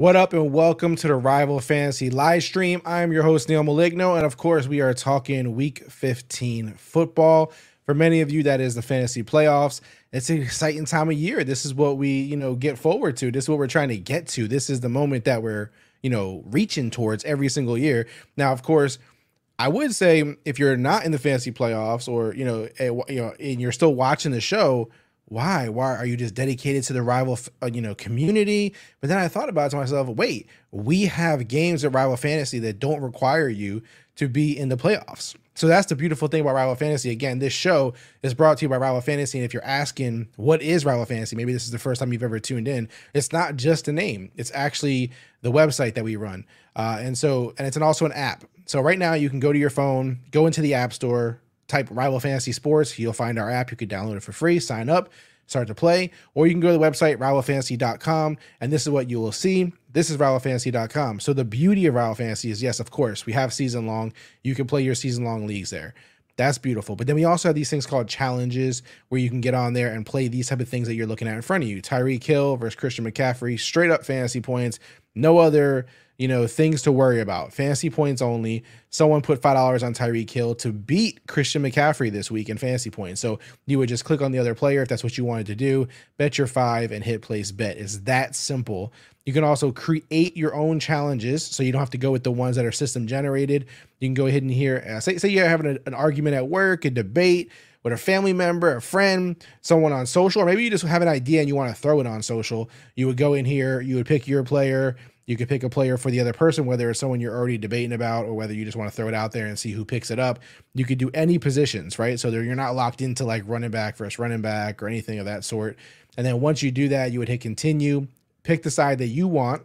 What up, and welcome to the Rival Fantasy live stream. I'm your host, Neil Maligno, and of course, we are talking week 15 football. For many of you, that is the fantasy playoffs. It's an exciting time of year. This is what we, you know, get forward to. This is what we're trying to get to. This is the moment that we're, you know, reaching towards every single year. Now, of course, I would say if you're not in the fantasy playoffs or, you know, eh, you know, and you're still watching the show, why? Why are you just dedicated to the rival uh, you know community? But then i thought about it to myself wait we have games at rival fantasy that don't require you to be in the playoffs. So that's the beautiful thing about rival fantasy. Again this show is brought to you by rival fantasy. And if you're asking what is rival fantasy maybe this is the first time you've ever tuned in it's not just a name. It's actually the website that we run. Uh, and so and it's an, also an app. So right now you can go to your phone go into the app store type Rival Fantasy Sports. You'll find our app. You can download it for free, sign up, start to play, or you can go to the website, rivalfantasy.com, and this is what you will see. This is rivalfantasy.com. So the beauty of Rival Fantasy is, yes, of course, we have season long. You can play your season long leagues there. That's beautiful. But then we also have these things called challenges where you can get on there and play these type of things that you're looking at in front of you. Tyreek Hill versus Christian McCaffrey, straight up fantasy points, no other you know, things to worry about. Fantasy points only. Someone put five dollars on Tyreek Hill to beat Christian McCaffrey this week in fantasy points. So you would just click on the other player if that's what you wanted to do. Bet your five and hit place bet. It's that simple. You can also create your own challenges, so you don't have to go with the ones that are system generated. You can go ahead and here, uh, say say you're having a, an argument at work, a debate with a family member, a friend, someone on social, or maybe you just have an idea and you want to throw it on social. You would go in here, you would pick your player, you could pick a player for the other person, whether it's someone you're already debating about or whether you just want to throw it out there and see who picks it up. You could do any positions, right? So you're not locked into like running back versus running back or anything of that sort. And then once you do that, you would hit continue, pick the side that you want.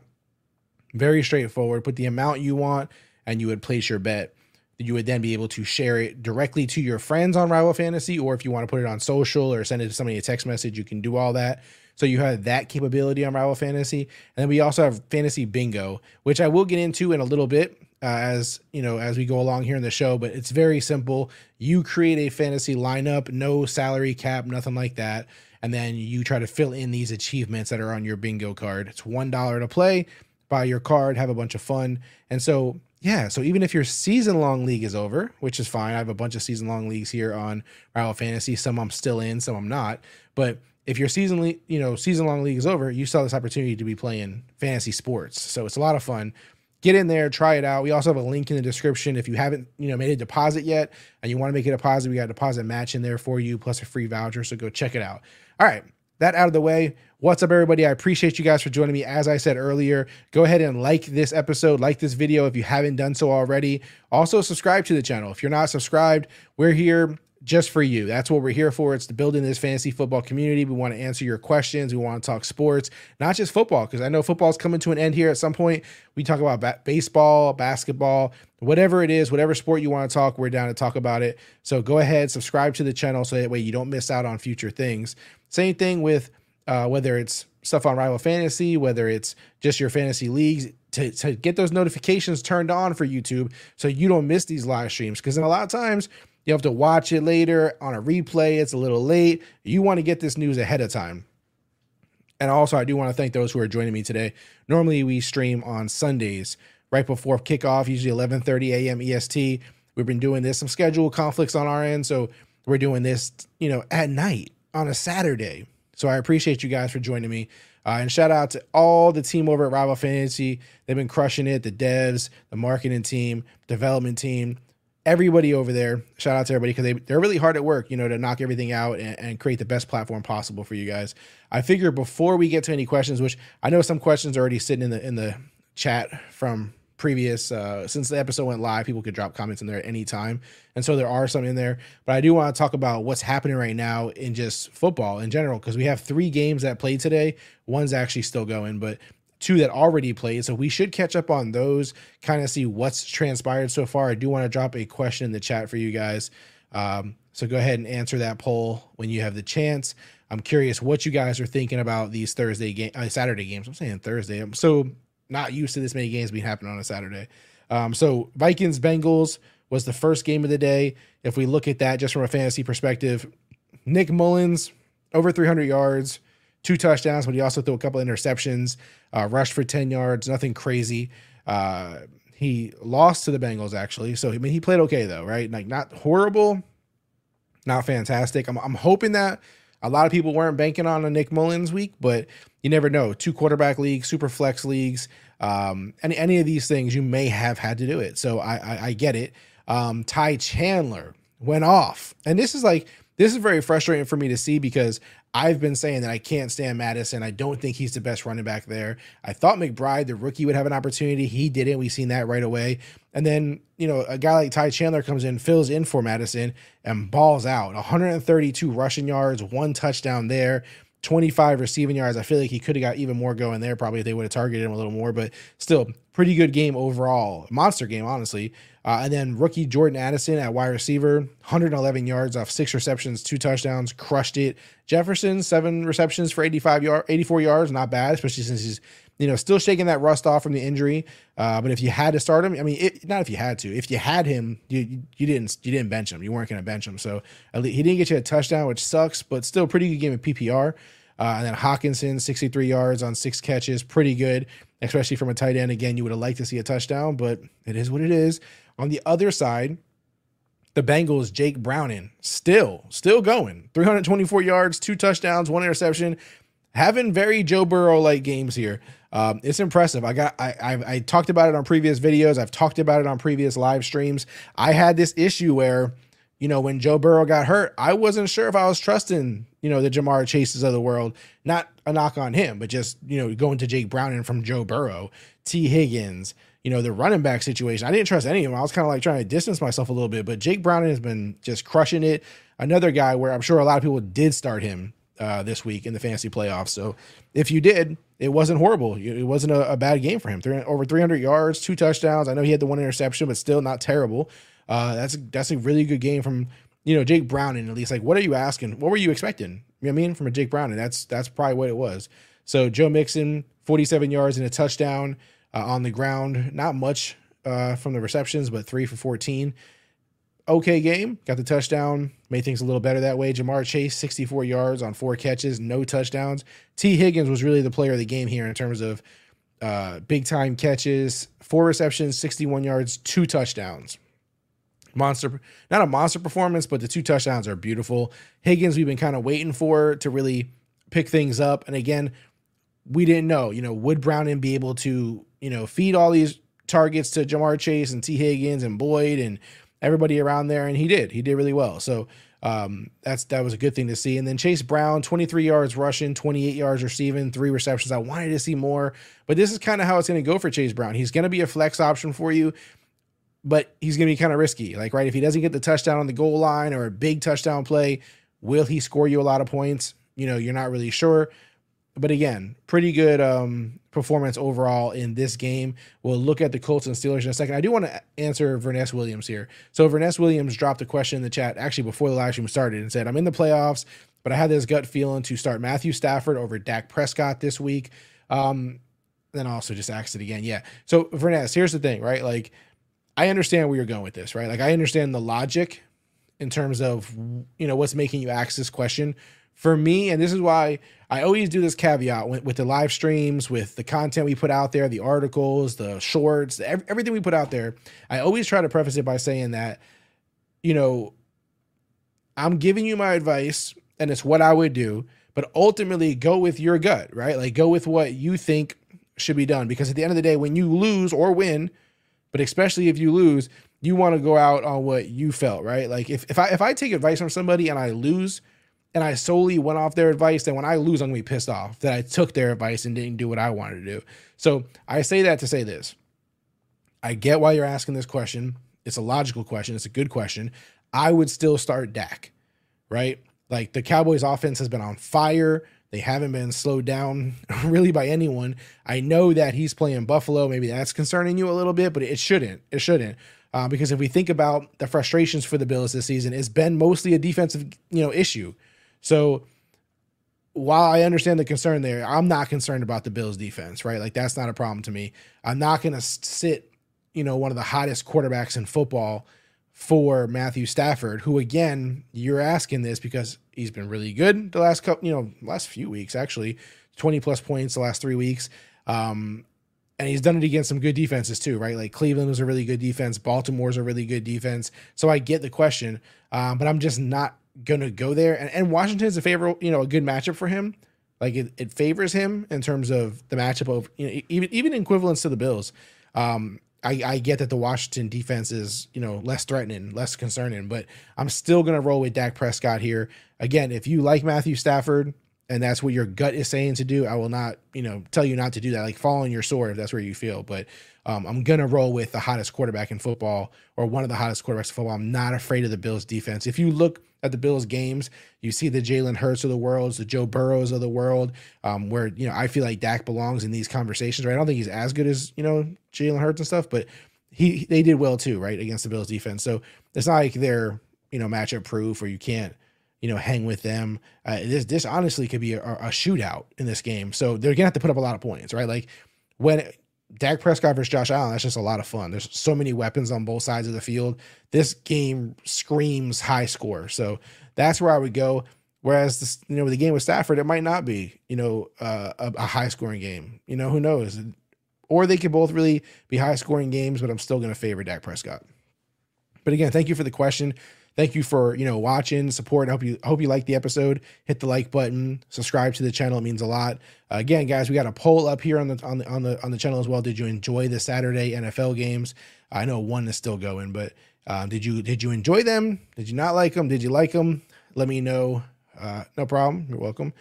Very straightforward. Put the amount you want, and you would place your bet. You would then be able to share it directly to your friends on Rival Fantasy, or if you want to put it on social or send it to somebody a text message, you can do all that. So you have that capability on Rival Fantasy, and then we also have Fantasy Bingo, which I will get into in a little bit uh, as you know as we go along here in the show. But it's very simple. You create a fantasy lineup, no salary cap, nothing like that, and then you try to fill in these achievements that are on your bingo card. It's one dollar to play. Buy your card, have a bunch of fun, and so yeah, so even if your season long league is over, which is fine, I have a bunch of season long leagues here on Rival Fantasy. Some I'm still in, some I'm not. But if your season you know season long league is over, you have this opportunity to be playing fantasy sports. So it's a lot of fun. Get in there, try it out. We also have a link in the description if you haven't you know made a deposit yet and you want to make a deposit. We got a deposit match in there for you plus a free voucher. So go check it out. All right, that out of the way. What's up, everybody? I appreciate you guys for joining me. As I said earlier, go ahead and like this episode, like this video if you haven't done so already. Also, subscribe to the channel. If you're not subscribed, we're here just for you. That's what we're here for. It's to building this fantasy football community. We want to answer your questions. We want to talk sports, not just football, because I know football's coming to an end here at some point. We talk about ba- baseball, basketball, whatever it is, whatever sport you want to talk, we're down to talk about it. So go ahead, subscribe to the channel so that way you don't miss out on future things. Same thing with uh, whether it's stuff on Rival Fantasy, whether it's just your fantasy leagues, to, to get those notifications turned on for YouTube so you don't miss these live streams. Because a lot of times, you have to watch it later on a replay. It's a little late. You want to get this news ahead of time. And also, I do want to thank those who are joining me today. Normally, we stream on Sundays right before kickoff, usually 11:30 a.m. EST. We've been doing this. Some schedule conflicts on our end, so we're doing this, you know, at night on a Saturday. So I appreciate you guys for joining me. Uh, and shout out to all the team over at Rival Fantasy. They've been crushing it. The devs, the marketing team, development team everybody over there. Shout out to everybody because they, they're really hard at work, you know, to knock everything out and, and, create the best platform possible for you guys. I figure before we get to any questions, which I know some questions are already sitting in the in the chat from previous uh since the episode went live people could drop comments in there at any time and so there are some in there but i do want to talk about what's happening right now in just football in general because we have three games that played today one's actually still going but two that already played. So we should catch up on those, kind of see what's transpired so far. I do want to drop a question in the chat for you guys. Um, so go ahead and answer that poll when you have the chance. I'm curious what you guys are thinking about these Thursday game, uh, Saturday games. I'm saying Thursday. I'm so not used to this many games being happening on a Saturday. Um, so Vikings Bengals was the first game of the day. If we look at that just from a fantasy perspective, Nick Mullens over 300 yards, two touchdowns, but he also threw a couple interceptions, uh, rushed for 10 yards, nothing crazy. Uh, he lost to the Bengals actually. So I mean he played okay though, right? Like not horrible, not fantastic. I'm I'm hoping that a lot of people weren't banking on a Nick Mullens week, but you never know. Two quarterback leagues, super flex leagues, um, any any of these things, you may have had to do it. So I I, I get it. Um, Ty Chandler went off, and this is like this is very frustrating for me to see because I've been saying that I can't stand Madison. I don't think he's the best running back there. I thought McBride, the rookie, would have an opportunity. He didn't. We've seen that right away. And then, you know, a guy like Ty Chandler comes in, fills in for Madison, and balls out. 132 rushing yards, one touchdown there. 25 receiving yards. I feel like he could have got even more going there, probably if they would have targeted him a little more, but still, pretty good game overall. Monster game, honestly. Uh, and then rookie Jordan Addison at wide receiver, 111 yards off six receptions, two touchdowns, crushed it. Jefferson, seven receptions for 85 yard, 84 yards, not bad, especially since he's you know still shaking that rust off from the injury. Uh, but if you had to start him, I mean, it, not if you had to. If you had him, you you didn't you didn't bench him. You weren't going to bench him. So he didn't get you a touchdown, which sucks, but still pretty good game of PPR. Uh, and then Hockenson, 63 yards on six catches, pretty good, especially from a tight end. Again, you would have liked to see a touchdown, but it is what it is. On the other side, the Bengals, Jake Browning, still, still going. 324 yards, two touchdowns, one interception. Having very Joe Burrow like games here. Um, it's impressive. I got I, I I talked about it on previous videos. I've talked about it on previous live streams. I had this issue where, you know, when Joe Burrow got hurt, I wasn't sure if I was trusting, you know, the Ja'Marr Chases of the world. Not a knock on him, but just, you know, going to Jake Browning from Joe Burrow, Tee Higgins, you know, the running back situation. I didn't trust any of them. I was kind of like trying to distance myself a little bit, but Jake Browning has been just crushing it. Another guy where I'm sure a lot of people did start him uh, this week in the fantasy playoffs. So if you did, it wasn't horrible. It wasn't a, a bad game for him. Three, over 300 yards, two touchdowns. I know he had the one interception, but still not terrible. Uh, that's that's a really good game from you know Jake Browning at least. Like, what are you asking? What were you expecting? You know I mean from a Jake Browning? That's that's probably what it was. So Joe Mixon, 47 yards and a touchdown uh, on the ground. Not much uh, from the receptions, but three for 14. Okay game. Got the touchdown. Made things a little better that way. Ja'Marr Chase, 64 yards on four catches, no touchdowns. Tee Higgins was really the player of the game here in terms of uh, big time catches, four receptions, 61 yards, two touchdowns. Monster, not a monster performance, but the two touchdowns are beautiful. Higgins, we've been kind of waiting for to really pick things up. And again, we didn't know, you know, would Browning be able to you know, feed all these targets to Ja'Marr Chase and Tee Higgins and Boyd and everybody around there, and he did. He did really well. So um, that's that was a good thing to see. And then Chase Brown, 23 yards rushing, 28 yards receiving, three receptions. I wanted to see more, but this is kind of how it's going to go for Chase Brown. He's going to be a flex option for you, but he's going to be kind of risky. Like, right, if he doesn't get the touchdown on the goal line or a big touchdown play, will he score you a lot of points? You know, you're not really sure but again, pretty good um, performance overall in this game. We'll look at the Colts and Steelers in a second. I do want to answer Verness Williams here. So Verness Williams dropped a question in the chat actually before the live stream started and said, "I'm in the playoffs, but I had this gut feeling to start Matthew Stafford over Dak Prescott this week." Um, then also just asked it again. Yeah. So Verness, here's the thing, right? Like, I understand where you're going with this, right? Like, I understand the logic in terms of you know what's making you ask this question for me, and this is why I always do this caveat with, with, the live streams, with the content we put out there, the articles, the shorts, the, everything we put out there. I always try to preface it by saying that, you know, I'm giving you my advice and it's what I would do, but ultimately go with your gut, right? Like go with what you think should be done. Because at the end of the day, when you lose or win, but especially if you lose, you want to go out on what you felt, right? Like if, if I if I take advice from somebody and I lose, and I solely went off their advice, then when I lose, I'm gonna be pissed off that I took their advice and didn't do what I wanted to do. So I say that to say this. I get why you're asking this question. It's a logical question. It's a good question. I would still start Dak, right? Like the Cowboys offense has been on fire. They haven't been slowed down really by anyone. I know that he's playing Buffalo. Maybe that's concerning you a little bit, but it shouldn't. It shouldn't. Uh, because if we think about the frustrations for the Bills this season, it's been mostly a defensive, you know, issue. So while I understand the concern there, I'm not concerned about the Bills defense, right? Like that's not a problem to me. I'm not going to sit, you know, one of the hottest quarterbacks in football for Matthew Stafford, who again, you're asking this because he's been really good the last couple, you know, last few weeks actually, 20 plus points the last three weeks. Um, and he's done it against some good defenses too, right? Like Cleveland was a really good defense, Baltimore's a really good defense. So I get the question, um, but I'm just not gonna go there. And, and Washington's a favorable, you know, a good matchup for him. Like it, it favors him in terms of the matchup of you know even even equivalence to the Bills. Um, I, I get that the Washington defense is you know less threatening, less concerning, but I'm still gonna roll with Dak Prescott here. Again, if you like Matthew Stafford, and that's what your gut is saying to do, I will not, you know, tell you not to do that. Like fall on your sword if that's where you feel. But um, I'm gonna roll with the hottest quarterback in football or one of the hottest quarterbacks in football. I'm not afraid of the Bills defense. If you look at the Bills games, you see the Jalen Hurts of the world, the Joe Burrows of the world, um, where you know I feel like Dak belongs in these conversations. Right? I don't think he's as good as you know Jalen Hurts and stuff, but he they did well too, right, against the Bills defense. So it's not like they're you know matchup proof or you can't you know, hang with them. Uh, this this honestly could be a, a, shootout in this game. So they're gonna have to put up a lot of points, right? Like when Dak Prescott versus Josh Allen, that's just a lot of fun. There's so many weapons on both sides of the field. This game screams high score. So that's where I would go. Whereas this, you know, the game with Stafford, it might not be, you know, uh, a, a high scoring game. You know, who knows? Or they could both really be high scoring games, but I'm still going to favor Dak Prescott. But again, thank you for the question. Thank you for you know watching, support. I hope you hope you like the episode. Hit the like button, subscribe to the channel. It means a lot. Uh, again, guys, we got a poll up here on the on the on the on the channel as well. Did you enjoy the Saturday NFL games? I know one is still going, but uh, did you did you enjoy them? Did you not like them? Did you like them? Let me know. Uh, no problem. You're welcome.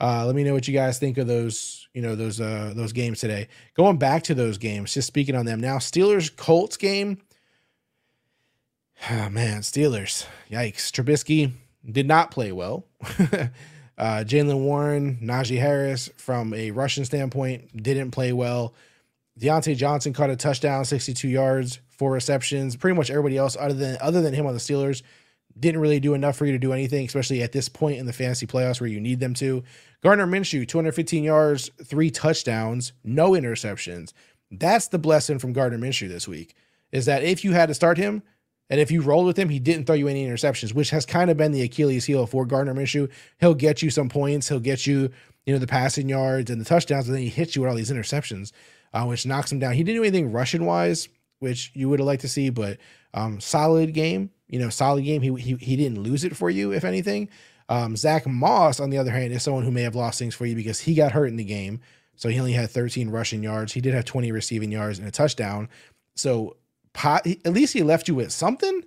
Uh, let me know what you guys think of those, you know, those uh, those games today. Going back to those games, just speaking on them now. Steelers Colts game. Oh, man, Steelers. Yikes. Trubisky did not play well. uh, Jaylen Warren, Najee Harris, from a Russian standpoint, didn't play well. Diontae Johnson caught a touchdown, 62 yards, four receptions. Pretty much everybody else, other than other than him on the Steelers, didn't really do enough for you to do anything, especially at this point in the fantasy playoffs where you need them to. Gardner Minshew, 215 yards, three touchdowns, no interceptions. That's the blessing from Gardner Minshew this week. Is that if you had to start him, and if you rolled with him, he didn't throw you any interceptions, which has kind of been the Achilles heel for Gardner Minshew. He'll get you some points, he'll get you, you know, the passing yards and the touchdowns, and then he hits you with all these interceptions, uh, which knocks him down. He didn't do anything rushing wise, which you would have liked to see, but um, solid game. You know, solid game. He, he he didn't lose it for you, if anything. Um, Zach Moss, on the other hand, is someone who may have lost things for you because he got hurt in the game. So he only had 13 rushing yards. He did have 20 receiving yards and a touchdown. So pot, at least he left you with something.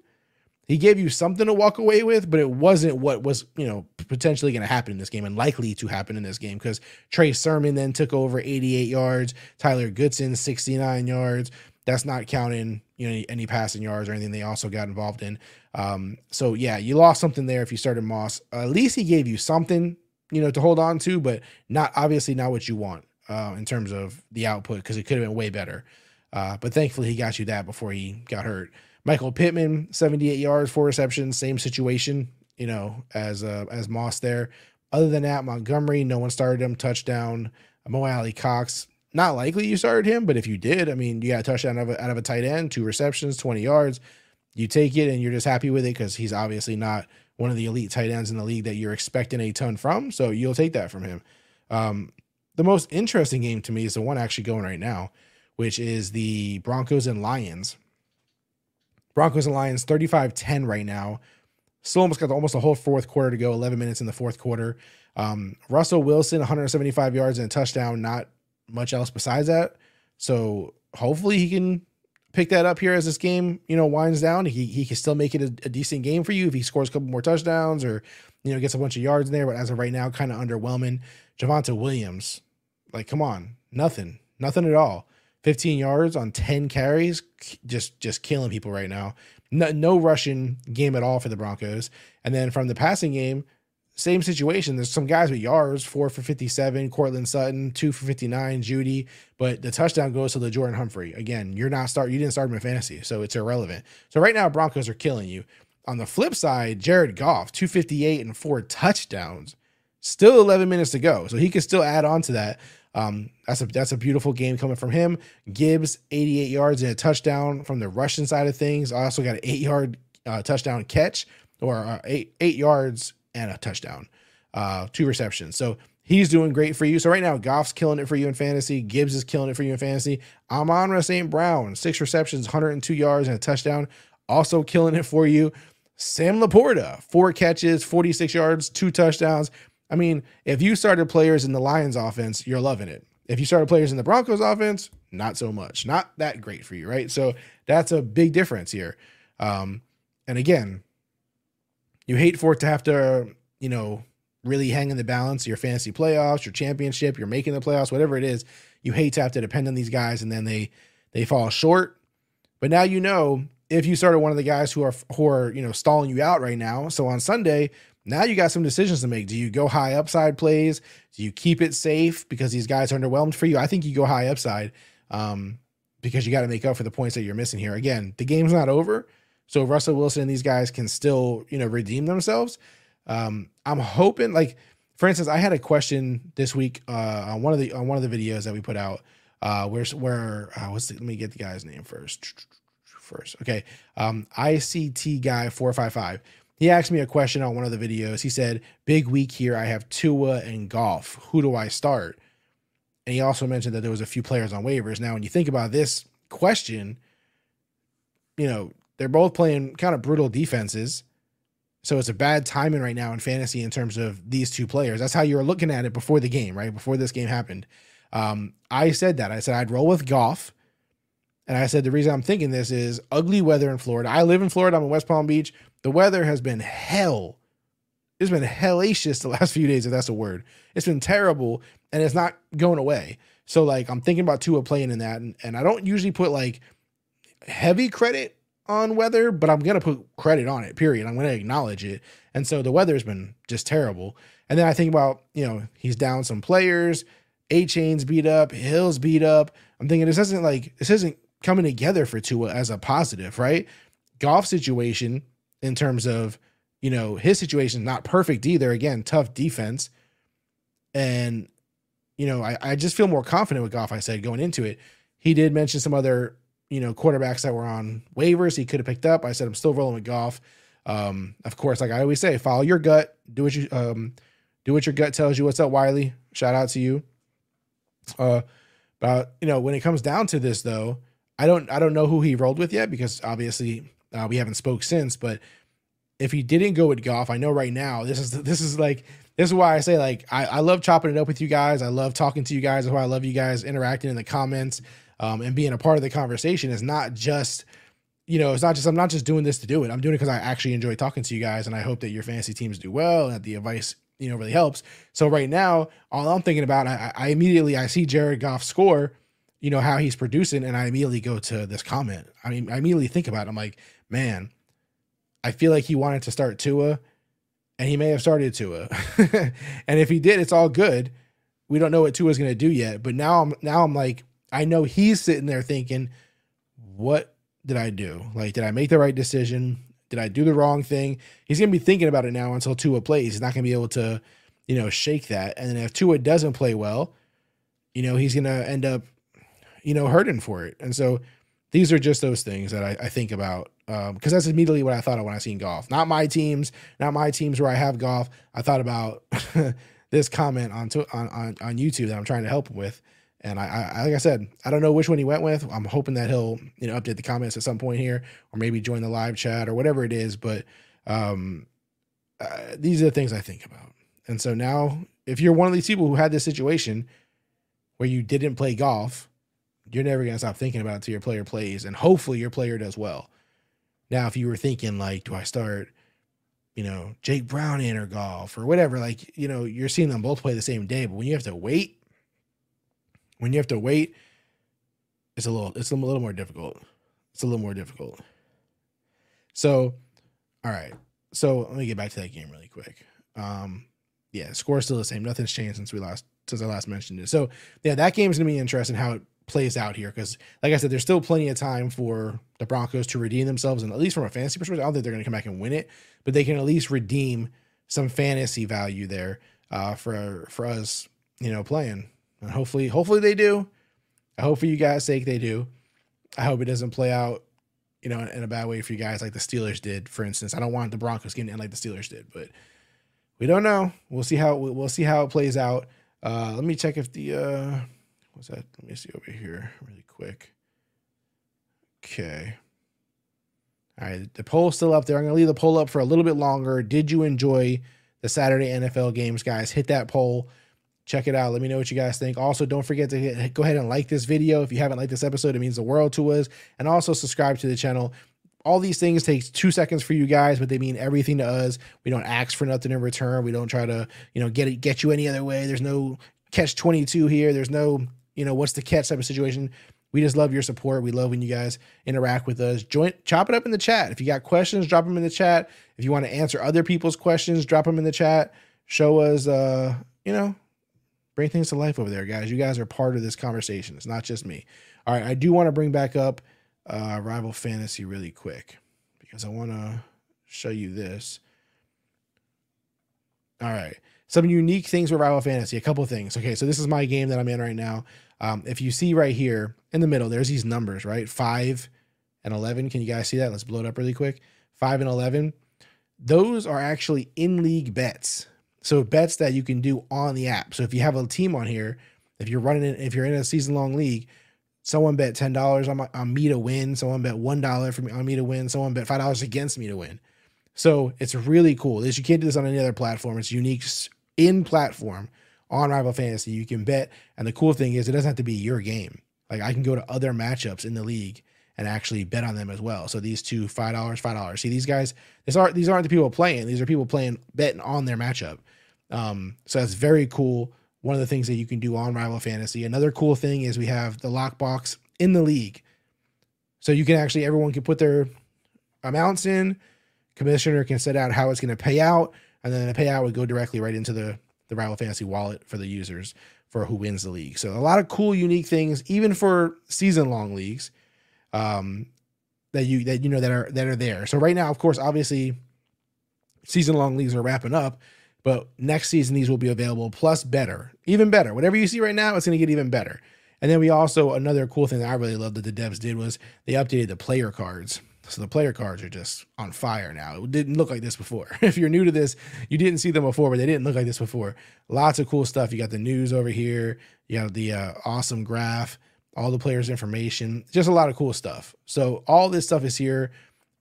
He gave you something to walk away with, but it wasn't what was, you know, potentially going to happen in this game and likely to happen in this game because Trey Sermon then took over 88 yards, Tyler Goodson 69 yards. That's not counting, you know, any, passing yards or anything they also got involved in. Um, so yeah, you lost something there if you started Moss. Uh, at least he gave you something, you know, to hold on to, but not obviously not what you want uh, in terms of the output because it could have been way better. Uh, but thankfully, he got you that before he got hurt. Michael Pittman, 78 yards, four receptions, same situation, you know, as uh, as Moss there. Other than that, Montgomery, no one started him. Touchdown. Mo Alie-Cox, not likely you started him, but if you did, I mean, you got a touchdown out of a, out of a tight end, two receptions, 20 yards. You take it and you're just happy with it because he's obviously not one of the elite tight ends in the league that you're expecting a ton from. So you'll take that from him. Um, the most interesting game to me is the one actually going right now which is the Broncos and Lions. Broncos and Lions 35-10 right now. Still almost got almost a whole fourth quarter to go, 11 minutes in the fourth quarter. Um, Russell Wilson, 175 yards and a touchdown, not much else besides that. So hopefully he can pick that up here as this game, you know, winds down. He, he can still make it a, a decent game for you if he scores a couple more touchdowns or, you know, gets a bunch of yards in there. But as of right now, kind of underwhelming. Javonte Williams, like, come on, nothing, nothing at all. 15 yards on 10 carries, just just killing people right now. No, no rushing game at all for the Broncos. And then from the passing game, same situation. There's some guys with yards, four for 57, Courtland Sutton, two for 59, Jeudy, but the touchdown goes to the Jordan Humphrey. Again, you're not start, you didn't start him in fantasy, so it's irrelevant. So right now, Broncos are killing you. On the flip side, Jared Goff, 258 and four touchdowns. Still 11 minutes to go. So he can still add on to that. Um, that's a that's a beautiful game coming from him. Gibbs, 88 yards and a touchdown from the Russian side of things. I also got an eight yard uh, touchdown catch or uh, eight eight yards and a touchdown, uh, two receptions. So he's doing great for you. So right now, Goff's killing it for you in fantasy. Gibbs is killing it for you in fantasy. Amon St. Brown, six receptions, 102 yards and a touchdown, also killing it for you. Sam LaPorta, four catches, 46 yards, two touchdowns. I mean, if you started players in the Lions offense, you're loving it. If you started players in the Broncos offense, not so much. Not that great for you, right? So that's a big difference here. Um, and again, you hate for it to have to, you know, really hang in the balance your fantasy playoffs, your championship, you're making the playoffs, whatever it is. You hate to have to depend on these guys and then they they fall short. But now you know if you started one of the guys who are who are, you know, stalling you out right now. So on Sunday, now you got some decisions to make. Do you go high upside plays? Do you keep it safe because these guys are underwhelmed for you? I think you go high upside um, because you got to make up for the points that you're missing here. Again, the game's not over, so Russell Wilson and these guys can still you know redeem themselves. Um, I'm hoping, like for instance, I had a question this week uh, on one of the on one of the videos that we put out. Uh, where's where? Uh, what's the, let me get the guy's name first. First, okay. Um, ICT guy four five five he asked me a question on one of the videos. He said, Big week here. I have Tua and Goff. Who do I start? And he also mentioned that there was a few players on waivers. Now, when you think about this question, you know, they're both playing kind of brutal defenses. So it's a bad timing right now in fantasy in terms of these two players. That's how you were looking at it before the game, right? Before this game happened. Um, I said that. I said I'd roll with Goff. And I said the reason I'm thinking this is ugly weather in Florida. I live in Florida. I'm in West Palm Beach. The weather has been hell. It's been hellacious the last few days, if that's a word. It's been terrible and it's not going away. So, like, I'm thinking about Tua playing in that. And, and I don't usually put like heavy credit on weather, but I'm going to put credit on it, period. I'm going to acknowledge it. And so the weather's been just terrible. And then I think about, you know, he's down some players. Achane's beat up, Hill's beat up. I'm thinking this isn't like this isn't coming together for Tua as a positive, right? Goff situation in terms of, you know, his situation not perfect either. Again, tough defense. And, you know, I, I just feel more confident with Goff, I said, going into it. He did mention some other, you know, quarterbacks that were on waivers he could have picked up. I said, I'm still rolling with Goff. Um, of course, like I always say, follow your gut, do what you um do what your gut tells you. What's up, Wiley? Shout out to you. Uh but you know, when it comes down to this though, I don't I don't know who he rolled with yet because obviously uh, we haven't spoke since. But if he didn't go with Goff, I know right now this is this is like this is why I say like I, I love chopping it up with you guys. I love talking to you guys. That's why I love you guys interacting in the comments um, and being a part of the conversation. Is not just you know, it's not just I'm not just doing this to do it. I'm doing it because I actually enjoy talking to you guys, and I hope that your fantasy teams do well and that the advice you know really helps. So right now, all I'm thinking about, I, I immediately I see Jared Goff score you know how he's producing and i immediately go to this comment i mean i immediately think about it i'm like man i feel like he wanted to start tua and he may have started tua. And if he did it's all good. We don't know what tua's going to do yet but now i'm now i'm like i know he's sitting there thinking what did i do? Like did i make the right decision? Did i do the wrong thing? He's going to be thinking about it now until tua plays. He's not going to be able to you know shake that. And then if tua doesn't play well you know he's going to end up you know, hurting for it. And so these are just those things that I, I think about because um, that's immediately what I thought of when I seen Goff. Not my teams, not my teams where I have Goff. I thought about this comment on, to, on on on YouTube that I'm trying to help with. And I, I, like I said, I don't know which one he went with. I'm hoping that he'll, you know, update the comments at some point here, or maybe join the live chat or whatever it is. But um, uh, these are the things I think about. And so now, if you're one of these people who had this situation where you didn't play Goff, you're never to stop thinking about it until your player plays, and hopefully your player does well. Now, if you were thinking like, do I start, you know, Jake Browning or Goff or whatever, like, you know, you're seeing them both play the same day, but when you have to wait, when you have to wait, it's a little, it's a little more difficult. It's a little more difficult. So, all right. So let me get back to that game really quick. Um, yeah, score still the same. Nothing's changed since we last since I last mentioned it. So yeah, that game's gonna be interesting how it plays out here because, like I said, there's still plenty of time for the Broncos to redeem themselves, and at least from a fantasy perspective, I don't think they're going to come back and win it, but they can at least redeem some fantasy value there uh, for for us, you know, playing. And hopefully, hopefully they do. I hope for you guys' sake they do. I hope it doesn't play out, you know, in a bad way for you guys, like the Steelers did, for instance. I don't want the Broncos getting in like the Steelers did, but we don't know. We'll see how we'll see how it plays out. Uh, let me check if the uh, what's that? Let me see over here really quick. Okay. All right, the poll's still up there. I'm going to leave the poll up for a little bit longer. Did you enjoy the Saturday NFL games, guys? Hit that poll. Check it out. Let me know what you guys think. Also, don't forget to hit, go ahead and like this video. If you haven't liked this episode, it means the world to us. And also subscribe to the channel. All these things take two seconds for you guys, but they mean everything to us. We don't ask for nothing in return. We don't try to, you know, get it, get you any other way. There's no catch 22 here. There's no, you know, what's the catch type of situation. We just love your support. We love when you guys interact with us. Join, chop it up in the chat. If you got questions, drop them in the chat. If you want to answer other people's questions, drop them in the chat. Show us, uh, you know, bring things to life over there, guys. You guys are part of this conversation. It's not just me. All right, I do want to bring back up uh, Rival Fantasy really quick because I want to show you this. All right, some unique things with Rival Fantasy. A couple things. Okay, so this is my game that I'm in right now. Um, if you see right here in the middle, there's these numbers, right? Five and 11. Can you guys see that? Let's blow it up really quick. Five and 11. Those are actually in league bets. So bets that you can do on the app. So if you have a team on here, if you're running it, if you're in a season long league, someone bet ten dollars on, on me to win. Someone bet one dollar for me on me to win. Someone bet five dollars against me to win. So it's really cool. This you can't do this on any other platform. It's unique in platform on Rival Fantasy. You can bet, and the cool thing is it doesn't have to be your game. Like I can go to other matchups in the league and actually bet on them as well. So these two five dollars, five dollars. See these guys. These aren't these aren't the people playing. These are people playing betting on their matchup. Um, so that's very cool. One of the things that you can do on Rival Fantasy. Another cool thing is we have the lockbox in the league. So you can actually everyone can put their amounts in. Commissioner can set out how it's going to pay out, and then the payout would go directly right into the the Rival Fantasy wallet for the users for who wins the league. So a lot of cool, unique things, even for season long leagues, um, that you that you know that are that are there. So right now, of course, obviously, season long leagues are wrapping up. But next season, these will be available plus better, even better. Whatever you see right now, it's going to get even better. And then we also, another cool thing that I really love that the devs did was they updated the player cards. So the player cards are just on fire now. It didn't look like this before. if you're new to this, you didn't see them before, but they didn't look like this before. Lots of cool stuff. You got the news over here. You got the uh, awesome graph, all the players' information, just a lot of cool stuff. So all this stuff is here.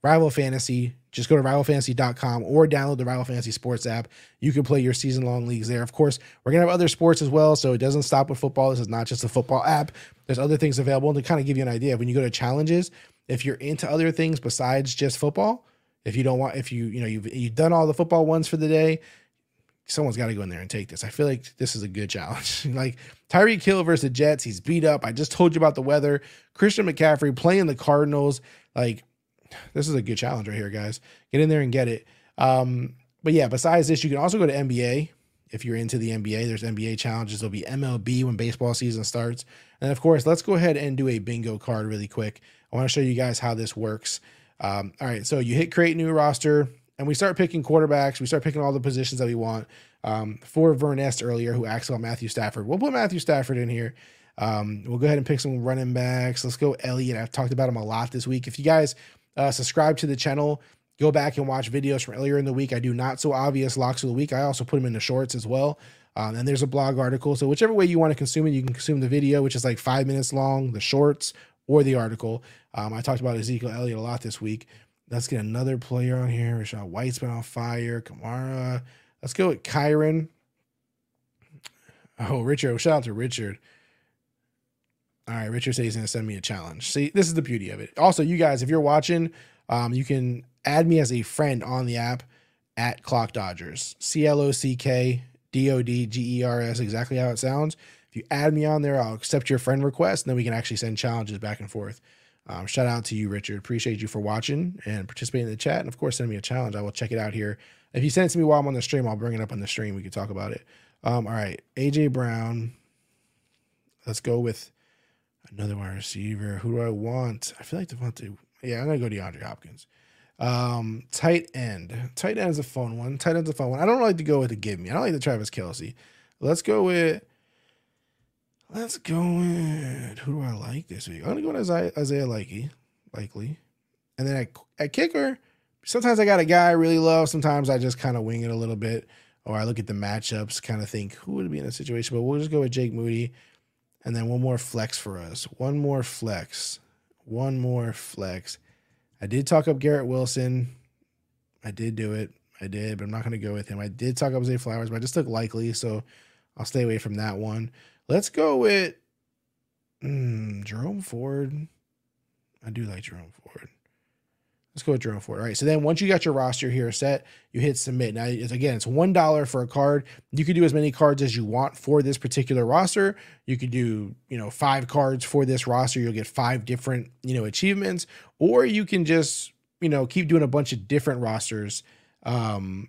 Rival Fantasy, just go to rivalfantasy.com or download the Rival Fantasy Sports app. You can play your season long leagues there. Of course, we're going to have other sports as well. So it doesn't stop with football. This is not just a football app. There's other things available to kind of give you an idea. When you go to challenges, if you're into other things besides just football, if you don't want, if you, you know, you've, you've done all the football ones for the day, someone's got to go in there and take this. I feel like this is a good challenge. like Tyreek Hill versus the Jets, he's beat up. I just told you about the weather. Christian McCaffrey playing the Cardinals. Like, this is a good challenge right here, guys. Get in there and get it. Um, but yeah, besides this, you can also go to NBA if you're into the NBA. There's NBA challenges. There'll be MLB when baseball season starts. And of course, let's go ahead and do a bingo card really quick. I want to show you guys how this works. Um, all right, so you hit create new roster, and we start picking quarterbacks. We start picking all the positions that we want. Um, for Vernest earlier, who asked about Matthew Stafford, we'll put Matthew Stafford in here. Um, we'll go ahead and pick some running backs. Let's go Elliott. I've talked about him a lot this week. If you guys uh, subscribe to the channel. Go back and watch videos from earlier in the week. I do not so obvious locks of the week. I also put them in the shorts as well. Um, and there's a blog article. So whichever way you want to consume it, you can consume the video, which is like five minutes long, the shorts or the article. Um, I talked about Ezekiel Elliott a lot this week. Let's get another player on here. Rachaad White's been on fire. Kamara. Let's go with Kyren. Oh, Richard. Shout out to Richard. All right, Richard says he's gonna send me a challenge. See, this is the beauty of it. Also, you guys, if you're watching, um, you can add me as a friend on the app at Clock Dodgers. C L O C K D O D G E R S, exactly how it sounds. If you add me on there, I'll accept your friend request, and then we can actually send challenges back and forth. Um, shout out to you, Richard. Appreciate you for watching and participating in the chat. And of course, send me a challenge. I will check it out here. If you send it to me while I'm on the stream, I'll bring it up on the stream. We can talk about it. Um, all right, AJ Brown. Let's go with Another wide receiver. Who do I want? I feel like Devontae. Yeah, I'm gonna go to DeAndre Hopkins. Um, tight end. Tight end is a fun one. Tight end's a fun one. I don't like to go with the give me. I don't like the Travis Kelce. Let's go with. Let's go with. Who do I like this week? I'm gonna go with Isaiah, Likely. Likely. And then at, at kicker, sometimes I got a guy I really love. Sometimes I just kind of wing it a little bit, or I look at the matchups, kind of think who would be in a situation. But we'll just go with Jake Moody, and then one more flex for us. One more flex. One more flex. I did talk up Garrett Wilson. I did do it. I did, but I'm not going to go with him. I did talk up Zay Flowers, but I just took Likely, so I'll stay away from that one. Let's go with mm, Jerome Ford. I do like Jerome Ford. Let's go with Jerome Ford. All right. So then once you got your roster here set, you hit submit. Now, it's, again, it's $1 for a card. You could do as many cards as you want for this particular roster. You could do, you know, five cards for this roster. You'll get five different, you know, achievements. Or you can just, you know, keep doing a bunch of different rosters um,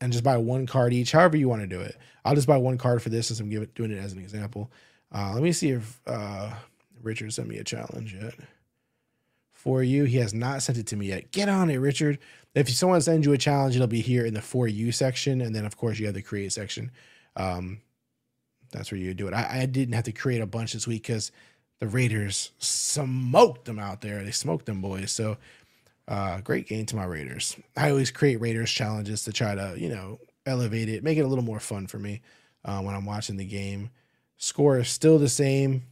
and just buy one card each, however you want to do it. I'll just buy one card for this since I'm giving, doing it as an example. Uh, let me see if uh, Richard sent me a challenge yet for you. He has not sent it to me yet. Get on it, Richard. If someone sends you a challenge, it'll be here in the for you section. And then, of course, you have the create section. Um, that's where you do it. I, I didn't have to create a bunch this week because the Raiders smoked them out there. They smoked them boys. So, uh, great game to my Raiders. I always create Raiders challenges to try to, you know, elevate it, make it a little more fun for me uh, when I'm watching the game. Score is still the same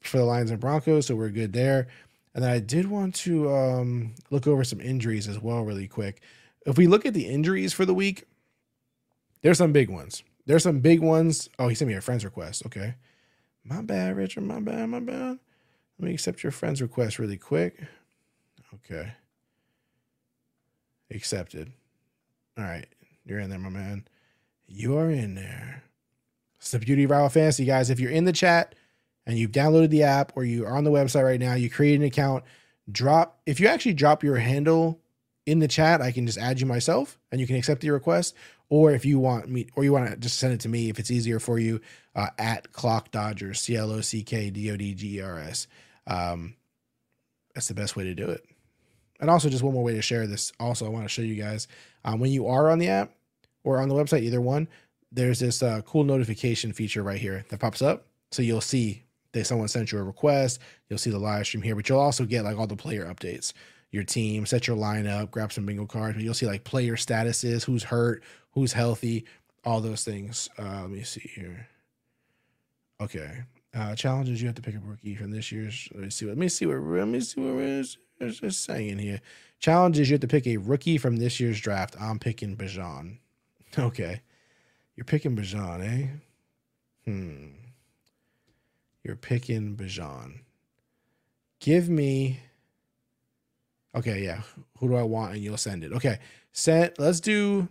for the Lions and Broncos, so we're good there. And then I did want to um, look over some injuries as well, really quick. If we look at the injuries for the week, there's some big ones. There's some big ones. Oh, he sent me a friend's request. Okay. My bad, Richard. My bad. My bad. Let me accept your friend's request really quick. Okay. Accepted. All right. You're in there, my man. You are in there. It's the beauty of Rival Fantasy, guys. If you're in the chat, and you've downloaded the app or you are on the website right now, you create an account, drop, if you actually drop your handle in the chat, I can just add you myself and you can accept the request. Or if you want me, or you want to just send it to me if it's easier for you, uh, at Clock Dodgers, C L O C K D O D G E R S. Um, that's the best way to do it. And also, just one more way to share this. Also, I want to show you guys um, when you are on the app or on the website, either one, there's this uh, cool notification feature right here that pops up. So you'll see that someone sent you a request. You'll see the live stream here, but you'll also get like all the player updates, your team, set your lineup, grab some bingo cards. But you'll see like player statuses, who's hurt, who's healthy, all those things. Uh, let me see here. Okay. Uh, challenges you have to pick a rookie from this year's. Let me see. Let me see what. Let me see what it's, just saying here. Challenge is you have to pick a rookie from this year's draft. I'm picking Bijan. Okay, you're picking Bijan, eh? Hmm. You're picking Bijan. Give me. Okay, yeah. Who do I want? And you'll send it. Okay. Set. Let's do.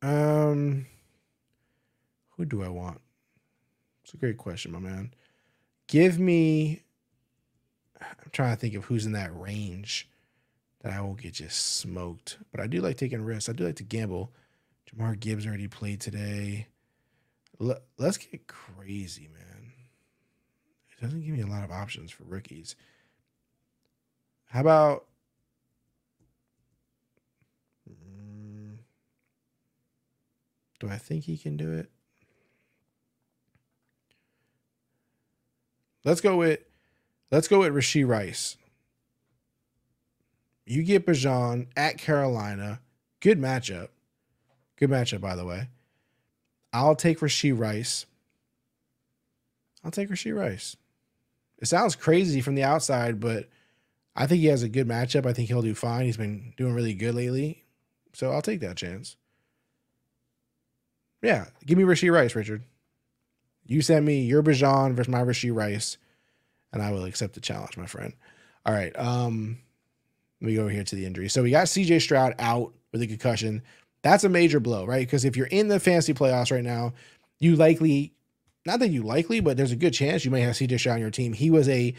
Um. Who do I want? It's a great question, my man. Give me. I'm trying to think of who's in that range that I won't get just smoked. But I do like taking risks. I do like to gamble. Jahmyr Gibbs already played today. Let's get crazy, man It doesn't give me a lot of options for rookies. How about mm, do I think he can do it? Let's go with let's go with Rashee Rice. You get Bijan at Carolina. Good matchup. Good matchup, by the way. I'll take Rashee Rice. I'll take Rashee Rice. It sounds crazy from the outside, but I think he has a good matchup. I think he'll do fine. He's been doing really good lately. So I'll take that chance. Yeah, give me Rashee Rice, Richard. You send me your Bijan versus my Rashee Rice, and I will accept the challenge, my friend. All right. Um, let me go over here to the injury. So we got CJ Stroud out with a concussion. That's a major blow, right? Because if you're in the fantasy playoffs right now, you likely not that you likely, but there's a good chance you may have CJ Stroud on your team. He was a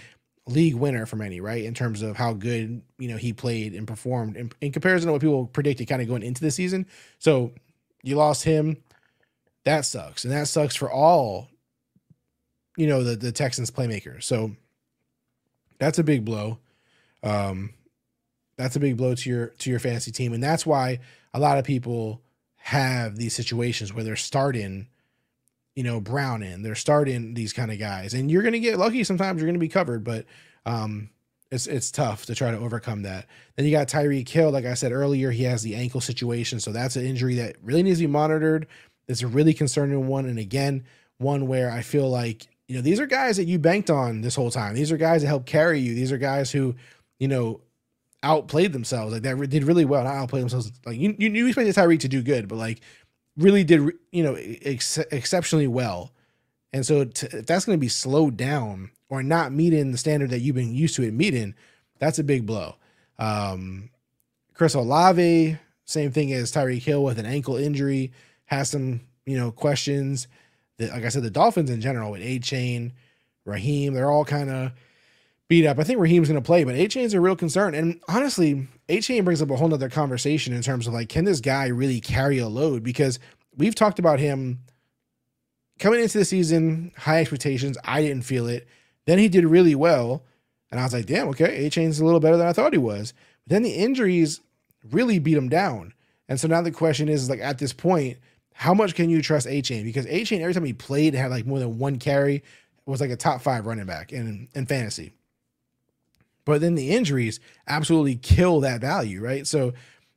league winner for many, right? In terms of how good, you know, he played and performed in, in comparison to what people predicted kind of going into the season. So you lost him. That sucks. And that sucks for all, you know, the, the Texans playmakers. So that's a big blow. Um, that's a big blow to your to your fantasy team. And that's why a lot of people have these situations where they're starting you know, Browning. They're starting these kind of guys. And you're to get lucky sometimes you're to be covered, but um it's it's tough to try to overcome that. Then you got Tyreek Hill, like I said earlier, he has the ankle situation, so that's an injury that really needs to be monitored. It's a really concerning one, and again, one where I feel like you know these are guys that you banked on this whole time. These are guys that help carry you. These are guys who you know outplayed themselves. Like that did really well. Not outplayed themselves. Like you you, you expected Tyreek to do good, but like really did you know ex- exceptionally well. And so to, if that's going to be slowed down or not meeting the standard that you've been used to it meeting, that's a big blow. Um, Chris Olave, same thing as Tyreek Hill with an ankle injury, has some you know questions. That, like I said, the Dolphins in general with Achane, Raheem, they're all kind of beat up. I think Raheem's going to play, but Achane's a real concern. And honestly, Achane brings up a whole nother conversation in terms of like, can this guy really carry a load? Because we've talked about him coming into the season, high expectations. I didn't feel it. Then he did really well. And I was like, damn, okay, Achane's a little better than I thought he was. But then the injuries really beat him down. And so now the question is, like, at this point, how much can you trust Achane? Because Achane, every time he played, had like more than one carry, was like a top five running back in, in fantasy. But then the injuries absolutely kill that value, right? So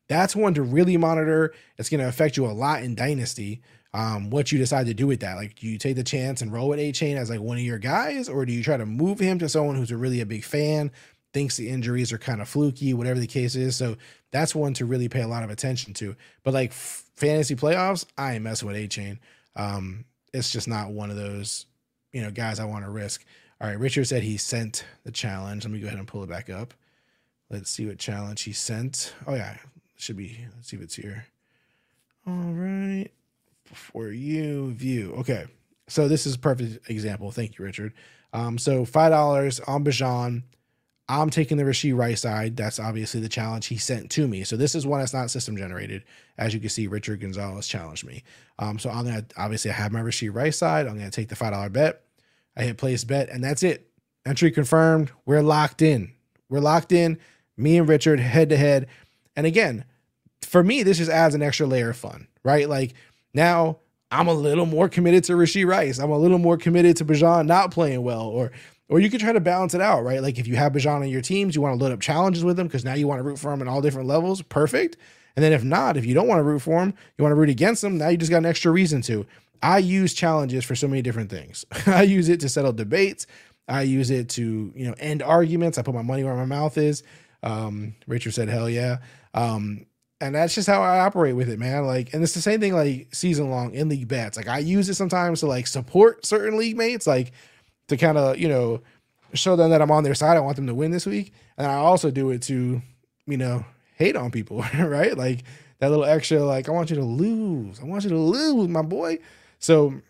that's one to really monitor. It's going to affect you a lot in Dynasty. Um, what you decide to do with that. Like, do you take the chance and roll with Achane as like one of your guys, or do you try to move him to someone who's a really a big fan, thinks the injuries are kind of fluky, whatever the case is? So that's one to really pay a lot of attention to. But like f- fantasy playoffs, I ain't messing with Achane. Um, it's just not one of those, you know, guys I want to risk. All right, Richard said he sent the challenge. Let me go ahead and pull it back up. Let's see what challenge he sent. Oh yeah, should be. Let's see if it's here. All right, for you view. Okay, so this is a perfect example. Thank you, Richard. Um, so five dollars on Bijan. I'm taking the Rashee Rice side. That's obviously the challenge he sent to me. So this is one that's not system generated. As you can see, Richard Gonzalez challenged me. Um, so I'm gonna obviously I have my Rashee Rice side. I'm gonna take the five dollar bet. I hit place bet, and that's it. Entry confirmed. We're locked in. We're locked in. Me and Richard head to head. And again, for me, this just adds an extra layer of fun, right? Like now I'm a little more committed to Rashee Rice. I'm a little more committed to Bijan not playing well, or or you could try to balance it out, right? Like if you have Bijan on your teams, you want to load up challenges with him because now you want to root for him in all different levels. Perfect. And then if not, if you don't want to root for him, you want to root against him. Now you just got an extra reason to. I use challenges for so many different things. I use it to settle debates. I use it to, you know, end arguments. I put my money where my mouth is. Um, Richard said, hell yeah. Um, and that's just how I operate with it, man. Like, and it's the same thing like season long in league bets. Like I use it sometimes to like support certain league mates, like to kind of, you know, show them that I'm on their side. I want them to win this week. And I also do it to, you know, hate on people, right? Like that little extra, like, I want you to lose. I want you to lose, my boy. So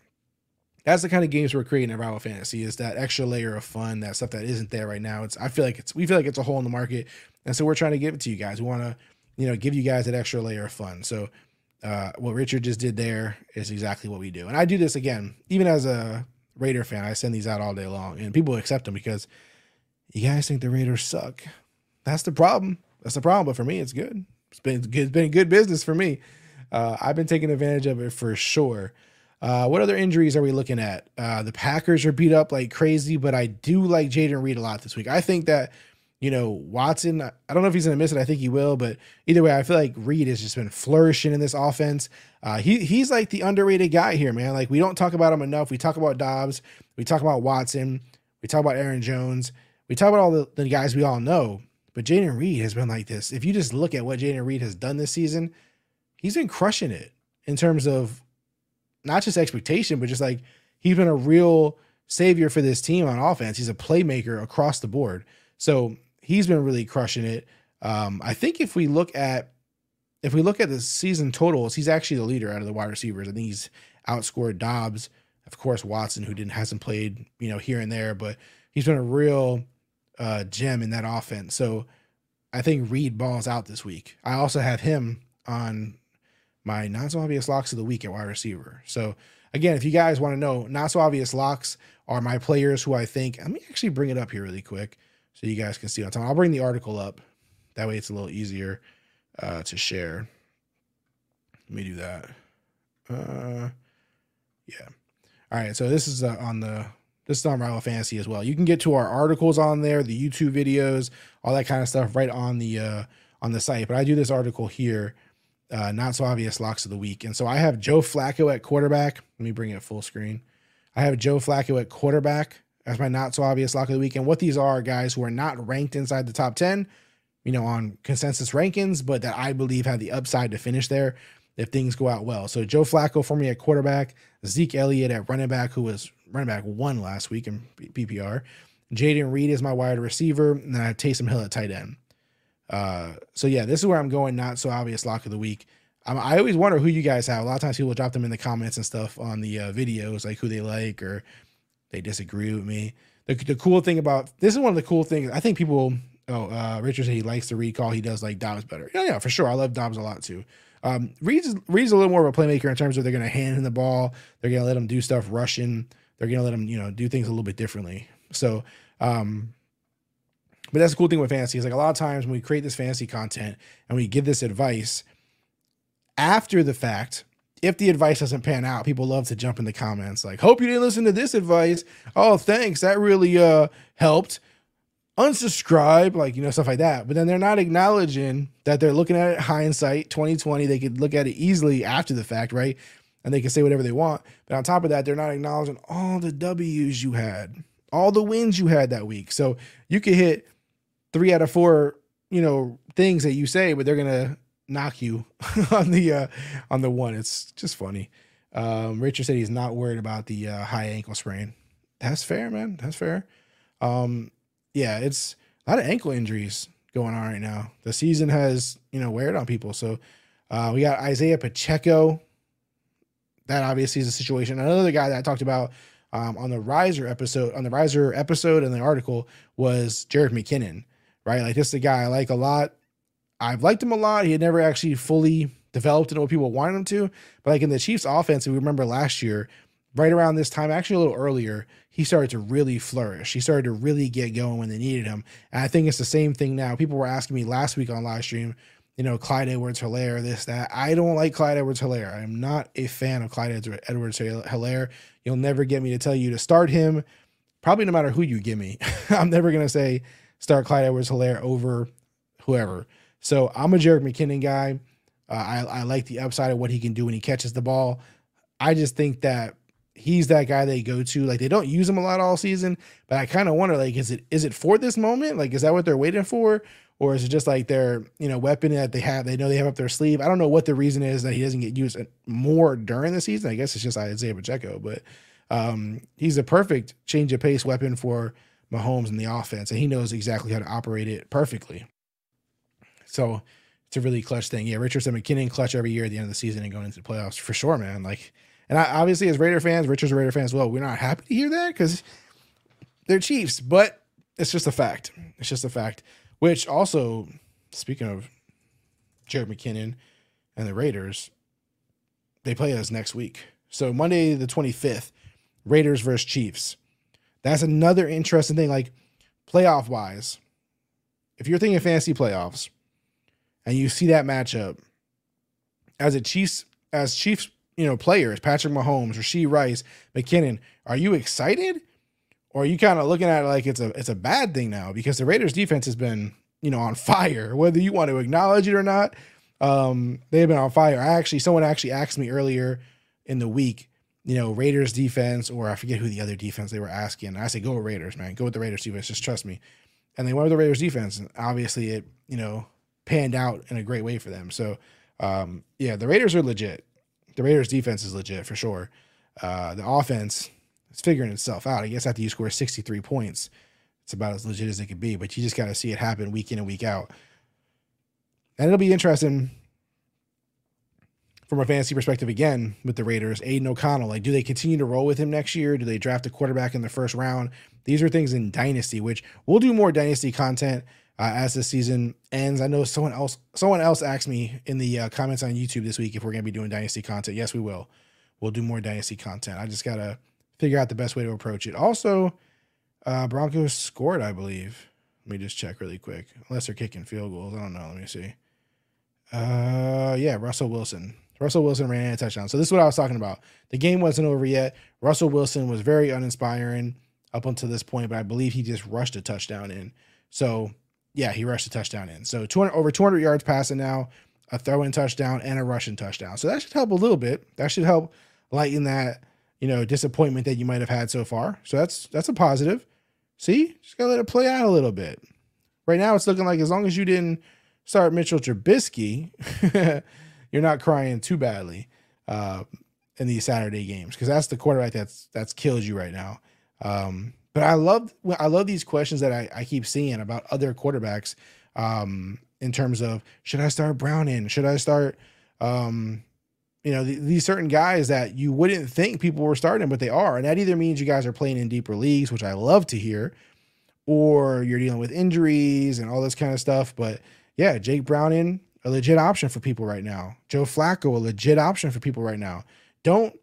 that's the kind of games we're creating at Rival Fantasy is that extra layer of fun, that stuff that isn't there right now. It's I feel like it's we feel like it's a hole in the market. And so we're trying to give it to you guys. We want to, you know, give you guys that extra layer of fun. So uh, what Richard just did there is exactly what we do. And I do this again, even as a Raider fan, I send these out all day long and people accept them because you guys think the Raiders suck. That's the problem. That's the problem. But for me, it's good. It's been good, it's been good business for me. Uh, I've been taking advantage of it for sure. Uh, what other injuries are we looking at? Uh, the Packers are beat up like crazy, but I do like Jayden Reed a lot this week. I think that, you know, Watson, I don't know if he's going to miss it. I think he will, but either way, I feel like Reed has just been flourishing in this offense. Uh, he He's like the underrated guy here, man. Like, we don't talk about him enough. We talk about Doubs, we talk about Watson, we talk about Aaron Jones, we talk about all the, the guys we all know, but Jayden Reed has been like this. If you just look at what Jayden Reed has done this season, he's been crushing it in terms of not just expectation, but just like he's been a real savior for this team on offense. He's a playmaker across the board. So he's been really crushing it. Um, I think if we look at if we look at the season totals, he's actually the leader out of the wide receivers. I think he's outscored Doubs, of course Watson, who didn't hasn't played, you know, here and there, but he's been a real uh, gem in that offense. So I think Reed balls out this week. I also have him on my not so obvious locks of the week at wide receiver. So again, if you guys want to know, not so obvious locks are my players who I think. Let me actually bring it up here really quick so you guys can see on time. I'll bring the article up. That way, it's a little easier uh, to share. Let me do that. Uh, yeah. All right. So this is uh, on the This is on Rival Fantasy as well. You can get to our articles on there, the YouTube videos, all that kind of stuff right on the uh, on the site. But I do this article here, uh, not so obvious locks of the week, and so I have Joe Flacco at quarterback. Let me bring it full screen. I have Joe Flacco at quarterback as my not so obvious lock of the week. And what these are guys who are not ranked inside the top 10, you know, on consensus rankings, but that I believe have the upside to finish there if things go out well. So Joe Flacco for me at quarterback, Zeke Elliott at running back, who was running back one last week in PPR. Jayden Reed is my wide receiver, and then I have Taysom Hill at tight end. Uh, so yeah, this is where I'm going. Not so obvious lock of the week. I always wonder who you guys have. A lot of times people drop them in the comments and stuff on the uh, videos, like who they like or they disagree with me. The, the cool thing about this is one of the cool things. I think people. Oh, uh, Richard said he likes the recall. He does like Doubs better. Yeah, yeah, for sure. I love Doubs a lot too. Um, Reed's Reed's a little more of a playmaker in terms of they're going to hand him the ball. They're going to let him do stuff rushing. They're going to let him, you know, do things a little bit differently. So, um, but that's the cool thing with fantasy is like a lot of times when we create this fantasy content and we give this advice after the fact, if the advice doesn't pan out, people love to jump in the comments like, "Hope you didn't listen to this advice." Oh, thanks, that really uh helped. Unsubscribe, like you know stuff like that. But then they're not acknowledging that they're looking at it hindsight, 2020. They could look at it easily after the fact, right? And they can say whatever they want. But on top of that, they're not acknowledging all the W's you had, all the wins you had that week. So you could hit three out of four, you know, things that you say, but they're gonna knock you on the uh, on the one. It's just funny. Um, Richard said he's not worried about the uh, high ankle sprain. That's fair, man. That's fair. Um, yeah, it's a lot of ankle injuries going on right now. The season has you know wear on people. So uh, we got Isaiah Pacheco. That obviously is a situation. Another guy that I talked about um, on the Riser episode, on the Riser episode and the article was Jerick McKinnon. Right, like this is a guy I like a lot. I've liked him a lot. He had never actually fully developed into what people wanted him to. But like in the Chiefs offense, we remember last year, right around this time, actually a little earlier, he started to really flourish. He started to really get going when they needed him. And I think it's the same thing now. People were asking me last week on live stream, you know, Clyde Edwards Helaire, this, that. I don't like Clyde Edwards Helaire. I'm not a fan of Clyde Edwards Helaire. You'll never get me to tell you to start him, probably no matter who you give me. I'm never going to say start Clyde Edwards Helaire over whoever. So I'm a Jerick McKinnon guy. Uh, I, I like the upside of what he can do when he catches the ball. I just think that he's that guy they go to. Like they don't use him a lot all season, but I kind of wonder like is it is it for this moment? Like is that what they're waiting for? Or is it just like their, you know, weapon that they have, they know they have up their sleeve? I don't know what the reason is that he doesn't get used more during the season. I guess it's just Isaiah Pacheco, but um, he's a perfect change of pace weapon for Mahomes in the offense, and he knows exactly how to operate it perfectly. So it's a really clutch thing. Yeah, Richardson McKinnon clutch every year at the end of the season and going into the playoffs for sure, man. Like, and I, obviously as Raider fans, Richard's Raider fan as well. We're not happy to hear that because they're Chiefs, but it's just a fact. It's just a fact. Which also, speaking of Jerick McKinnon and the Raiders, they play us next week. So Monday the 25th, Raiders versus Chiefs. That's another interesting thing. Like playoff wise, if you're thinking of fantasy playoffs, and you see that matchup as a Chiefs as Chiefs, you know, players, Patrick Mahomes, Rashee Rice, McKinnon, are you excited? Or are you kind of looking at it like it's a it's a bad thing now because the Raiders defense has been, you know, on fire, whether you want to acknowledge it or not. Um, they've been on fire. I actually someone actually asked me earlier in the week, you know, Raiders defense, or I forget who the other defense they were asking. I said, go with Raiders, man. Go with the Raiders defense. Just trust me. And they went with the Raiders defense. And obviously it, you know, panned out in a great way for them. So, um, yeah, the Raiders are legit. The Raiders defense is legit for sure. Uh, the offense is figuring itself out. I guess after you score 63 points, it's about as legit as it could be, but you just got to see it happen week in and week out. And it'll be interesting from a fantasy perspective again with the Raiders. Aidan O'Connell, like, do they continue to roll with him next year? Do they draft a quarterback in the first round? These are things in Dynasty, which we'll do more Dynasty content uh, as the season ends. I know someone else someone else asked me in the uh, comments on YouTube this week if we're going to be doing dynasty content. Yes, we will. We'll do more dynasty content. I just got to figure out the best way to approach it. Also, uh, Broncos scored, I believe. Let me just check really quick. Unless they're kicking field goals, I don't know. Let me see. Uh, yeah, Russell Wilson. Russell Wilson ran a touchdown. So this is what I was talking about. The game wasn't over yet. Russell Wilson was very uninspiring. up until this point, but I believe he just rushed a touchdown in. So yeah, he rushed a touchdown in. So 200 over 200 yards passing now, a throw in touchdown and a rushing touchdown. So that should help a little bit. That should help lighten that you know disappointment that you might have had so far. So that's that's a positive. See, just gotta let it play out a little bit. Right now, it's looking like as long as you didn't start Mitchell Trubisky, you're not crying too badly uh, in these Saturday games because that's the quarterback that's that's killed you right now. Um, but I love I love these questions that I, I keep seeing about other quarterbacks um, in terms of should I start Browning? Should I start um, you know, these certain guys that you wouldn't think people were starting, but they are. And that either means you guys are playing in deeper leagues, which I love to hear, or you're dealing with injuries and all this kind of stuff. But yeah, Jake Browning, a legit option for people right now. Joe Flacco, a legit option for people right now. Don't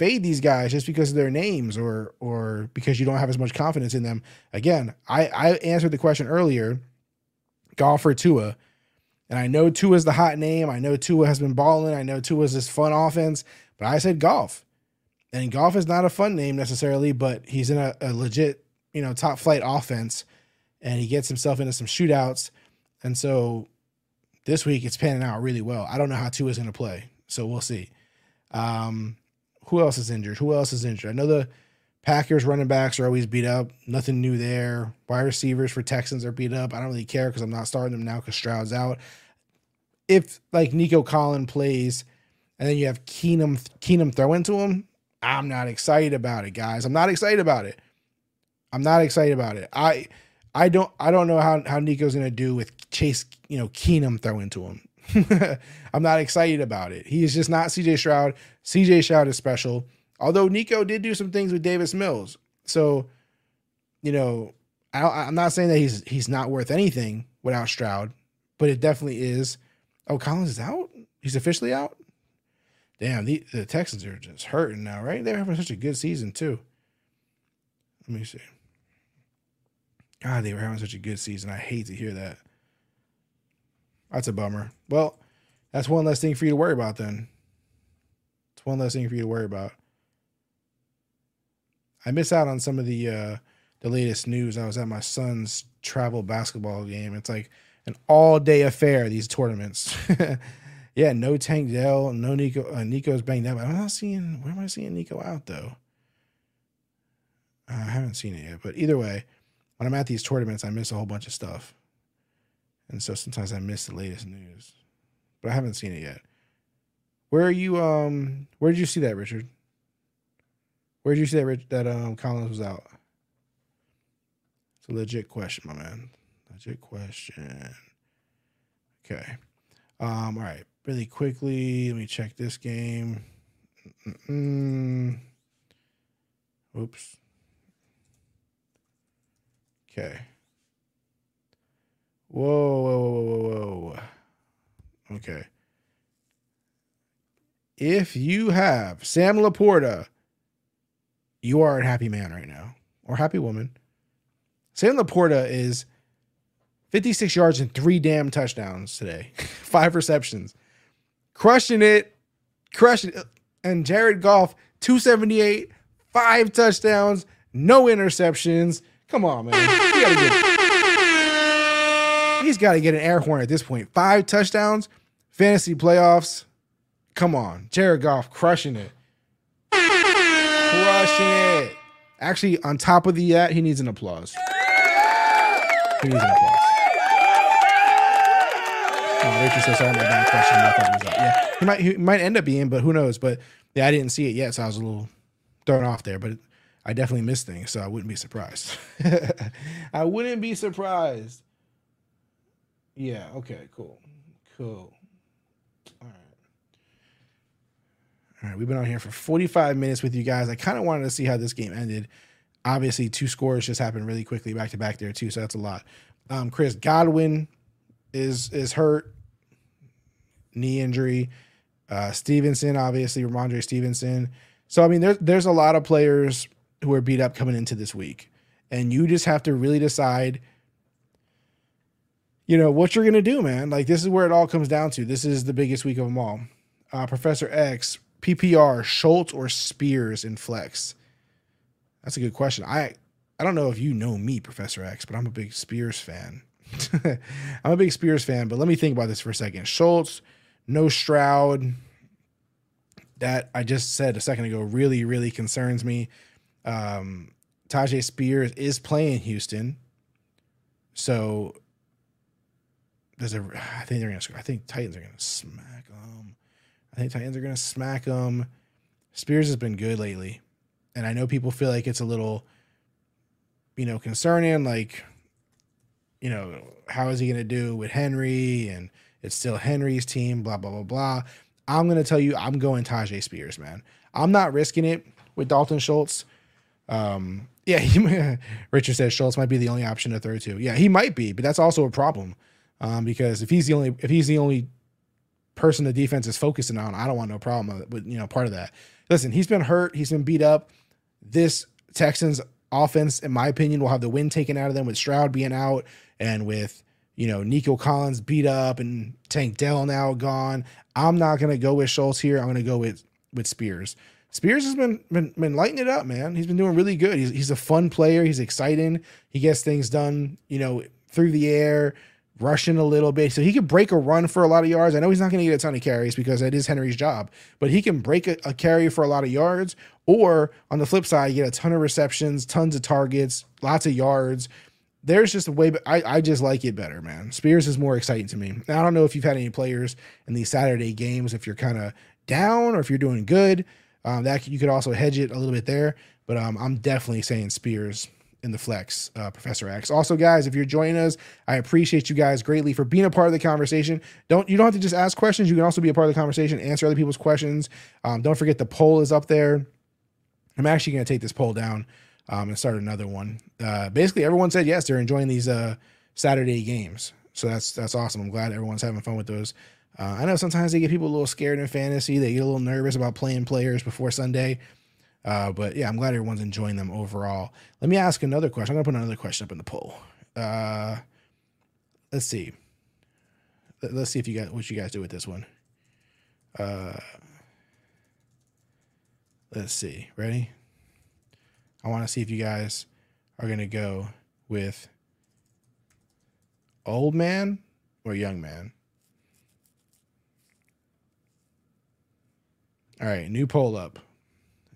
fade these guys just because of their names or or because you don't have as much confidence in them. Again, I, I answered the question earlier. Goff or Tua and I know Tua is the hot name. I know Tua has been balling. I know Tua is this fun offense, but I said Goff. And Goff is not a fun name necessarily, but he's in a, a legit, you know, top flight offense and he gets himself into some shootouts. And so this week it's panning out really well. I don't know how Tua is going to play. So we'll see. Um, who else is injured? Who else is injured? I know the Packers running backs are always beat up. Nothing new there. Wide receivers for Texans are beat up. I don't really care because I'm not starting them now because Stroud's out. If like Nico Collins plays and then you have Keenum Keenum throw into him, I'm not excited about it, guys. I'm not excited about it. I'm not excited about it. I I don't I don't know how, how Nico's gonna do with Case, you know, Keenum throw into him. I'm not excited about it. He is just not CJ Stroud. CJ Stroud is special. Although Nico did do some things with Davis Mills, so you know I, am not saying that he's he's not worth anything without Stroud, but it definitely is. Oh, Collins is out. He's officially out. Damn, the, the Texans are just hurting now, right? They're having such a good season too. Let me see. God, they were having such a good season. I hate to hear that. That's a bummer. Well, that's one less thing for you to worry about then. It's one less thing for you to worry about. I miss out on some of the uh, the latest news. I was at my son's travel basketball game. It's like an all day affair. These tournaments. yeah, no Tank Dell, no Nico. Uh, Nico's banged up. I'm not seeing. Where am I seeing Nico out though? I haven't seen it yet. But either way, when I'm at these tournaments, I miss a whole bunch of stuff, and so sometimes I miss the latest news. But I haven't seen it yet. Where are you? Um, where did you see that, Richard? Where did you see that Richard that um Collins was out? It's a legit question, my man. Legit question. Okay. Um. All right. Really quickly, let me check this game. Mm-mm. Oops. Okay. Whoa, whoa, whoa, whoa, whoa. Okay. If you have Sam LaPorta you are a happy man right now or happy woman. Sam LaPorta is 56 yards and three damn touchdowns today, five receptions, crushing it, crushing it. And Jared Goff, 278, five touchdowns, no interceptions. Come on, man. He's got to get an air horn at this point. Five touchdowns, fantasy playoffs. Come on. Jared Goff crushing it crushing it. Actually, on top of the that, he needs an applause. He needs an applause. Oh, Rachel says, "Sorry, my bad question." I thought he was out. Yeah, he might he might end up being, but who knows? But yeah, I didn't see it yet, so I was a little thrown off there. But I definitely missed things, so I wouldn't be surprised. I wouldn't be surprised. Yeah. Okay. Cool. Cool. All right. All right, we've been on here for 45 minutes with you guys. I kind of wanted to see how this game ended. Obviously, two scores just happened really quickly back to back there too, so that's a lot. Um, Chris Godwin is is hurt, knee injury. Uh, Stevenson, obviously, Rhamondre Stevenson. So I mean, there's there's a lot of players who are beat up coming into this week, and you just have to really decide. You know what you're gonna do, man. Like this is where it all comes down to. This is the biggest week of them all. Uh, Professor X PPR, Schultz or Spears in flex? That's a good question. I I don't know if you know me, Professor X, but I'm a big Spears fan. I'm a big Spears fan, but let me think about this for a second. Schultz, no Stroud. That I just said a second ago really, really concerns me. Um, Tyjae Spears is playing Houston. So I think they're gonna I think Titans are gonna smack them. I think Titans are gonna smack them. Spears has been good lately. And I know people feel like it's a little, you know, concerning, like, you know, how is he gonna do with Henry? And it's still Henry's team, blah, blah, blah, blah. I'm gonna tell you, I'm going Tyjae Spears, man. I'm not risking it with Dalton Schultz. Um, yeah, he, Richard says Schultz might be the only option to throw to. Yeah, he might be, but that's also a problem um, because if he's the only if he's the only person the defense is focusing on, I don't want no problem with you know part of that. Listen, he's been hurt, he's been beat up. This Texans offense, in my opinion, will have the wind taken out of them with Stroud being out and with you know Nico Collins beat up and Tank Dell now gone. I'm not gonna go with Schultz here. I'm gonna go with with Spears. Spears has been, been been lighting it up, man. He's been doing really good. He's he's a fun player. He's exciting. He gets things done, you know, through the air, rushing a little bit. So he could break a run for a lot of yards. I know he's not going to get a ton of carries because that is Henry's job, but he can break a, a carry for a lot of yards. Or on the flip side, get a ton of receptions, tons of targets, lots of yards. There's just a way, but I, I just like it better, man. Spears is more exciting to me. Now, I don't know if you've had any players in these Saturday games, if you're kind of down or if you're doing good. Um, that you could also hedge it a little bit there, but um, I'm definitely saying Spears in the flex, uh, Professor X. Also, guys, if you're joining us, I appreciate you guys greatly for being a part of the conversation. Don't you don't have to just ask questions; you can also be a part of the conversation, answer other people's questions. Um, don't forget the poll is up there. I'm actually going to take this poll down um, and start another one. Uh, basically, everyone said yes; they're enjoying these uh, Saturday games, so that's that's awesome. I'm glad everyone's having fun with those. Uh, I know sometimes they get people a little scared in fantasy. They get a little nervous about playing players before Sunday. Uh, but yeah, I'm glad everyone's enjoying them overall. Let me ask another question. I'm gonna put another question up in the poll. Uh, let's see. Let's see if you guys what you guys do with this one. Uh, let's see. Ready? I want to see if you guys are gonna go with old man or young man. All right, new poll up.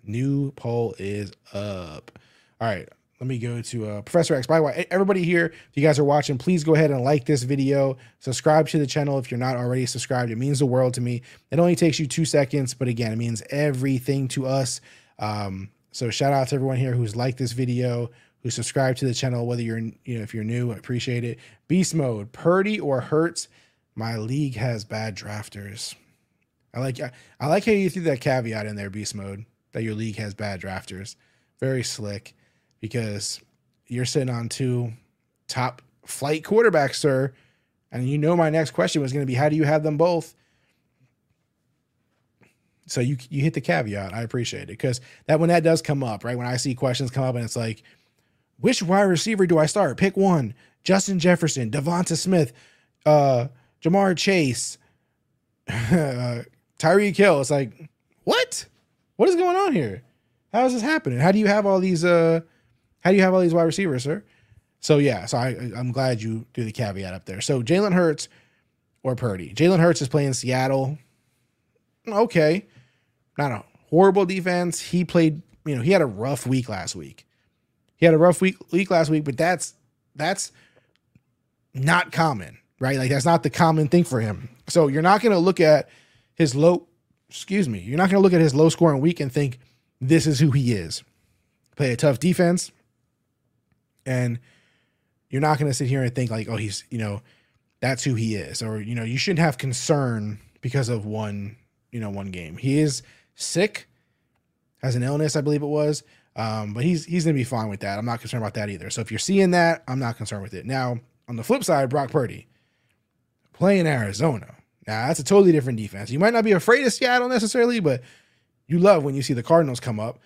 New poll is up. All right, let me go to uh, Professor X. By the way, everybody here, if you guys are watching, please go ahead and like this video. Subscribe to the channel if you're not already subscribed. It means the world to me. It only takes you two seconds, but again, it means everything to us. Um, so shout out to everyone here who's liked this video, who subscribed to the channel, whether you're, you know, if you're new, I appreciate it. Beast mode, Purdy or Hurts. My league has bad drafters. I like I like how you threw that caveat in there, beast mode, that your league has bad drafters. Very slick, because you're sitting on two top flight quarterbacks, sir. And you know my next question was going to be, how do you have them both? So you you hit the caveat. I appreciate it because that when that does come up, right? When I see questions come up and it's like, which wide receiver do I start? Pick one: Justin Jefferson, DeVonta Smith, uh, Ja'Marr Chase, uh, Tyreek Hill. It's like, what? What is going on here? How is this happening? How do you have all these uh how do you have all these wide receivers, sir? So yeah, so I I'm glad you do the caveat up there. So Jalen Hurts or Purdy. Jalen Hurts is playing Seattle. Okay. Not a horrible defense. He played, you know, he had a rough week last week. He had a rough week week last week, but that's that's not common, right? Like that's not the common thing for him. So you're not going to look at his low, excuse me, you're not going to look at his low scoring week and think this is who he is. Play a tough defense, and you're not going to sit here and think like, oh, he's you know, that's who he is, or you know, you shouldn't have concern because of one you know one game. He is sick, has an illness, I believe it was. Um, but he's he's gonna be fine with that. I'm not concerned about that either. So if you're seeing that, I'm not concerned with it. Now, on the flip side, Brock Purdy playing Arizona. Now that's a totally different defense. You might not be afraid of Seattle necessarily, but you love when you see the Cardinals come up.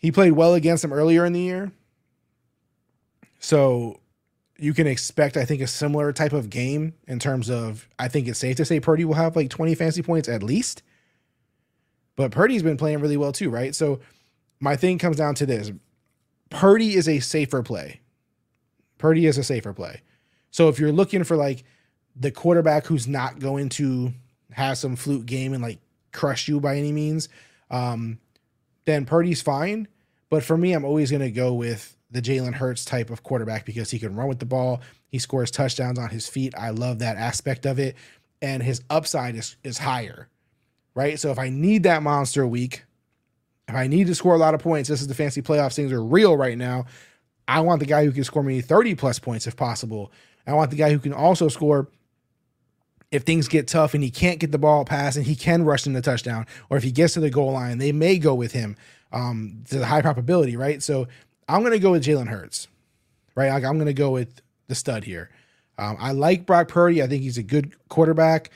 He played well against them earlier in the year. So you can expect, I think, a similar type of game in terms of I think it's safe to say Purdy will have like 20 fantasy points at least. But Purdy's been playing really well too, right? So my thing comes down to this. Purdy is a safer play. Purdy is a safer play. So if you're looking for like the quarterback who's not going to have some flute game and like crush you by any means, um, then Purdy's fine. But for me, I'm always going to go with the Jalen Hurts type of quarterback because he can run with the ball. He scores touchdowns on his feet. I love that aspect of it. And his upside is, is higher, right? So if I need that monster week, if I need to score a lot of points, this is the fancy playoffs. Things are real right now. I want the guy who can score me 30 plus points if possible. I want the guy who can also score if things get tough and he can't get the ball pass and he can rush in the touchdown, or if he gets to the goal line, they may go with him. Um, to the high probability, right? So I'm gonna go with Jalen Hurts, right? I'm gonna go with the stud here. Um, I like Brock Purdy. I think he's a good quarterback.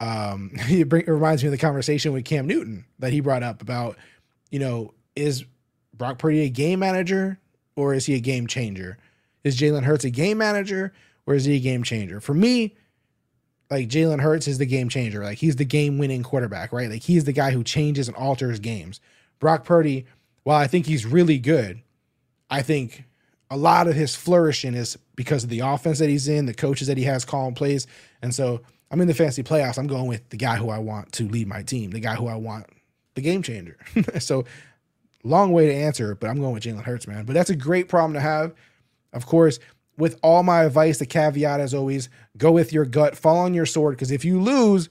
Um, it, bring, it reminds me of the conversation with Cam Newton that he brought up about, you know, is Brock Purdy a game manager or is he a game changer? Is Jalen Hurts a game manager or is he a game changer? For me, like Jalen Hurts is the game changer. Like he's the game winning quarterback, right? Like he's the guy who changes and alters games. Brock Purdy, while I think he's really good, I think a lot of his flourishing is because of the offense that he's in, the coaches that he has calling plays. And so I'm in the fantasy playoffs. I'm going with the guy who I want to lead my team, the guy who I want the game changer. so long way to answer, but I'm going with Jalen Hurts, man. But that's a great problem to have. Of course, with all my advice, the caveat as always, go with your gut, fall on your sword, because if you lose,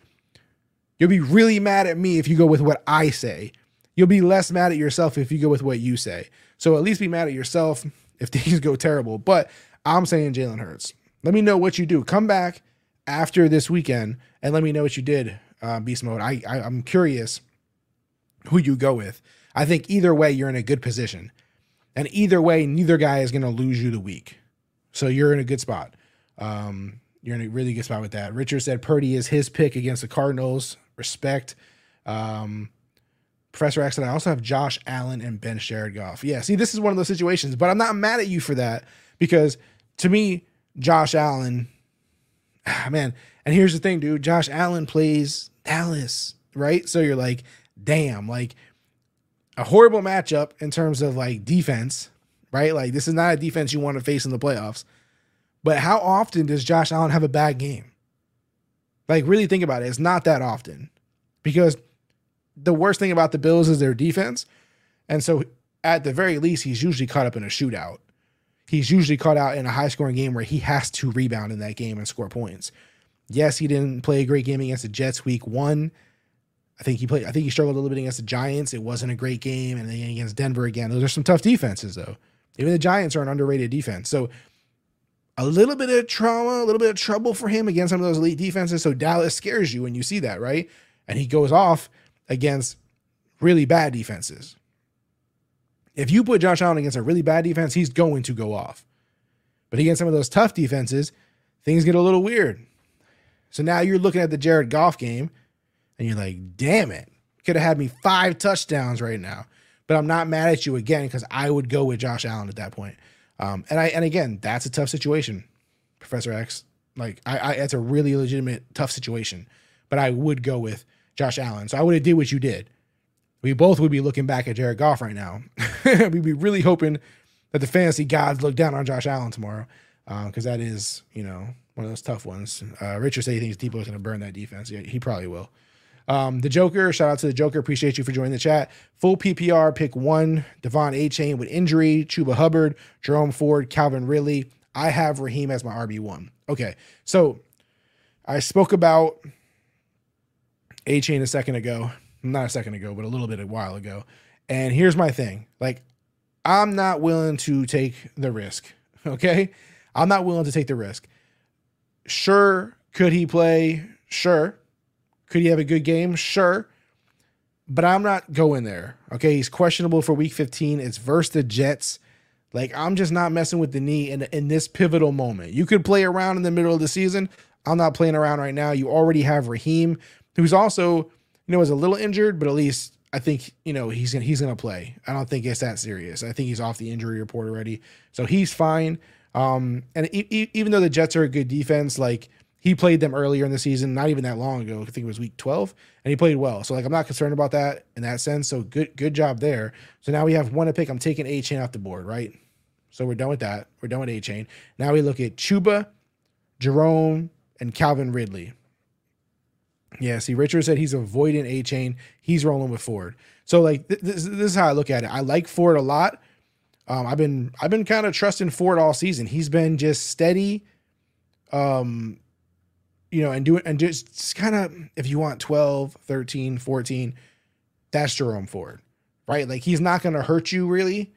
you'll be really mad at me if you go with what I say. You'll be less mad at yourself if you go with what you say. So at least be mad at yourself if things go terrible. But I'm saying Jalen Hurts. Let me know what you do. Come back after this weekend and let me know what you did, uh, Beast Mode. I, I I'm curious who you go with. I think either way you're in a good position, and either way neither guy is going to lose you the week. So you're in a good spot. Um, you're in a really good spot with that. Richard said Purdy is his pick against the Cardinals. Respect. Um, Professor X and I also have Josh Allen and Ben Jared Goff. Yeah, see, this is one of those situations, but I'm not mad at you for that because to me, Josh Allen, ah, man, and here's the thing, dude. Josh Allen plays Dallas, right? So you're like, damn, like a horrible matchup in terms of like defense, right? Like this is not a defense you want to face in the playoffs. But how often does Josh Allen have a bad game? Like, really think about it. It's not that often because the worst thing about the Bills is their defense. And so, at the very least, he's usually caught up in a shootout. He's usually caught out in a high scoring game where he has to rebound in that game and score points. Yes, he didn't play a great game against the Jets week one. I think he played, I think he struggled a little bit against the Giants. It wasn't a great game. And then against Denver again. Those are some tough defenses, though. Even the Giants are an underrated defense. So a little bit of trauma, a little bit of trouble for him against some of those elite defenses. So Dallas scares you when you see that, right? And he goes off against really bad defenses. If you put Josh Allen against a really bad defense, he's going to go off. But against some of those tough defenses, things get a little weird. So now you're looking at the Jared Goff game and you're like, damn it, could have had me five touchdowns right now. But I'm not mad at you again because I would go with Josh Allen at that point. Um, and I and again, that's a tough situation, Professor X. Like I, I it's a really legitimate tough situation. But I would go with Josh Allen. So I would have did what you did. We both would be looking back at Jared Goff right now. We'd be really hoping that the fantasy gods look down on Josh Allen tomorrow, because uh, that is, you know, one of those tough ones. Uh, Richard said he thinks Debo is going to burn that defense. Yeah, he probably will. Um, the Joker, shout out to the Joker. Appreciate you for joining the chat. Full PPR, pick one. De'Von Achane with injury. Chuba Hubbard, Jerome Ford, Calvin Ridley. I have Raheem as my RB1. Okay, so I spoke about Achane a second ago, not a second ago, but a little bit a while ago. And here's my thing like, I'm not willing to take the risk. Okay. I'm not willing to take the risk. Sure. Could he play? Sure. Could he have a good game? Sure. But I'm not going there. Okay. He's questionable for week 15. It's versus the Jets. Like, I'm just not messing with the knee in, in this pivotal moment. You could play around in the middle of the season. I'm not playing around right now. You already have Raheem, who's also, you know, is a little injured, but at least I think, you know, he's gonna he's gonna play. I don't think it's that serious. I think he's off the injury report already. So he's fine. Um, and e- e- even though the Jets are a good defense, like he played them earlier in the season, not even that long ago. I think it was week 12, and he played well. So like I'm not concerned about that in that sense. So good good job there. So now we have one to pick. I'm taking Achane off the board, right? So we're done with that. We're done with Achane. Now we look at Chuba, Jerome, and Calvin Ridley. Yeah, see, Richard said he's avoiding Achane. He's rolling with Ford. So like th- this, this is how I look at it. I like Ford a lot. Um, I've been I've been kind of trusting Ford all season. He's been just steady. Um, you know, and doing and just kind of if you want 12, 13, 14, that's Jerome Ford. Right? Like he's not gonna hurt you really,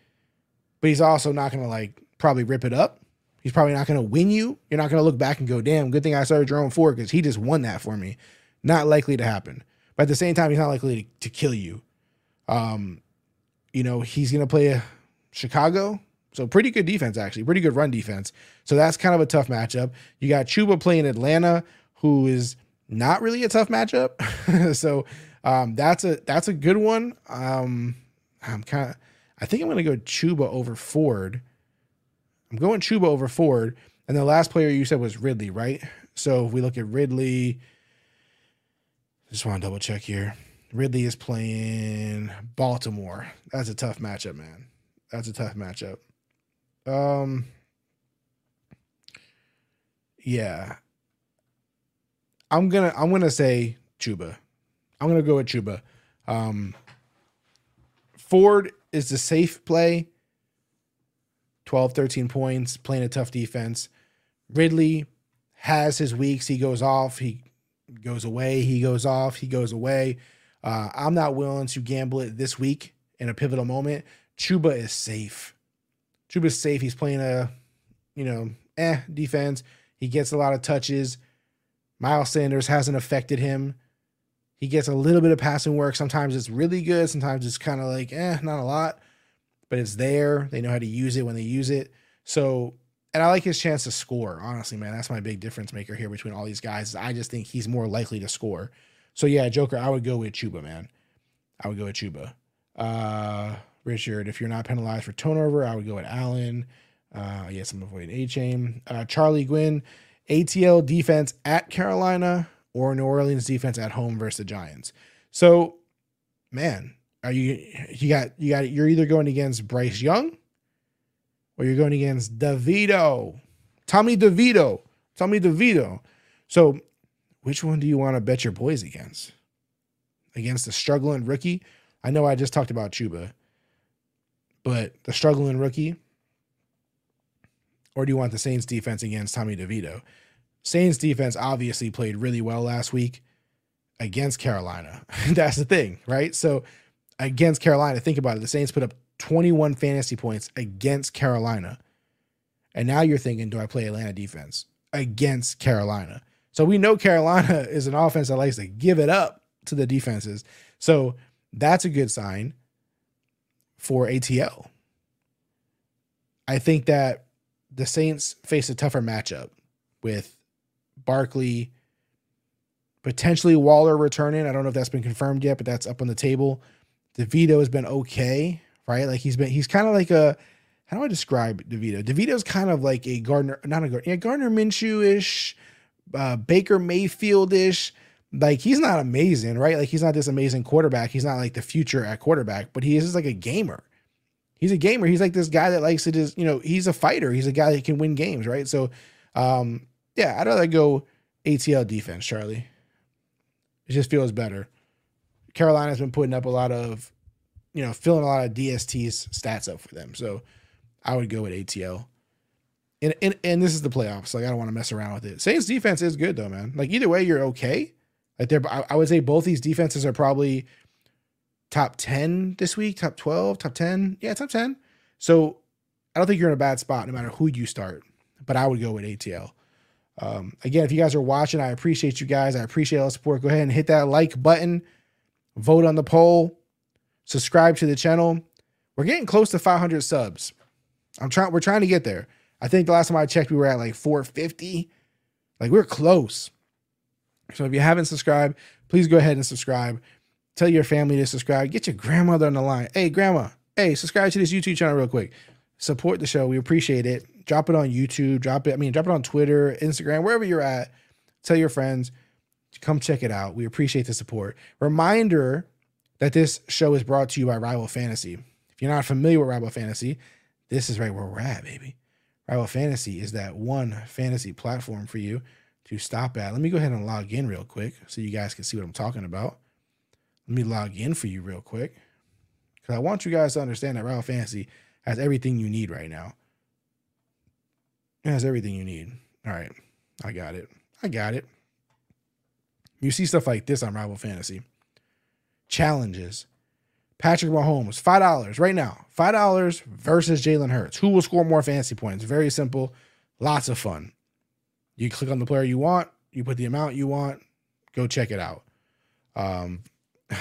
but he's also not gonna like probably rip it up. He's probably not gonna win you. You're not gonna look back and go, damn, good thing I started Jerome Ford because he just won that for me. Not likely to happen. But at the same time, he's not likely to, to kill you. Um, you know, he's gonna play Chicago. So pretty good defense, actually, pretty good run defense. So that's kind of a tough matchup. You got Chuba playing Atlanta, who is not really a tough matchup. so um, that's a that's a good one. Um, I'm kind of I think I'm gonna go Chuba over Ford. I'm going Chuba over Ford. And the last player you said was Ridley, right? So if we look at Ridley, just want to double check here. Ridley is playing Baltimore. That's a tough matchup, man. That's a tough matchup. Um, yeah, I'm gonna I'm gonna say Chuba. I'm gonna go with Chuba. Um, Ford is the safe play. 12, 13 points, playing a tough defense. Ridley has his weeks. He goes off. He goes away. He goes off. He goes away. Uh, I'm not willing to gamble it this week in a pivotal moment. Chuba is safe. Chuba's safe. He's playing a, you know, eh defense. He gets a lot of touches. Miles Sanders hasn't affected him. He gets a little bit of passing work. Sometimes it's really good. Sometimes it's kind of like, eh, not a lot, but it's there. They know how to use it when they use it. So, and I like his chance to score. Honestly, man, that's my big difference maker here between all these guys. I just think he's more likely to score. So yeah, Joker, I would go with Chuba, man. I would go with Chuba. Uh, Richard, if you're not penalized for turnover, I would go with Allen. Uh, yes, I'm avoiding Achane. Uh, Charlie Gwynn, ATL defense at Carolina or New Orleans defense at home versus the Giants. So, man, are you you got you got you're either going against Bryce Young or you're going against DeVito, Tommy DeVito, Tommy DeVito. So, which one do you want to bet your boys against? Against the struggling rookie? I know I just talked about Chuba, but the struggling rookie or do you want the Saints defense against Tommy DeVito? Saints defense obviously played really well last week against Carolina. That's the thing, right? So against Carolina, think about it. The Saints put up 21 fantasy points against Carolina. And now you're thinking, do I play Atlanta defense against Carolina? So we know Carolina is an offense that likes to give it up to the defenses. So that's a good sign for ATL. I think that the Saints face a tougher matchup with Barkley, potentially Waller returning. I don't know if that's been confirmed yet, but that's up on the table. DeVito has been okay, right? Like he's been he's kind of like a how do I describe DeVito? DeVito's kind of like a Gardner, not a Gardner, yeah, Gardner Minshew-ish, uh, Baker Mayfield-ish. Like he's not amazing, right? Like he's not this amazing quarterback. He's not like the future at quarterback, but he is like a gamer he's a gamer. He's like this guy that likes to just, you know, he's a fighter. He's a guy that can win games, right? So, um, yeah, I'd rather go ATL defense, Charlie. It just feels better. Carolina's been putting up a lot of, you know, filling a lot of DST's stats up for them. So I would go with ATL. And, and and this is the playoffs. Like I don't want to mess around with it. Saints defense is good though, man. Like either way, you're okay. Like they're, I, I would say both these defenses are probably top 10 this week, top 12, top 10. Yeah, top 10. So I don't think you're in a bad spot no matter who you start, but I would go with ATL. Um, again, if you guys are watching, I appreciate you guys. I appreciate all the support. Go ahead and hit that like button, vote on the poll, subscribe to the channel. We're getting close to 500 subs. I'm trying. We're trying to get there. I think the last time I checked, we were at like 450. Like we're close. So if you haven't subscribed, please go ahead and subscribe. Tell your family to subscribe. Get your grandmother on the line. Hey, grandma, hey, subscribe to this YouTube channel real quick. Support the show. We appreciate it. Drop it on YouTube. Drop it. I mean, drop it on Twitter, Instagram, wherever you're at. Tell your friends, come check it out. We appreciate the support. Reminder that this show is brought to you by Rival Fantasy. If you're not familiar with Rival Fantasy, this is right where we're at, baby. Rival Fantasy is that one fantasy platform for you to stop at. Let me go ahead and log in real quick so you guys can see what I'm talking about. Let me log in for you real quick because I want you guys to understand that Rival Fantasy has everything you need right now. It has everything you need. All right, I got it. I got it. You see stuff like this on Rival Fantasy. Challenges. Patrick Mahomes, five dollars right now. Five dollars versus Jalen Hurts. Who will score more fantasy points? Very simple. Lots of fun. You click on the player you want, you put the amount you want, go check it out. Um,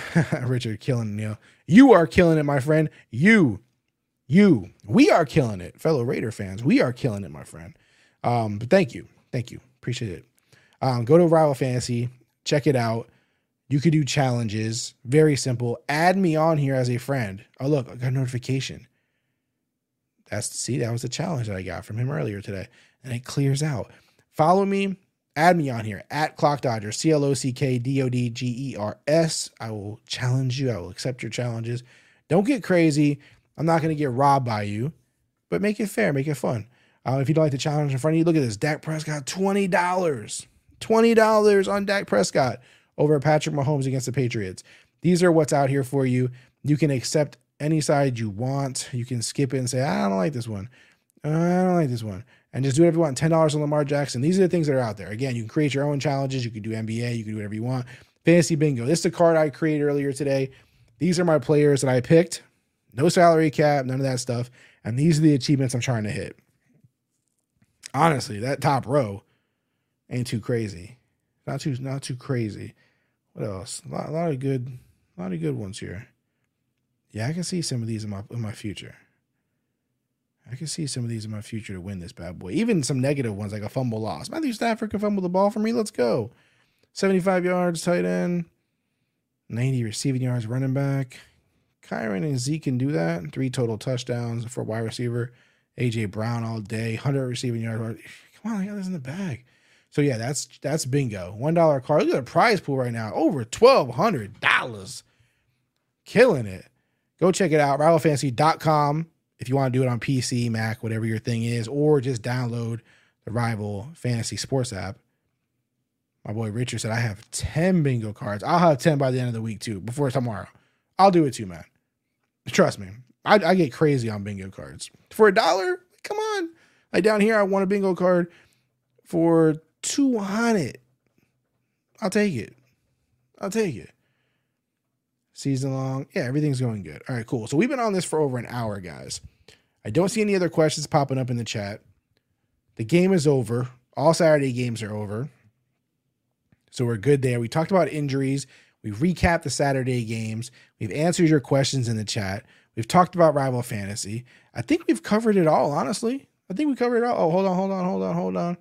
Richard killing know, you are killing it, my friend. You, you, we are killing it, fellow Raider fans. We are killing it, my friend. Um, but thank you, thank you, appreciate it. Um, go to Rival Fantasy, check it out. You could do challenges, very simple. Add me on here as a friend. Oh look, I got a notification. That's see, that was the challenge that I got from him earlier today, and it clears out. Follow me, add me on here at Clock Dodger, C L O C K D O D G E R S. I will challenge you. I will accept your challenges. Don't get crazy. I'm not going to get robbed by you, but make it fair, make it fun. Uh, if you don't like the challenge in front of you, look at this. Dak Prescott, $20. $20 on Dak Prescott over Patrick Mahomes against the Patriots. These are what's out here for you. You can accept any side you want. You can skip it and say, I don't like this one. I don't like this one and just do whatever you want. Ten dollars on Lamar Jackson. These are the things that are out there. Again, you can create your own challenges. You can do NBA. You can do whatever you want. Fantasy bingo. This is the card I created earlier today. These are my players that I picked. No salary cap, none of that stuff. And these are the achievements I'm trying to hit. Honestly, that top row ain't too crazy. Not too not too crazy. What else? A lot, a lot of good, a lot of good ones here. Yeah, I can see some of these in my in my future. I can see some of these in my future to win this bad boy. Even some negative ones like a fumble loss. Matthew Stafford can fumble the ball for me. Let's go. 75 yards, tight end. 90 receiving yards, running back. Kyren and Zeke can do that. Three total touchdowns for wide receiver. AJ Brown all day. 100 receiving yards. Come on, I got this in the bag. So yeah, that's that's bingo. One dollar card. Look at the prize pool right now. Over twelve hundred dollars. Killing it. Go check it out. RivalFantasy.com if you want to do it on PC, Mac, whatever your thing is, or just download the Rival Fantasy Sports app. My boy Richard said I have 10 bingo cards. I'll have 10 by the end of the week too, before tomorrow. I'll do it too, man. Trust me. I, I get crazy on bingo cards. For a dollar? Come on. Like down here, I want a bingo card for 200. I'll take it. I'll take it season long. Yeah, everything's going good. All right, cool. So we've been on this for over an hour, guys. I don't see any other questions popping up in the chat. The game is over. All Saturday games are over. So we're good there. We talked about injuries. We've recapped the Saturday games. We've answered your questions in the chat. We've talked about rival fantasy. I think we've covered it all, honestly. I think we covered it all. Oh, hold on, hold on, hold on, hold on.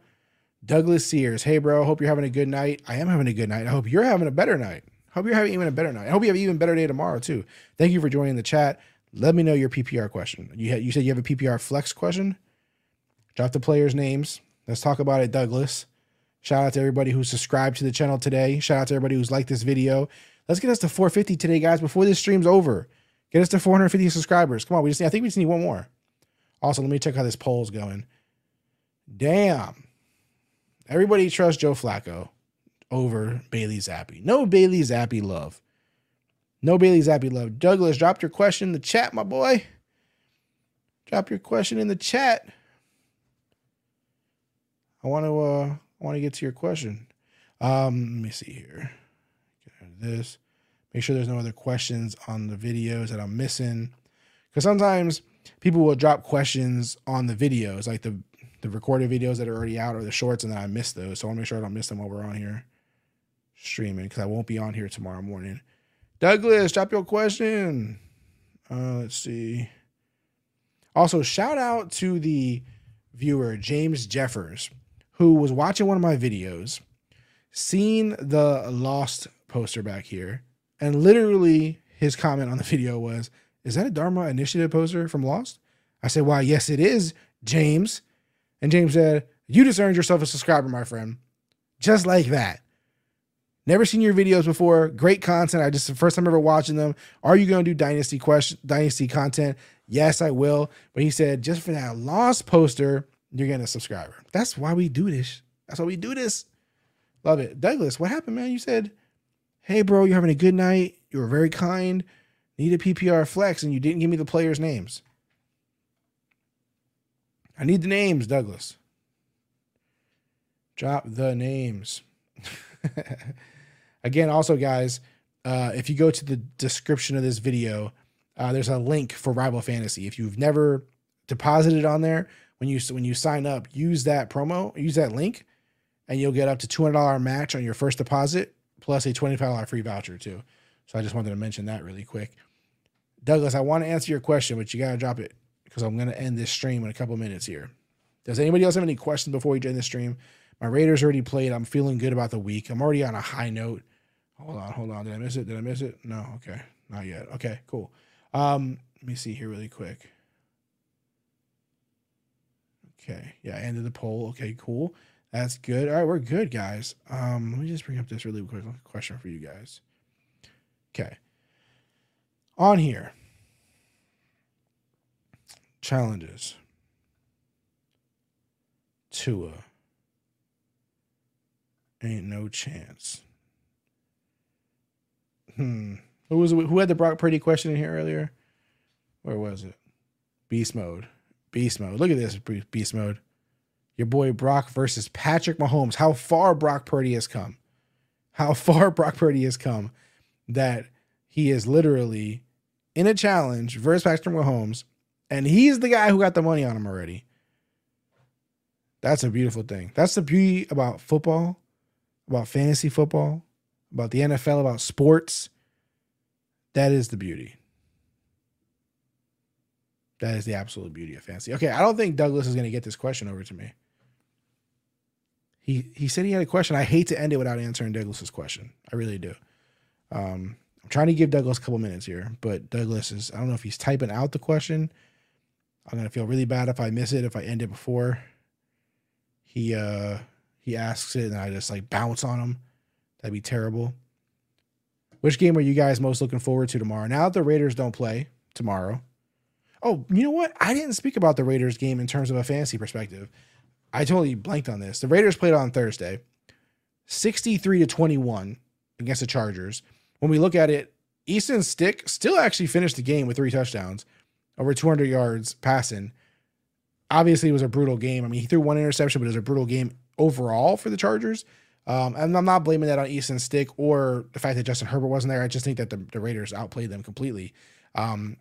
Douglas Sears. Hey, bro. Hope you're having a good night. I am having a good night. I hope you're having a better night. Hope you're having even a better night. I hope you have even better day tomorrow, too. Thank you for joining the chat. Let me know your PPR question. You, you said you have a PPR flex question? Drop the players' names. Let's talk about it, Douglas. Shout out to everybody who subscribed to the channel today. Shout out to everybody who's liked this video. Let's get us to 450 today, guys, before this stream's over. Get us to 450 subscribers. Come on, we just need, I think we just need one more. Also, let me check how this poll's going. Damn. Everybody trusts Joe Flacco over Bailey Zappe. No Bailey Zappe love. No Bailey Zappe love. Douglas, drop your question in the chat, my boy. Drop your question in the chat. I want to uh I want to get to your question. Um, let me see here. Get this. Make sure there's no other questions on the videos that I'm missing. Because sometimes people will drop questions on the videos, like the the recorded videos that are already out or the shorts, and then I miss those. So I want to make sure I don't miss them while we're on here streaming because I won't be on here tomorrow morning. Douglas, drop your question. Uh, let's see. Also, shout out to the viewer, James Jeffers, who was watching one of my videos, seen the Lost poster back here, and literally his comment on the video was, Is that a Dharma Initiative poster from Lost? I said, Why, yes, it is, James. And James said, You just earned yourself a subscriber, my friend. just like that. Never seen your videos before. Great content. I just the first time ever watching them. Are you going to do dynasty question dynasty content? Yes, I will. But he said just for that lost poster, you're getting a subscriber. That's why we do this. That's why we do this. Love it. Douglas, what happened, man? You said, "Hey, bro, you're having a good night. You were very kind. Need a PPR flex, and you didn't give me the players' names. I need the names, Douglas. Drop the names." Again, also, guys, uh, if you go to the description of this video, uh, there's a link for Rival Fantasy. If you've never deposited on there, when you when you sign up, use that promo, use that link, and you'll get up to two hundred dollar match on your first deposit, plus a twenty five dollar free voucher too. So I just wanted to mention that really quick. Douglas, I want to answer your question, but you gotta drop it because I'm gonna end this stream in a couple minutes here. Does anybody else have any questions before we end the stream? My Raiders already played. I'm feeling good about the week. I'm already on a high note. Hold on, hold on. Did I miss it? Did I miss it? No. Okay. Not yet. Okay, cool. Um, let me see here really quick. Okay. Yeah, ended the poll. Okay, cool. That's good. All right, we're good, guys. Um, let me just bring up this really quick question for you guys. Okay. On here. Challenges. Tua. Ain't no chance. Hmm. Who was? Who had the Brock Purdy question in here earlier? Where was it? Beast mode. Beast mode. Look at this beast mode. Your boy Brock versus Patrick Mahomes. How far Brock Purdy has come. How far Brock Purdy has come that he is literally in a challenge versus Patrick Mahomes, and he's the guy who got the money on him already. That's a beautiful thing. That's the beauty about football, about fantasy football, about the NFL, about sports. That is the beauty. That is the absolute beauty of fantasy. Okay, I don't think Douglas is going to get this question over to me. He he said he had a question. I hate to end it without answering Douglas's question. I really do. Um, I'm trying to give Douglas a couple minutes here, but Douglas is I don't know if he's typing out the question. I'm gonna feel really bad if I miss it if I end it before he uh he asks it and I just like bounce on him. That'd be terrible. Which game are you guys most looking forward to tomorrow? Now that the Raiders don't play tomorrow. Oh, you know what? I didn't speak about the Raiders game in terms of a fantasy perspective. I totally blanked on this. The Raiders played on Thursday, 63 to 21 against the Chargers. When we look at it, Easton Stick still actually finished the game with three touchdowns, over 200 yards passing. Obviously, it was a brutal game. I mean, he threw one interception, but it was a brutal game overall for the Chargers. Um, and I'm not blaming that on Easton Stick or the fact that Justin Herbert wasn't there. I just think that the, the Raiders outplayed them completely. Um,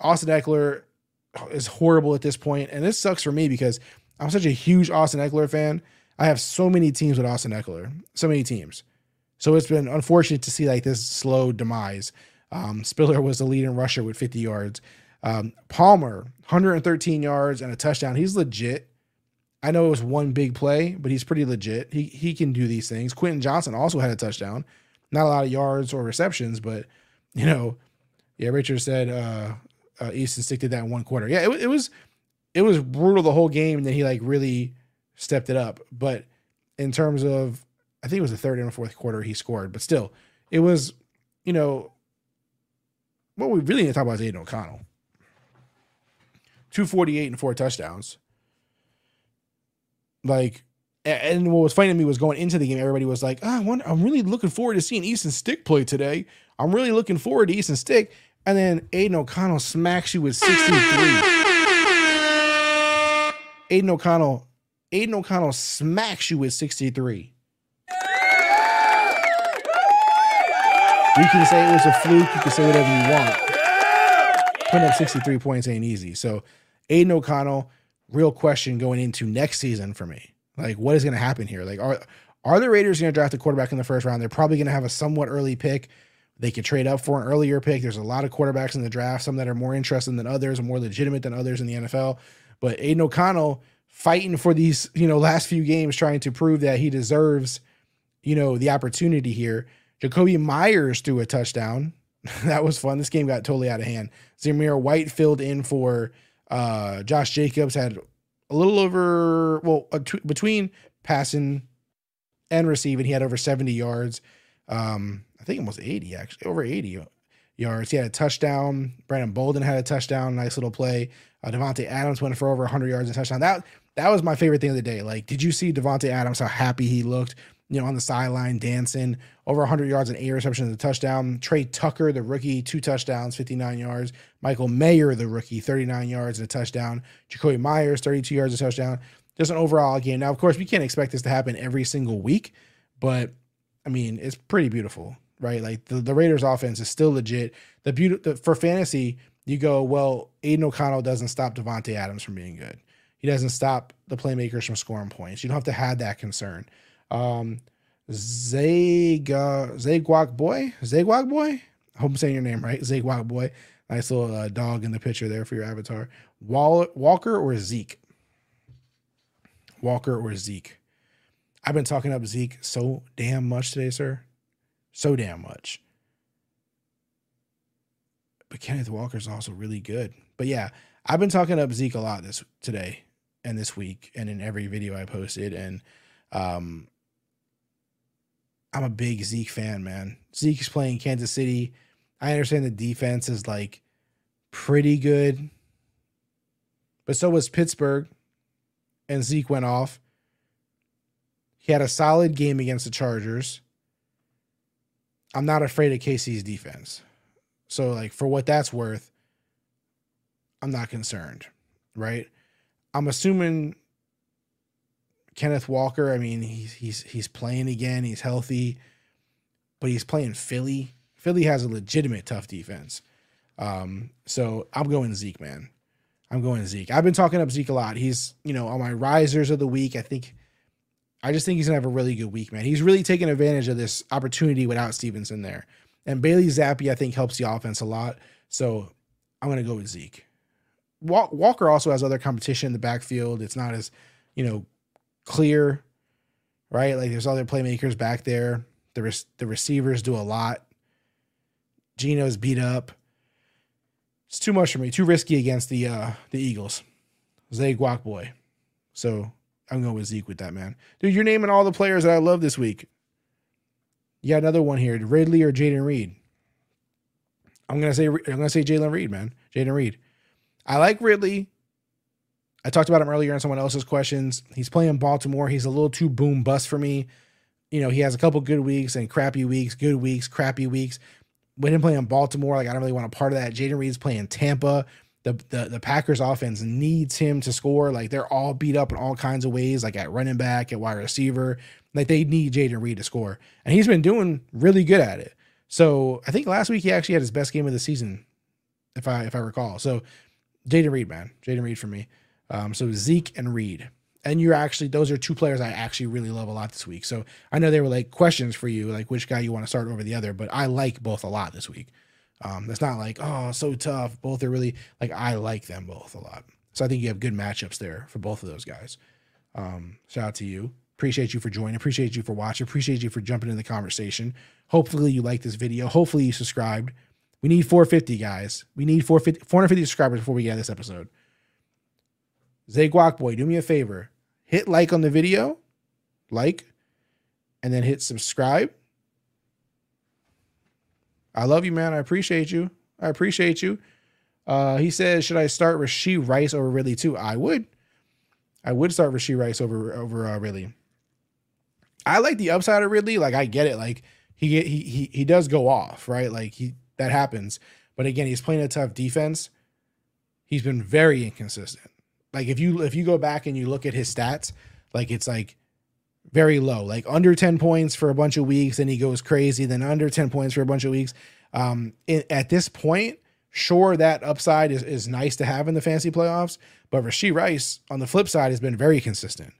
Austin Ekeler is horrible at this point, and this sucks for me because I'm such a huge Austin Ekeler fan. I have so many teams with Austin Ekeler, so many teams. So it's been unfortunate to see like this slow demise. Um, Spiller was the leading rusher with 50 yards. Um, Palmer, 113 yards and a touchdown. He's legit. I know it was one big play, but he's pretty legit. He he can do these things. Quentin Johnston also had a touchdown. Not a lot of yards or receptions, but you know, yeah, Richard said uh, uh Easton Stick did that in one quarter. Yeah, it, it was it was brutal the whole game, and then he like really stepped it up. But in terms of, I think it was the third and fourth quarter he scored, but still, it was, you know, what we really need to talk about is Aidan O'Connell. 248 and four touchdowns. Like, and what was funny to me was going into the game, everybody was like, oh, I'm really looking forward to seeing Easton Stick play today. I'm really looking forward to Easton Stick. And then Aidan O'Connell smacks you with 63. Aidan O'Connell, Aidan O'Connell smacks you with 63. You can say it was a fluke. You can say whatever you want. Putting up 63 points ain't easy. So, Aidan O'Connell, real question going into next season for me. Like, what is going to happen here? Like, are are the Raiders going to draft a quarterback in the first round? They're probably going to have a somewhat early pick. They could trade up for an earlier pick. There's a lot of quarterbacks in the draft, some that are more interesting than others, more legitimate than others in the NFL. But Aidan O'Connell fighting for these, you know, last few games, trying to prove that he deserves, you know, the opportunity here. Jakobi Meyers threw a touchdown. that was fun. This game got totally out of hand. Zamir White filled in for uh, Josh Jacobs, had a little over, well, between passing and receiving. He had over 70 yards. Um, I think almost 80, actually, over 80 yards. He had a touchdown. Brandon Bolden had a touchdown. Nice little play. Uh, Davante Adams went for over 100 yards and touchdown. That that was my favorite thing of the day. Like, did you see Davante Adams? How happy he looked, you know, on the sideline dancing. Over 100 yards and eight receptions and a touchdown. Tre Tucker, the rookie, two touchdowns, 59 yards. Michael Mayer, the rookie, 39 yards and a touchdown. Jakobi Meyers, 32 yards and a touchdown. Just an overall game. Now, of course, we can't expect this to happen every single week, but I mean, it's pretty beautiful, right? Like the, the Raiders offense is still legit. The beauty for fantasy, you go, well, Aidan O'Connell doesn't stop Davante Adams from being good. He doesn't stop the playmakers from scoring points. You don't have to have that concern. Um, Zayga Zaguak boy, Zaguak boy. I hope I'm saying your name right. Zaguak boy. Nice little uh, dog in the picture there for your avatar. Wall- Walker or Zeke? Walker or Zeke? I've been talking up Zeke so damn much today, sir. So damn much. But Kenneth Walker's also really good. But yeah, I've been talking up Zeke a lot this today and this week and in every video I posted. And um I'm a big Zeke fan, man. Zeke's playing Kansas City. I understand the defense is like pretty good. But so was Pittsburgh. And Zeke went off. He had a solid game against the Chargers. I'm not afraid of KC's defense. So, like, for what that's worth, I'm not concerned, right? I'm assuming Kenneth Walker, I mean, he's he's he's playing again, he's healthy, but he's playing Philly. Philly has a legitimate tough defense. Um, so I'm going Zeke, man. I'm going Zeke. I've been talking up Zeke a lot. He's, you know, on my risers of the week. I think I just think he's gonna have a really good week, man. He's really taking advantage of this opportunity without Stevenson there. And Bailey Zappe, I think, helps the offense a lot. So I'm gonna go with Zeke. Walker also has other competition in the backfield. It's not as, you know, clear, right? Like there's other playmakers back there. The the receivers do a lot. Geno's beat up. It's too much for me. Too risky against the uh the Eagles. Zay Guac boy. So I'm going with Zeke with that man. Dude, you're naming all the players that I love this week. You got another one here, Ridley or Jayden Reed. I'm gonna say I'm gonna say Jalen Reed, man. Jayden Reed. I like Ridley. I talked about him earlier in someone else's questions. He's playing Baltimore. He's a little too boom bust for me. You know, he has a couple good weeks and crappy weeks, good weeks, crappy weeks. With him playing Baltimore, like I don't really want a part of that. Jayden Reed's playing Tampa. The, the the Packers offense needs him to score. Like they're all beat up in all kinds of ways, like at running back, at wide receiver. Like they need Jayden Reed to score. And he's been doing really good at it. So I think last week he actually had his best game of the season, if I if I recall. So Jayden Reed, man. Jayden Reed for me. Um, so Zeke and Reed. And you're actually those are two players I actually really love a lot this week. So I know they were like questions for you, like which guy you want to start over the other, but I like both a lot this week. Um, it's not like oh so tough. Both are really like I like them both a lot. So I think you have good matchups there for both of those guys. Um, shout out to you. Appreciate you for joining. Appreciate you for watching. Appreciate you for jumping in the conversation. Hopefully you like this video. Hopefully you subscribed. We need 450 guys. We need 450, 450 subscribers before we get this episode. Zay Guac Boy, do me a favor. Hit like on the video, like, and then hit subscribe. I love you, man. I appreciate you. I appreciate you. Uh, he says, should I start Rashee Rice over Ridley too? I would. I would start Rashee Rice over over uh, Ridley. I like the upside of Ridley. Like I get it. Like he he he he does go off, right? Like he that happens. But again, he's playing a tough defense. He's been very inconsistent. Like if you if you go back and you look at his stats, like it's like very low, like under 10 points for a bunch of weeks, and he goes crazy, then under 10 points for a bunch of weeks. Um, it, at this point, sure, that upside is, is nice to have in the fantasy playoffs, but Rashee Rice on the flip side has been very consistent,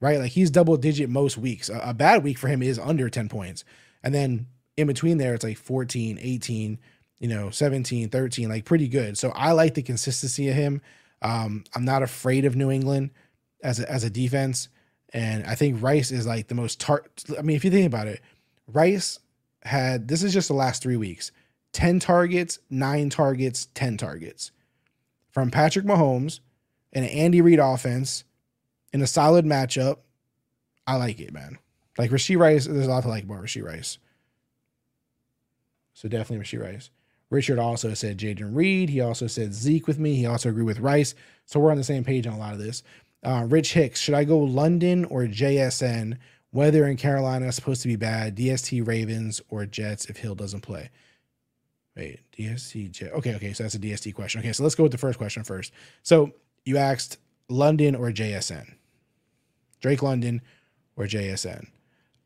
right? Like he's double digit most weeks. A, a bad week for him is under 10 points. And then in between there, it's like 14, 18, you know, 17, 13, like pretty good. So I like the consistency of him. Um, I'm not afraid of New England as a, as a defense. And I think Rice is like the most tar. I mean, if you think about it, Rice had this is just the last three weeks 10 targets, nine targets, 10 targets from Patrick Mahomes and an Andy Reid offense in a solid matchup. I like it, man. Like Rashee Rice, there's a lot to like about Rashee Rice. So definitely Rashee Rice. Richard also said Jayden Reed. He also said Zeke with me. He also agreed with Rice. So we're on the same page on a lot of this. Uh, Rich Hicks, should I go London or JSN? Weather in Carolina is supposed to be bad. DST Ravens or Jets if Hill doesn't play. Wait, DST Jet. Okay, okay. So that's a DST question. Okay, so let's go with the first question first. So you asked London or JSN. Drake London or JSN.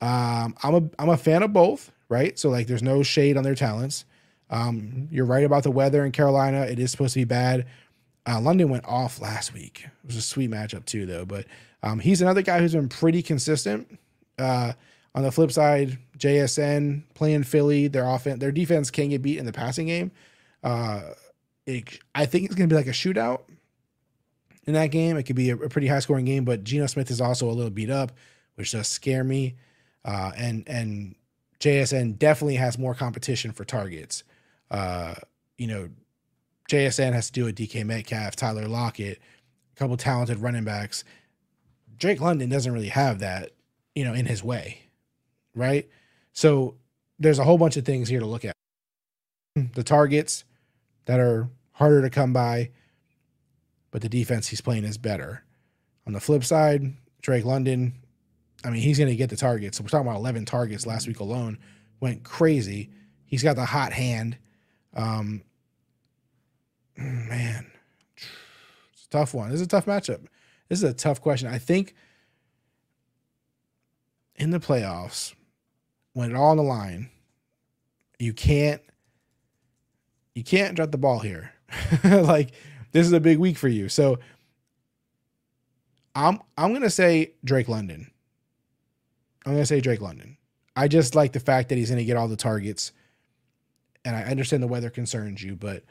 Um, I'm a I'm a fan of both, right? So like there's no shade on their talents. Um, you're right about the weather in Carolina. It is supposed to be bad. Uh, London went off last week. It was a sweet matchup too, though. But um, he's another guy who's been pretty consistent. Uh, on the flip side, JSN playing Philly, their offense, their defense can get beat in the passing game. Uh, it, I think it's going to be like a shootout in that game. It could be a, a pretty high scoring game, but Geno Smith is also a little beat up, which does scare me. Uh, and and JSN definitely has more competition for targets. Uh, you know, JSN has to do with DK Metcalf, Tyler Lockett, a couple talented running backs. Drake London doesn't really have that, you know, in his way, right? So there's a whole bunch of things here to look at. The targets that are harder to come by, but the defense he's playing is better. On the flip side, Drake London, I mean, he's going to get the targets. So we're talking about 11 targets last week alone. Went crazy. He's got the hot hand. Um, man, it's a tough one. This is a tough matchup. This is a tough question. I think in the playoffs, when it all on the line, you can't you can't drop the ball here. like this is a big week for you. So I'm I'm gonna say Drake London. I'm gonna say Drake London. I just like the fact that he's gonna get all the targets, and I understand the weather concerns you, but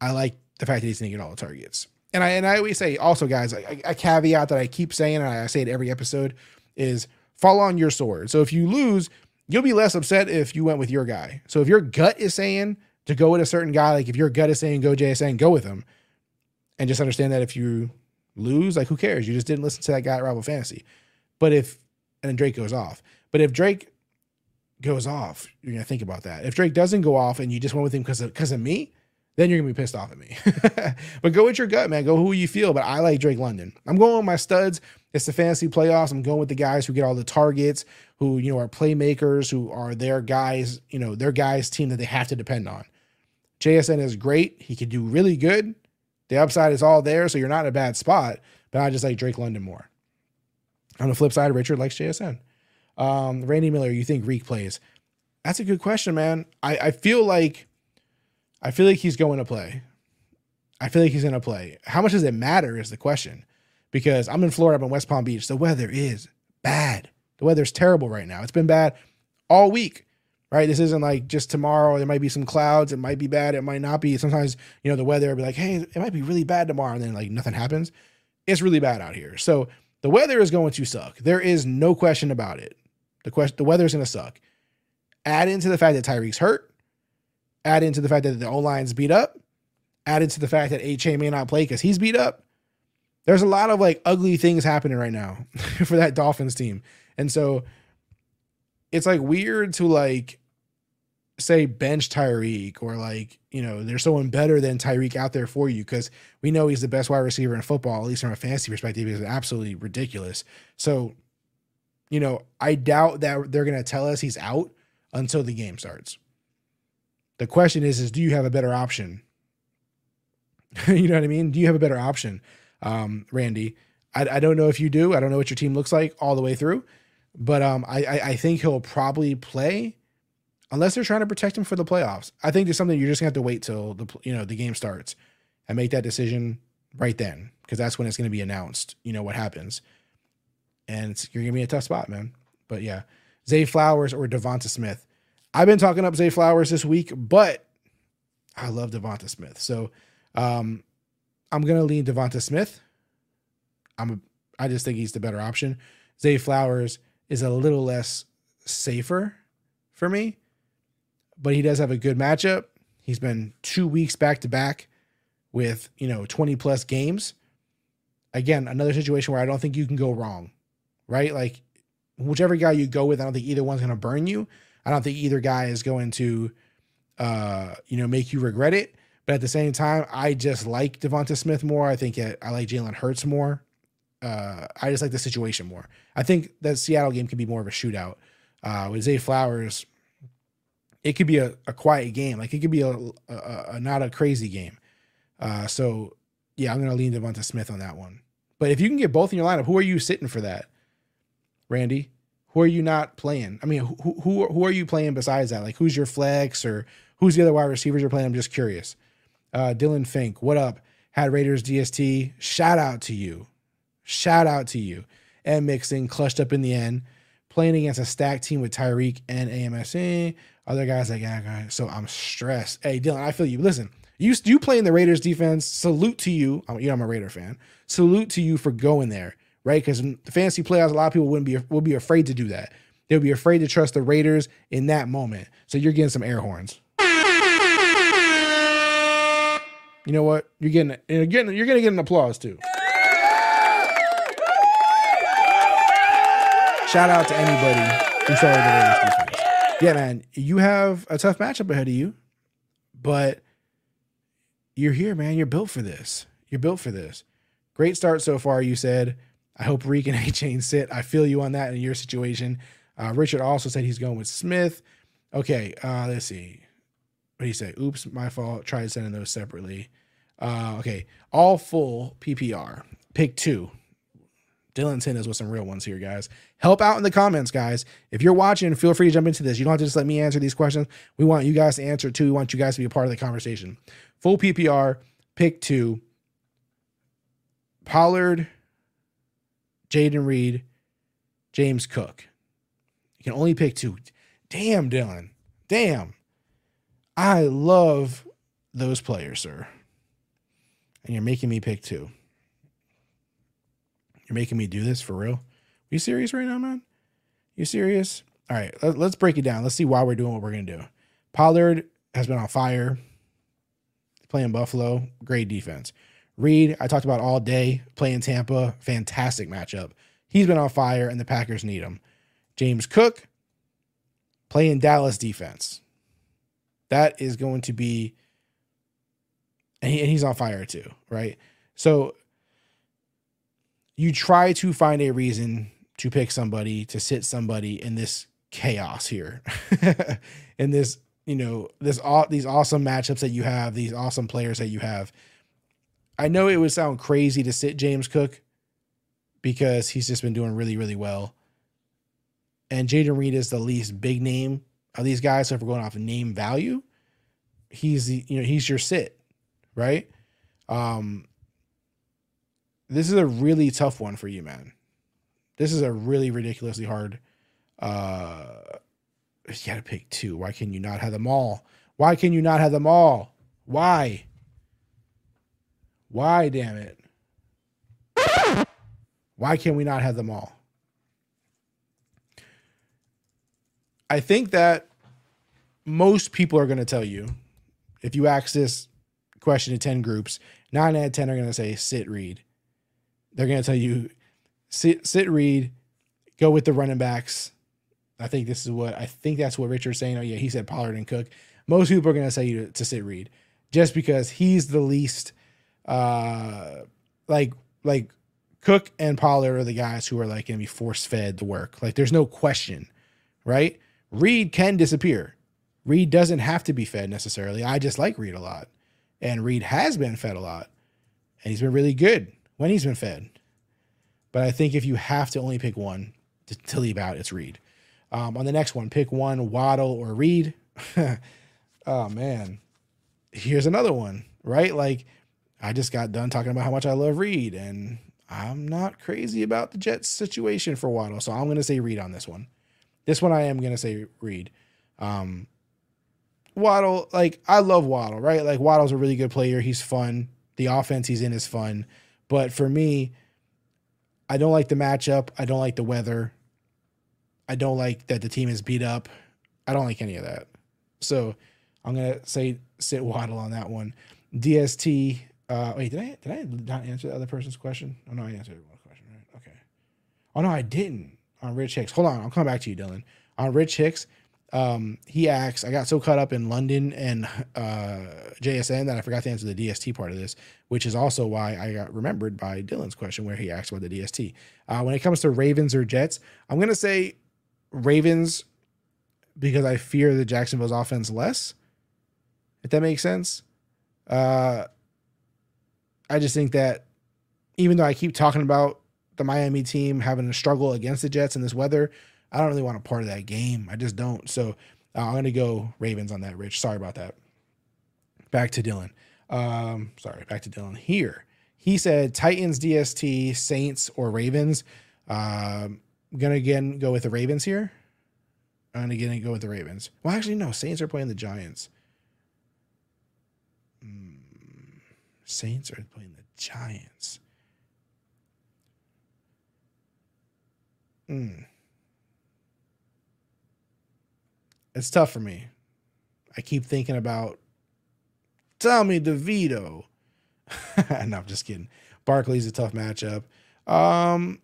I like the fact that he's gonna get all the targets. And I and I always say also, guys, a, a caveat that I keep saying, and I say it every episode, is fall on your sword. So if you lose, you'll be less upset if you went with your guy. So if your gut is saying to go with a certain guy, like if your gut is saying go JSN, go with him, and just understand that if you lose, like who cares? You just didn't listen to that guy at Rival Fantasy. But if and then Drake goes off. But if Drake goes off, you're gonna think about that. If Drake doesn't go off and you just went with him because of because of me, then you're gonna be pissed off at me. but go with your gut, man. Go who you feel. But I like Drake London. I'm going with my studs. It's the fantasy playoffs. I'm going with the guys who get all the targets, who you know are playmakers, who are their guys. You know their guys team that they have to depend on. JSN is great. He could do really good. The upside is all there, so you're not in a bad spot. But I just like Drake London more. On the flip side, Richard likes JSN. Um, Randy Miller, you think Reek plays? That's a good question, man. I, I feel like I feel like he's going to play. I feel like he's going to play. How much does it matter is the question. Because I'm in Florida, I'm in West Palm Beach. The weather is bad. The weather's terrible right now. It's been bad all week, right? This isn't like just tomorrow. There might be some clouds. It might be bad. It might not be. Sometimes, you know, the weather will be like, hey, it might be really bad tomorrow. And then like nothing happens. It's really bad out here. So the weather is going to suck. There is no question about it. The question, the weather's going to suck. Add into the fact that Tyreek's hurt. Add into the fact that the O line's beat up. Add into the fact that HA may not play because he's beat up. There's a lot of like ugly things happening right now for that Dolphins team, and so it's like weird to like say bench Tyreek or like you know there's someone better than Tyreek out there for you because we know he's the best wide receiver in football, at least from a fantasy perspective. Is absolutely ridiculous. So you know, I doubt that they're going to tell us he's out until the game starts. The question is, is do you have a better option? you know what I mean? Do you have a better option, um, Randy? I, I, don't know if you do. I don't know what your team looks like all the way through, but um, I, I, I think he'll probably play unless they're trying to protect him for the playoffs. I think there's something you're just gonna have to wait till the you know the game starts and make that decision right then because that's when it's going to be announced. You know what happens and you're gonna be a tough spot, man. But yeah, Zay Flowers or DeVonta Smith. I've been talking up Zay Flowers this week, but I love DeVonta Smith, so um, I'm gonna lean DeVonta Smith. I'm a, I just think he's the better option. Zay Flowers is a little less safer for me, but he does have a good matchup. He's been two weeks back to back with you know 20 plus games. Again, another situation where I don't think you can go wrong right? Like whichever guy you go with, I don't think either one's going to burn you. I don't think either guy is going to, uh, you know, make you regret it. But at the same time, I just like DeVonta Smith more. I think I like Jalen Hurts more. Uh, I just like the situation more. I think that Seattle game could be more of a shootout. Uh, with Zay Flowers, it could be a, a quiet game. Like it could be a, a, a not a crazy game. Uh, so yeah, I'm gonna lean DeVonta Smith on that one. But if you can get both in your lineup, who are you sitting for that, Randy? Who are you not playing? I mean, who who who are you playing besides that? Like, who's your flex or who's the other wide receivers you're playing? I'm just curious. Uh, Dylan Fink, what up? Had Raiders DST. Shout out to you. Shout out to you. And mixing, clutched up in the end, playing against a stacked team with Tyreek and AMSA. Other guys like, yeah, guys. So I'm stressed. Hey, Dylan, I feel you. Listen, you you playing the Raiders defense. Salute to you. I'm, you know, I'm a Raider fan. Salute to you for going there, right? Because in the fantasy playoffs, a lot of people wouldn't be would be afraid to do that. They'll be afraid to trust the Raiders in that moment. So you're getting some air horns. You know what? You're getting you're getting you're gonna get an applause too. Shout out to anybody who started the Raiders defense. Yeah, man, you have a tough matchup ahead of you, but you're here, man. You're built for this. You're built for this. Great start so far, you said. I hope Reek and Achane sit. I feel you on that in your situation. Uh, Richard also said he's going with Smith. Okay, uh, let's see. What do you say? Oops, my fault. Tried sending those separately. Uh, okay, all full PPR. Pick two. Dylan us with some real ones here, guys. Help out in the comments, guys. If you're watching, feel free to jump into this. You don't have to just let me answer these questions. We want you guys to answer too. We want you guys to be a part of the conversation. Full PPR, pick two. Pollard, Jayden Reed, James Cook. You can only pick two. Damn, Dylan. Damn. I love those players, sir. And you're making me pick two. You're making me do this for real? Are you serious right now, man? You serious? All right, let, us break it down. Let's see why we're doing what we're going to do. Pollard has been on fire playing Buffalo, great defense. Reed, I talked about all day, playing Tampa, fantastic matchup. He's been on fire, and the Packers need him. James Cook, playing Dallas defense. That is going to be, and, he, and he's on fire too, right? So you try to find a reason to pick somebody, to sit somebody in this chaos here, in this you know this all these awesome matchups that you have, these awesome players that you have. I know it would sound crazy to sit James Cook because he's just been doing really really well, and Jayden Reed is the least big name of these guys. So if we're going off name value, he's the you know he's your sit, right? Um, this is a really tough one for you, man. This is a really ridiculously hard uh you got to pick two. Why can you not have them all? Why can you not have them all? Why? Why, damn it? Why can we not have them all? I think that most people are going to tell you, if you ask this question to 10 groups, nine out of 10 are going to say sit read. They're going to tell you sit, sit read, go with the running backs, I think this is what I think that's what Richard's saying. Oh yeah, he said Pollard and Cook. Most people are going to say you to, to sit read just because he's the least uh like like Cook and Pollard are the guys who are like going to be force fed the work. Like there's no question, right? Reed can disappear. Reed doesn't have to be fed necessarily. I just like Reed a lot. And Reed has been fed a lot. And he's been really good when he's been fed. But I think if you have to only pick one to, to leave out, it's Reed. Um, on the next one, pick one, Waddle or Reed. oh man, here's another one, right? Like I just got done talking about how much I love Reed, and I'm not crazy about the Jets situation for Waddle, so I'm gonna say Reed on this one. This one I am gonna say Reed. Um, Waddle, like I love Waddle, right? Like Waddle's a really good player. He's fun. The offense he's in is fun. But for me, I don't like the matchup. I don't like the weather. I don't like that the team is beat up. I don't like any of that. So I'm gonna say sit Waddle on that one. DST. Uh, wait, did I did I not answer the other person's question? Oh no, I answered one question. Right? Okay. Oh no, I didn't. on Rich Hicks. Hold on, I'll come back to you, Dylan. On Rich Hicks, um, he asks, I got so caught up in London and uh, JSN that I forgot to answer the DST part of this, which is also why I got remembered by Dylan's question where he asked about the DST. Uh, when it comes to Ravens or Jets, I'm to say Ravens because I fear the Jacksonville's offense less, if that makes sense. Uh, I just think that even though I keep talking about the Miami team having a struggle against the Jets in this weather, I don't really want a part of that game. I just don't. So uh, I'm going to go Ravens on that, Rich. Sorry about that. Back to Dylan. Um, sorry, back to Dylan here. He said Titans, DST, Saints, or Ravens. Um, I'm going to again go with the Ravens here. I'm going to again go with the Ravens. Well, actually, no. Saints are playing the Giants. Saints are playing the Giants. Mm. It's tough for me. I keep thinking about Tommy DeVito. no, I'm just kidding. Barkley's a tough matchup. Um,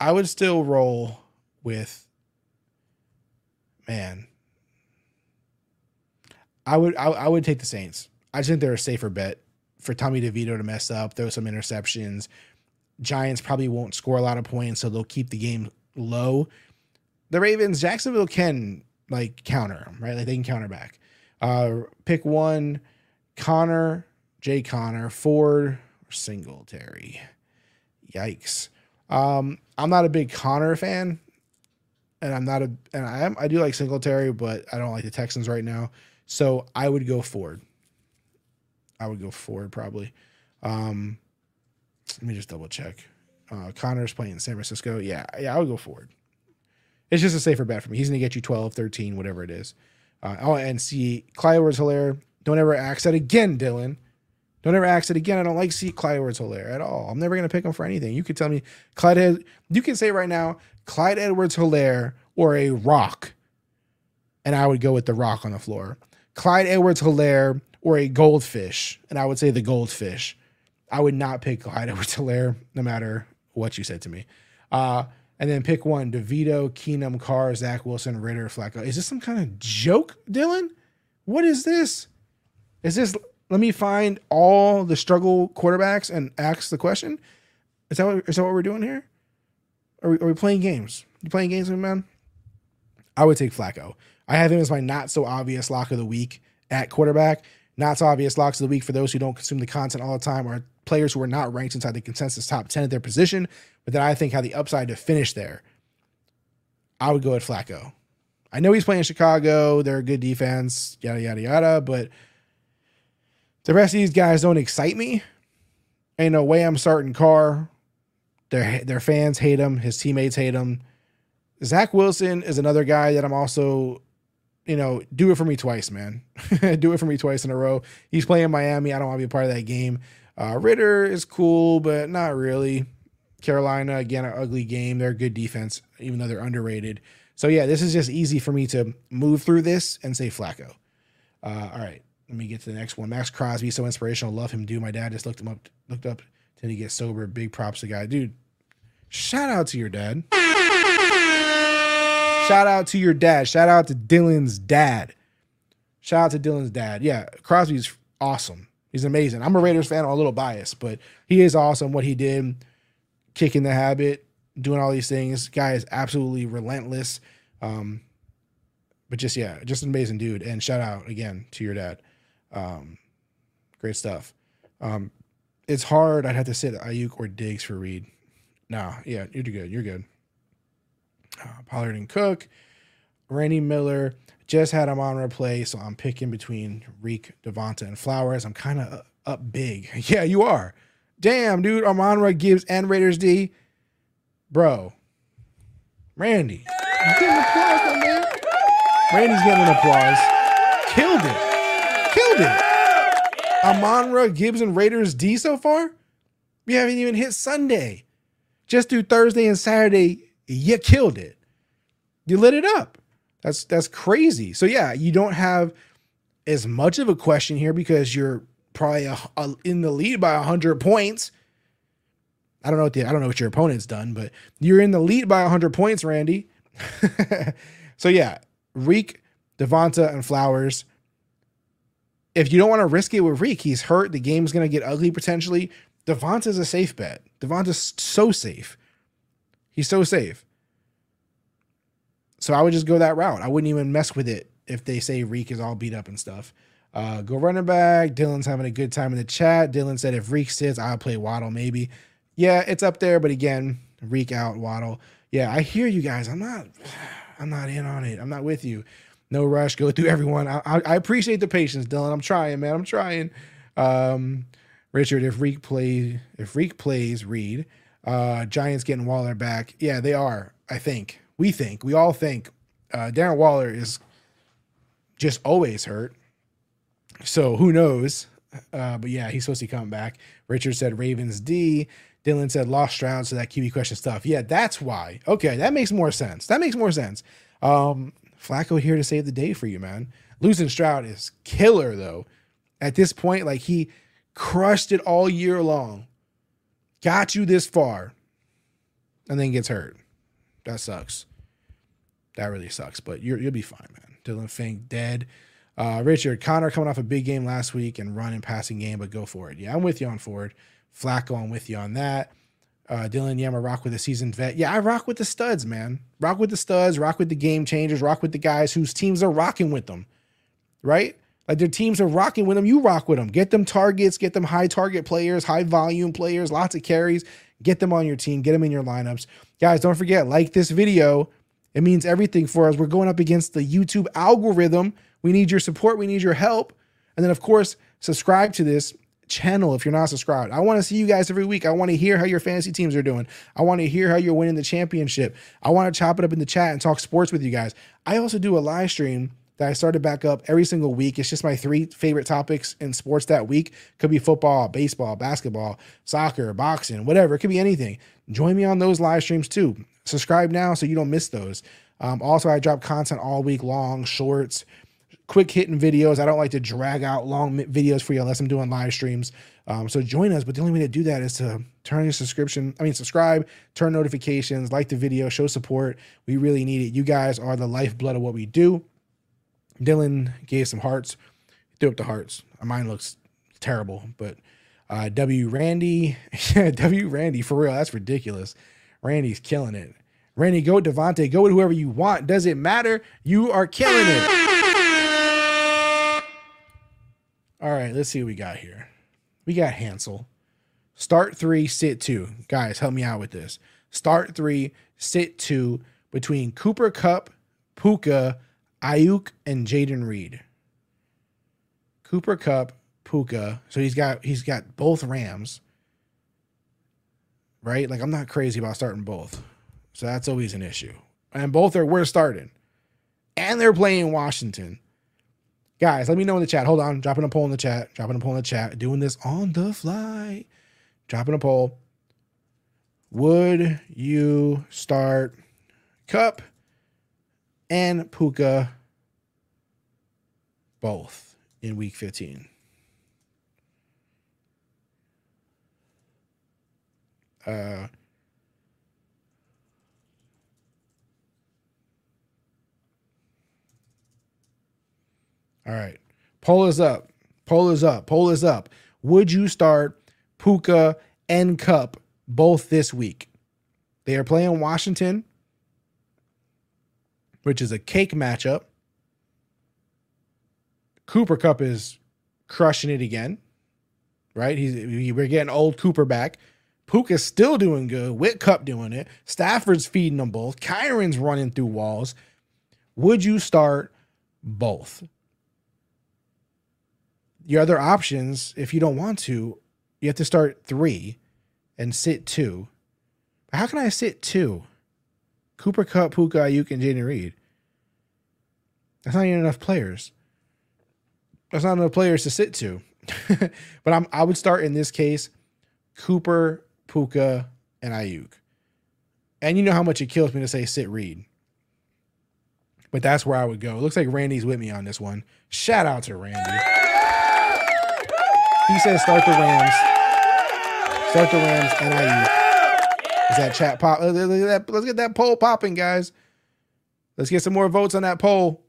I would still roll with man. I would I, I would take the Saints. I just think they're a safer bet for Tommy DeVito to mess up, throw some interceptions. Giants probably won't score a lot of points, so they'll keep the game low the Ravens, Jacksonville can like counter them, right? Like they can counter back. Uh, pick one, Conner, Jay Conner, Ford, or Singletary. Yikes. Um, I'm not a big Conner fan, and I'm not a, and I am, I do like Singletary, but I don't like the Texans right now. So I would go Ford. I would go Ford probably. Um, let me just double check. Uh, Conner's playing in San Francisco. Yeah, yeah, I would go Ford. It's just a safer bet for me. He's going to get you 12, 13, whatever it is. Uh, oh, and see, Clyde Edwards Helaire. Don't ever ask that again, Dylan. Don't ever ask it again. I don't like see Clyde Edwards Helaire at all. I'm never going to pick him for anything. You could tell me Clyde, you can say right now, Clyde Edwards Helaire or a rock. And I would go with the rock on the floor. Clyde Edwards Helaire or a goldfish. And I would say the goldfish. I would not pick Clyde Edwards Helaire no matter what you said to me. Uh, and then pick one: DeVito, Keenum, Carr, Zach Wilson, Ridder, Flacco. Is this some kind of joke, Dylan? What is this? Is this? Let me find all the struggle quarterbacks and ask the question. Is that what, is that what we're doing here? Are we, are we playing games? You playing games, man? I would take Flacco. I have him as my not so obvious lock of the week at quarterback. Not so obvious locks of the week for those who don't consume the content all the time are players who are not ranked inside the consensus top 10 at their position, but that I think have the upside to finish there. I would go at Flacco. I know he's playing Chicago. They're a good defense, yada, yada, yada, but the rest of these guys don't excite me. Ain't no way I'm starting Carr. Their, their fans hate him. His teammates hate him. Zach Wilson is another guy that I'm also you know, do it for me twice, man. do it for me twice in a row. He's playing Miami. I don't want to be a part of that game. Uh, Ridder is cool, but not really. Carolina, again, an ugly game. They're a good defense, even though they're underrated. So, yeah, this is just easy for me to move through this and say Flacco. Uh, all right, let me get to the next one. Maxx Crosby, so inspirational. Love him, dude. My dad just looked him up, looked up till he gets sober. Big props to the guy. Dude, shout out to your dad. Shout out to your dad. Shout out to Dylan's dad. Shout out to Dylan's dad. Yeah, Crosby's awesome. He's amazing. I'm a Raiders fan. I'm a little biased, but he is awesome. What he did, kicking the habit, doing all these things. Guy is absolutely relentless. Um, but just yeah, just an amazing dude. And shout out again to your dad. Um, great stuff. Um, it's hard. I'd have to sit Aiyuk or Diggs for Reed. Nah, yeah, you're good. You're good uh, Pollard and Cook. Randy Miller just had him on replay, so I'm picking between Reek, Devonta, and Flowers. I'm kind of up big. Yeah, you are. Damn, dude. Amon Gibbs and Raiders D. Bro. Randy. You applause, my man? Randy's getting an applause. Killed it. Killed it. Amon Gibbs and Raiders D so far? We haven't even hit Sunday. Just do Thursday and Saturday you killed it. You lit it up. That's that's crazy. So yeah, you don't have as much of a question here because you're probably a, a, in the lead by 100 points. I don't know what the I don't know what your opponent's done, but you're in the lead by 100 points, Randy. so yeah, Reek, Devonta, and Flowers. If you don't want to risk it with Reek, he's hurt. The game's gonna get ugly potentially. Devonta's a safe bet. Devonta's so safe. He's so safe. So I would just go that route. I wouldn't even mess with it if they say Reek is all beat up and stuff. Uh, go running back. Dylan's having a good time in the chat. Dylan said if Reek sits, I'll play Waddle maybe. Yeah, it's up there, but again, Reek out Waddle. Yeah, I hear you guys. I'm not. I'm not in on it. I'm not with you. No rush. Go through everyone. I, I, I appreciate the patience, Dylan. I'm trying, man. I'm trying. Um, Richard, if Reek plays, if Reek plays Reed, uh, Giants getting Waller back. Yeah, they are. I think. We think. We all think. Uh, Darren Waller is just always hurt. So who knows? Uh, but yeah, he's supposed to come back. Richard said Ravens D. Dylan said lost Stroud, so that QB question stuff. Yeah, that's why. Okay, that makes more sense. That makes more sense. Um, Flacco here to save the day for you, man. Losing Stroud is killer though. At this point, like he crushed it all year long, got you this far, and then gets hurt. That sucks. That really sucks. But you will be fine, man. Dylan Fink dead. Uh, Richard Conner coming off a big game last week and run and passing game, but go for it. Yeah, I'm with you on Ford. Flacco, I'm with you on that. Uh, Dylan Yama rock with a seasoned vet. Yeah, I rock with the studs, man. Rock with the studs, rock with the game changers, rock with the guys whose teams are rocking with them, right? Like their teams are rocking with them. You rock with them. Get them targets, get them high target players, high volume players, lots of carries. Get them on your team, get them in your lineups. Guys, don't forget, like this video. It means everything for us. We're going up against the YouTube algorithm we need your support. We need your help. And then, of course, subscribe to this channel if you're not subscribed. I want to see you guys every week. I want to hear how your fantasy teams are doing. I want to hear how you're winning the championship. I want to chop it up in the chat and talk sports with you guys. I also do a live stream that I started back up every single week. It's just my three favorite topics in sports that week. Could be football, baseball, basketball, soccer, boxing, whatever. It could be anything. Join me on those live streams too. Subscribe now so you don't miss those. Um, also, I drop content all week long, shorts, quick hitting videos. I don't like to drag out long videos for you unless I'm doing live streams. Um, so join us. But the only way to do that is to turn your subscription, I mean, subscribe, turn notifications, like the video, show support. We really need it. You guys are the lifeblood of what we do. Dylan gave some hearts, threw up the hearts. Mine looks terrible, but uh, W Randy, W Randy, for real, that's ridiculous. Randy's killing it. Randy, go Devontae, go with whoever you want. Does it matter? You are killing it. All right, let's see what we got here. We got Hansel. Start three, sit two. Guys, help me out with this. Start three, sit two between Cooper Kupp, Puka, Aiyuk, and Jayden Reed. Cooper Kupp, Puka. So he's got he's got both Rams. Right? Like I'm not crazy about starting both. So that's always an issue. And both are we're starting. And they're playing Washington. Guys, let me know in the chat. Hold on. Dropping a poll in the chat. Dropping a poll in the chat. Doing this on the fly. Dropping a poll. Would you start Kupp and Puka both in week 15? Uh, All right. Poll is up. Poll is up. Poll is up. Would you start Puka and Kupp both this week? They are playing Washington, which is a cake matchup. Cooper Kupp is crushing it again, right? He's we're getting old Cooper back. Puka's still doing good. Whit Kupp doing it. Stafford's feeding them both. Kyren's running through walls. Would you start both? your other options, if you don't want to, you have to start three and sit two. How can I sit two? Cooper Kupp, Puka, Aiyuk, and Jayden Reed. That's not even enough players. That's not enough players to sit to. but I'm I would start in this case Cooper, Puka, and Aiyuk. And you know how much it kills me to say sit Reed. But that's where I would go. It looks like Randy's with me on this one. Shout out to Randy. He says start the Rams. Start the Rams and Aiyuk. Is that chat pop? Let's get that poll popping, guys. Let's get some more votes on that poll.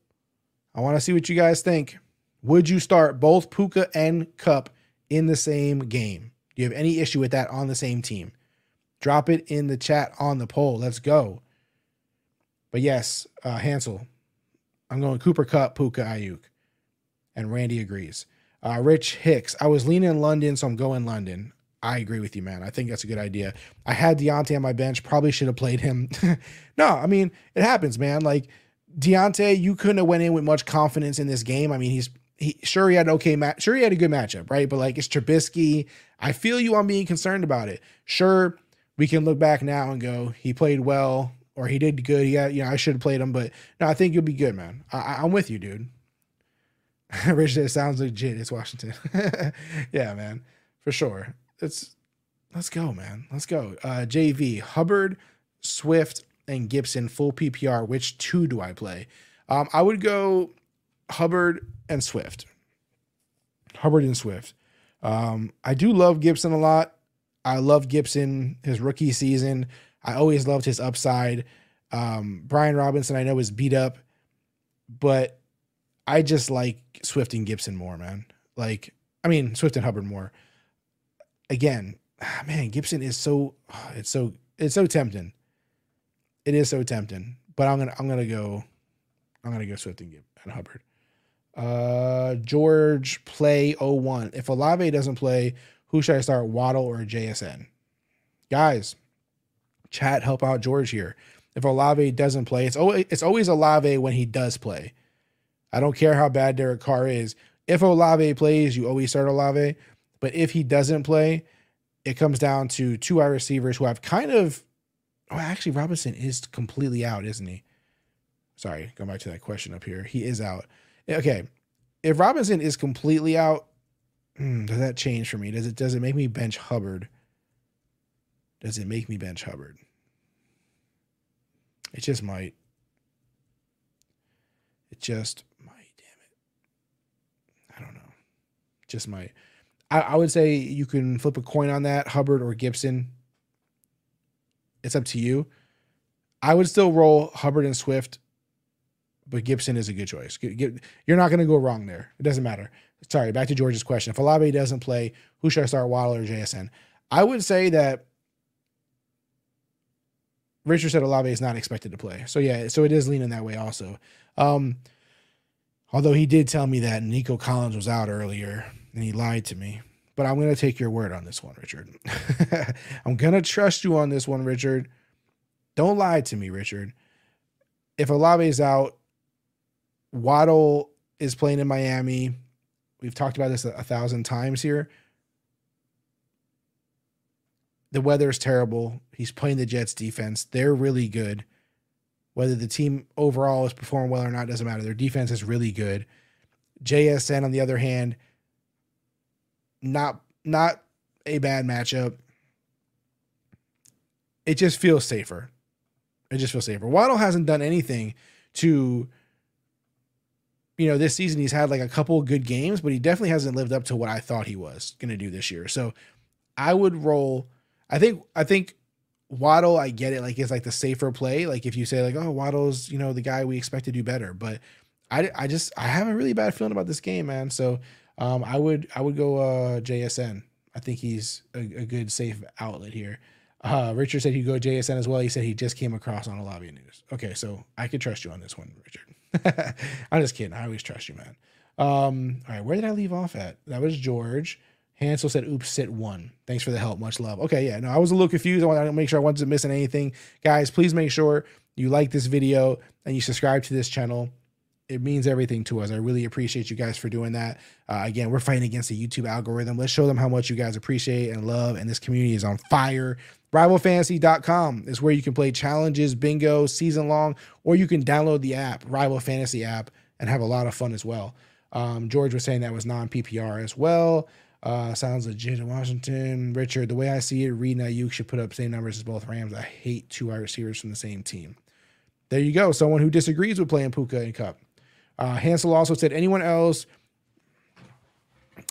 I want to see what you guys think. Would you start both Puka and Kupp in the same game? Do you have any issue with that on the same team? Drop it in the chat on the poll. Let's go. But yes, uh, Hansel, I'm going Cooper Kupp, Puka Aiyuk. And Randy agrees. Uh, Rich Hicks, I was leaning London, so I'm going London. I agree with you, man. I think that's a good idea. I had Diontae on my bench. Probably should have played him. no, I mean, it happens, man. Like Diontae, you couldn't have went in with much confidence in this game. I mean, he's he sure he had okay match. Sure, he had a good matchup, right? But like it's Trubisky. I feel you on being concerned about it. Sure, we can look back now and go, he played well or he did good. Yeah, you know, I should have played him, but no, I think you'll be good, man. I, am with you, dude. Rich, it sounds legit. It's Washington. yeah, man, for sure. It's let's go, man. Let's go. Uh, JV Hubbard, Swift, and Gibson full PPR. Which two do I play? Um, I would go Hubbard and Swift. Hubbard and Swift. Um, I do love Gibson a lot. I love Gibson his rookie season. I always loved his upside. Um, Brian Robinson, I know, is beat up, but I just like Swift and Gibson more, man. Like, I mean, Swift and Hubbard more. Again, man, Gibson is so it's so it's so tempting. It is so tempting, but I'm gonna I'm gonna go I'm gonna go Swift and, Gib- and Hubbard. Uh, George play 01. If Olave doesn't play, who should I start, Waddle or JSN? Guys, chat help out George here. If Olave doesn't play, it's always it's always Olave when he does play. I don't care how bad Derek Carr is. If Olave plays, you always start Olave. But if he doesn't play, it comes down to two wide receivers who have kind of. Oh, actually, Robinson is completely out, isn't he? Sorry, going back to that question up here. He is out. Okay, if Robinson is completely out, hmm, does that change for me? Does it does it make me bench Hubbard? Does it make me bench Hubbard? It just might. It just might, damn it. I don't know. Just might. I, I would say you can flip a coin on that, Hubbard or Gibson. It's up to you. I would still roll Hubbard and Swift, but Gibson is a good choice. You're not going to go wrong there. It doesn't matter. Sorry, back to George's question. If Olave doesn't play, who should I start, Waddle or JSN? I would say that Richard said Olave is not expected to play. So yeah, so it is leaning that way also. Um, although he did tell me that Nico Collins was out earlier and he lied to me. But I'm going to take your word on this one, Richard. I'm going to trust you on this one, Richard. Don't lie to me, Richard. If Olave is out, Waddle is playing in Miami. We've talked about this a, a thousand times here. The weather is terrible. He's playing the Jets defense. They're really good. Whether the team overall is performing well or not doesn't matter. Their defense is really good. JSN, on the other hand, not not a bad matchup. It just feels safer. It just feels safer. Waddle hasn't done anything to, you know, this season he's had like a couple good games, but he definitely hasn't lived up to what I thought he was going to do this year. So I would roll I think I think Waddle, I get it. Like it's like the safer play. Like if you say like, oh, Waddle's you know the guy we expect to do better, but I I just I have a really bad feeling about this game, man. So um, I would I would go uh, JSN. I think he's a, a good safe outlet here. Uh, Richard said he'd go JSN as well. He said he just came across on a lobby News. Okay, so I could trust you on this one, Richard. I'm just kidding. I always trust you, man. Um, all right, where did I leave off at? That was George. Hansel said, oops, sit one. Thanks for the help. Much love. Okay, yeah, no, I was a little confused. I want to make sure I wasn't missing anything. Guys, please make sure you like this video and you subscribe to this channel. It means everything to us. I really appreciate you guys for doing that. Uh, again, we're fighting against the YouTube algorithm. Let's show them how much you guys appreciate and love. And this community is on fire. RivalFantasy.com is where you can play challenges, bingo, season long, or you can download the app, Rival Fantasy app, and have a lot of fun as well. Um, George was saying that was non PPR as well. Uh, sounds legit in Washington. Richard, the way I see it, Reed and Aiyuk should put up same numbers as both Rams. I hate two wide receivers from the same team. There you go. Someone who disagrees with playing Puka and Kupp. Uh, Hansel also said, anyone else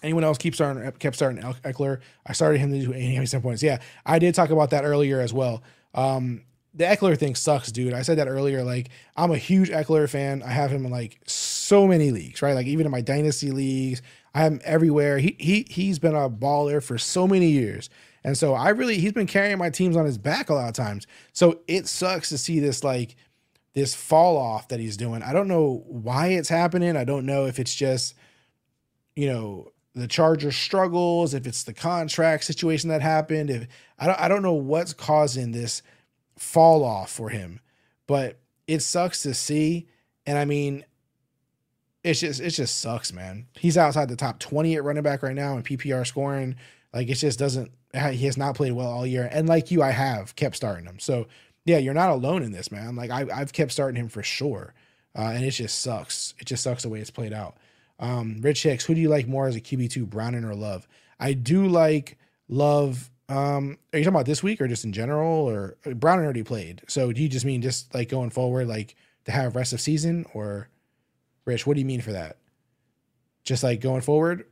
Anyone else keep starting kept starting Ekeler? I started him to do 87 points. Yeah, I did talk about that earlier as well. Um, the Ekeler thing sucks, dude. I said that earlier. Like, I'm a huge Ekeler fan. I have him in like so many leagues, right? Like even in my dynasty leagues, I have him everywhere. He he he's been a baller for so many years. And so I really he's been carrying my teams on his back a lot of times. So it sucks to see this like this fall off that he's doing. I don't know why it's happening. I don't know if it's just you know the Chargers struggles, if it's the contract situation that happened, if I don't I don't know what's causing this fall off for him, but it sucks to see. And I mean, it's just it just sucks, man. He's outside the top 20 at running back right now in PPR scoring. Like it just doesn't he has not played well all year. And like you, I have kept starting him. So yeah, you're not alone in this, man. Like I, I've kept starting him for sure. Uh, and it just sucks. It just sucks the way it's played out. Um, Rich Hicks, who do you like more as a QB2, Browning or Love? I do like Love. Um, are you talking about this week or just in general? Or uh, Browning already played. So do you just mean just like going forward, like to have rest of season? Or Rich, what do you mean for that? Just like going forward?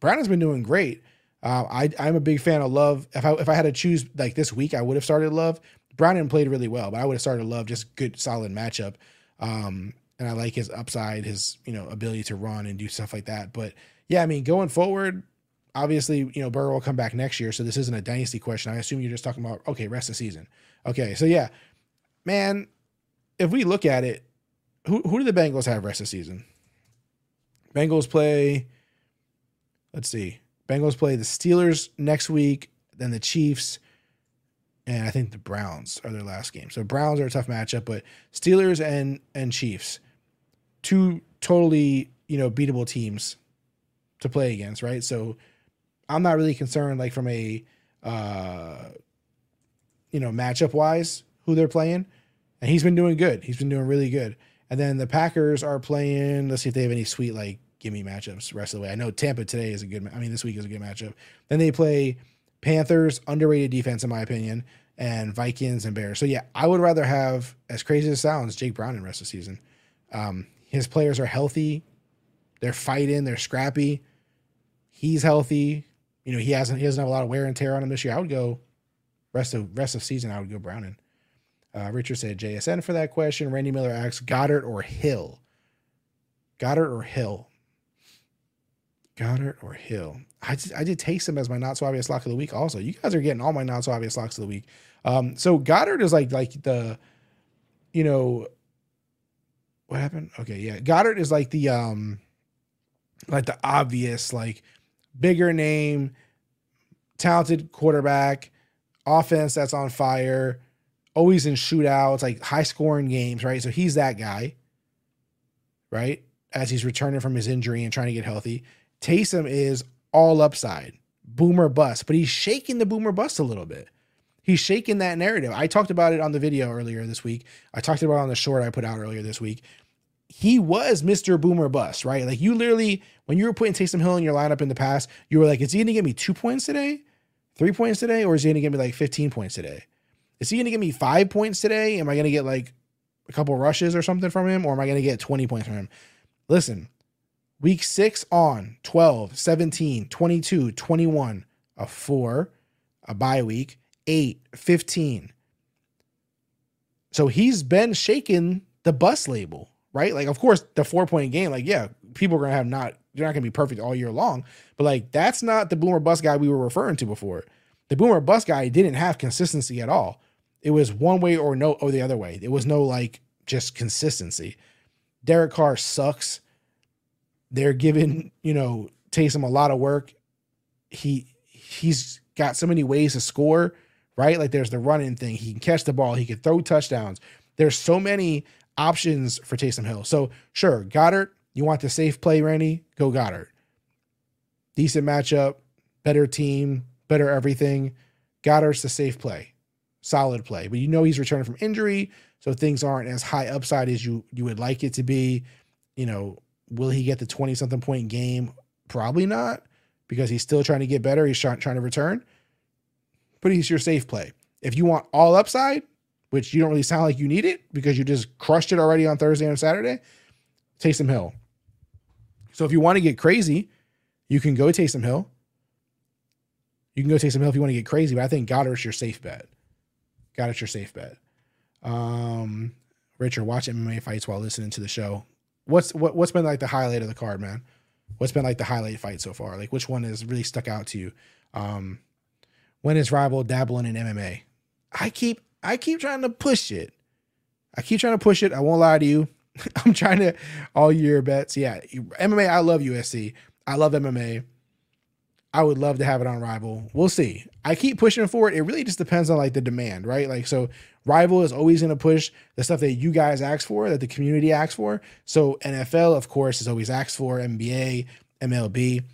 Browning's been doing great. Uh, I I'm a big fan of Love. If I if I had to choose like this week, I would have started Love. Browning played really well, but I would have started to Love. Just good, solid matchup. Um, and I like his upside, his you know ability to run and do stuff like that. But yeah, I mean, going forward, obviously, you know, Burrow will come back next year, so this isn't a dynasty question. I assume you're just talking about okay, rest of season. Okay, so yeah, man, if we look at it, who who do the Bengals have rest of season? Bengals play. Let's see. Bengals play the Steelers next week, then the Chiefs, and I think the Browns are their last game. So Browns are a tough matchup, but Steelers and and Chiefs, two totally you know beatable teams to play against, right? So I'm not really concerned like from a uh you know matchup wise who they're playing, and he's been doing good. He's been doing really good. And then the Packers are playing. Let's see if they have any sweet like give me matchups rest of the way. I know Tampa today is a good. I mean, this week is a good matchup. Then they play Panthers, underrated defense in my opinion, and Vikings and Bears. So yeah, I would rather have, as crazy as it sounds, Jake Browning rest of the season. Um, his players are healthy, they're fighting, they're scrappy. He's healthy. You know, he hasn't he doesn't have a lot of wear and tear on him this year. I would go rest of rest of season. I would go Browning. Uh, Richard said JSN for that question. Randy Miller asks Goedert or Hill. Goedert or Hill. Goedert or Hill. I just, I did taste him as my not so obvious lock of the week. Also, you guys are getting all my not so obvious locks of the week. Um, so Goedert is like like the, you know, what happened? Okay, yeah, Goedert is like the um, like the obvious like bigger name, talented quarterback, offense that's on fire, always in shootouts, like high scoring games, right? So he's that guy, right? As he's returning from his injury and trying to get healthy. Taysom is all upside, boomer bust, but he's shaking the boomer bust a little bit. He's shaking that narrative. I talked about it on the video earlier this week. I talked about it on the short I put out earlier this week. He was Mr. Boomer Bust, right? Like you literally, when you were putting Taysom Hill in your lineup in the past, you were like, is he to give me two points today, three points today, or is he to give me like 15 points today? Is he to give me five points today? Am I to get like a couple rushes or something from him, or am I to get 20 points from him? Listen, Week six on 12, 17, 22, 21, a four, a bye week, eight, 15. So he's been shaking the bus label, right? Like, of course, the four point game, like, yeah, people are going to have not, you're not going to be perfect all year long, but like, that's not the boomer bus guy we were referring to before. The boomer bus guy didn't have consistency at all. It was one way or no, or the other way. It was no like just consistency. Derek Carr sucks. They're giving, you know, Taysom a lot of work. He he's got so many ways to score, right? Like there's the running thing. He can catch the ball, he can throw touchdowns. There's so many options for Taysom Hill. So sure, Goedert, you want the safe play, Randy? Go Goedert. Decent matchup, better team, better everything. Goedert's the safe play, solid play. But you know he's returning from injury, so things aren't as high upside as you you would like it to be. You know, Will he get the 20 something point game? Probably not because he's still trying to get better. He's trying, to return, but he's your safe play. If you want all upside, which you don't really sound like you need it because you just crushed it already on Thursday and Saturday, Taysom Hill. So if you want to get crazy, You can go Taysom Hill. You can go Taysom Hill if you want to get crazy, but I think Goedert's your safe bet. Goedert's your safe bet. Um, Richard, watch MMA fights while listening to the show. What's what, what's been like the highlight of the card, man? What's been like the highlight fight so far? Like which one has really stuck out to you? Um, when is rival dabbling in MMA? I keep I keep trying to push it. I keep trying to push it. I won't lie to you. I'm trying to all year bets. Yeah, MMA. I love UFC. I love MMA. I would love to have it on Rival. We'll see. I keep pushing for it. It really just depends on like the demand, right? Like so Rival is always going to push the stuff that you guys ask for, that the community asks for. So NFL, of course, is always asked for. NBA, MLB.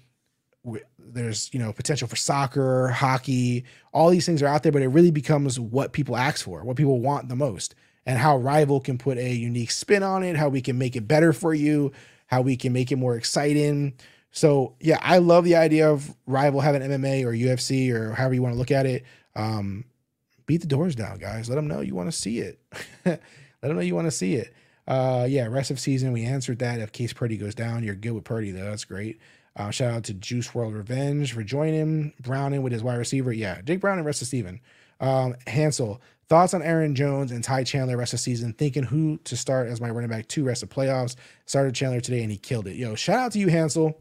There's you know potential for soccer, hockey. All these things are out there, but it really becomes what people ask for, what people want the most, and how Rival can put a unique spin on it, how we can make it better for you, how we can make it more exciting. So yeah, I love the idea of Rival having MMA or UFC or however you want to look at it. Um, beat the doors down, guys. Let them know you want to see it. Let them know you want to see it. Uh, yeah, rest of season, we answered that. If Case Purdy goes down, you're good with Purdy, though. That's great. Uh, shout out to Juice World Revenge for joining. Browning with his wide receiver. Yeah, Jake Brown and rest of Steven. Um, Hansel, thoughts on Aaron Jones and Ty Chandler rest of season? Thinking who to start as my running back two rest of playoffs. Started Chandler today and he killed it. Yo, shout out to you, Hansel.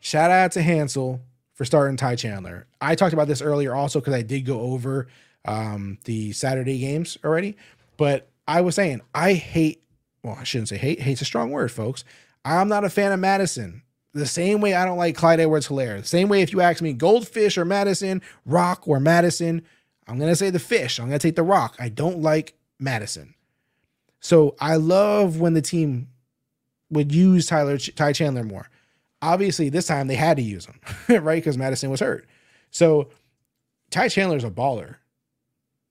Shout out to Hansel for starting Ty Chandler. I talked about this earlier also because I did go over um, the Saturday games already. But I was saying, I hate, well, I shouldn't say hate, hate's a strong word, folks. I'm not a fan of Mattison. The same way I don't like Clyde Edwards Helaire. The same way if you ask me Goldfish or Mattison, Rock or Mattison, I'm going to say the fish. I'm going to take the rock. I don't like Mattison. So I love when the team would use Tyler Ty Chandler more. Obviously, this time they had to use him, right? Because Mattison was hurt. So Ty Chandler's a baller.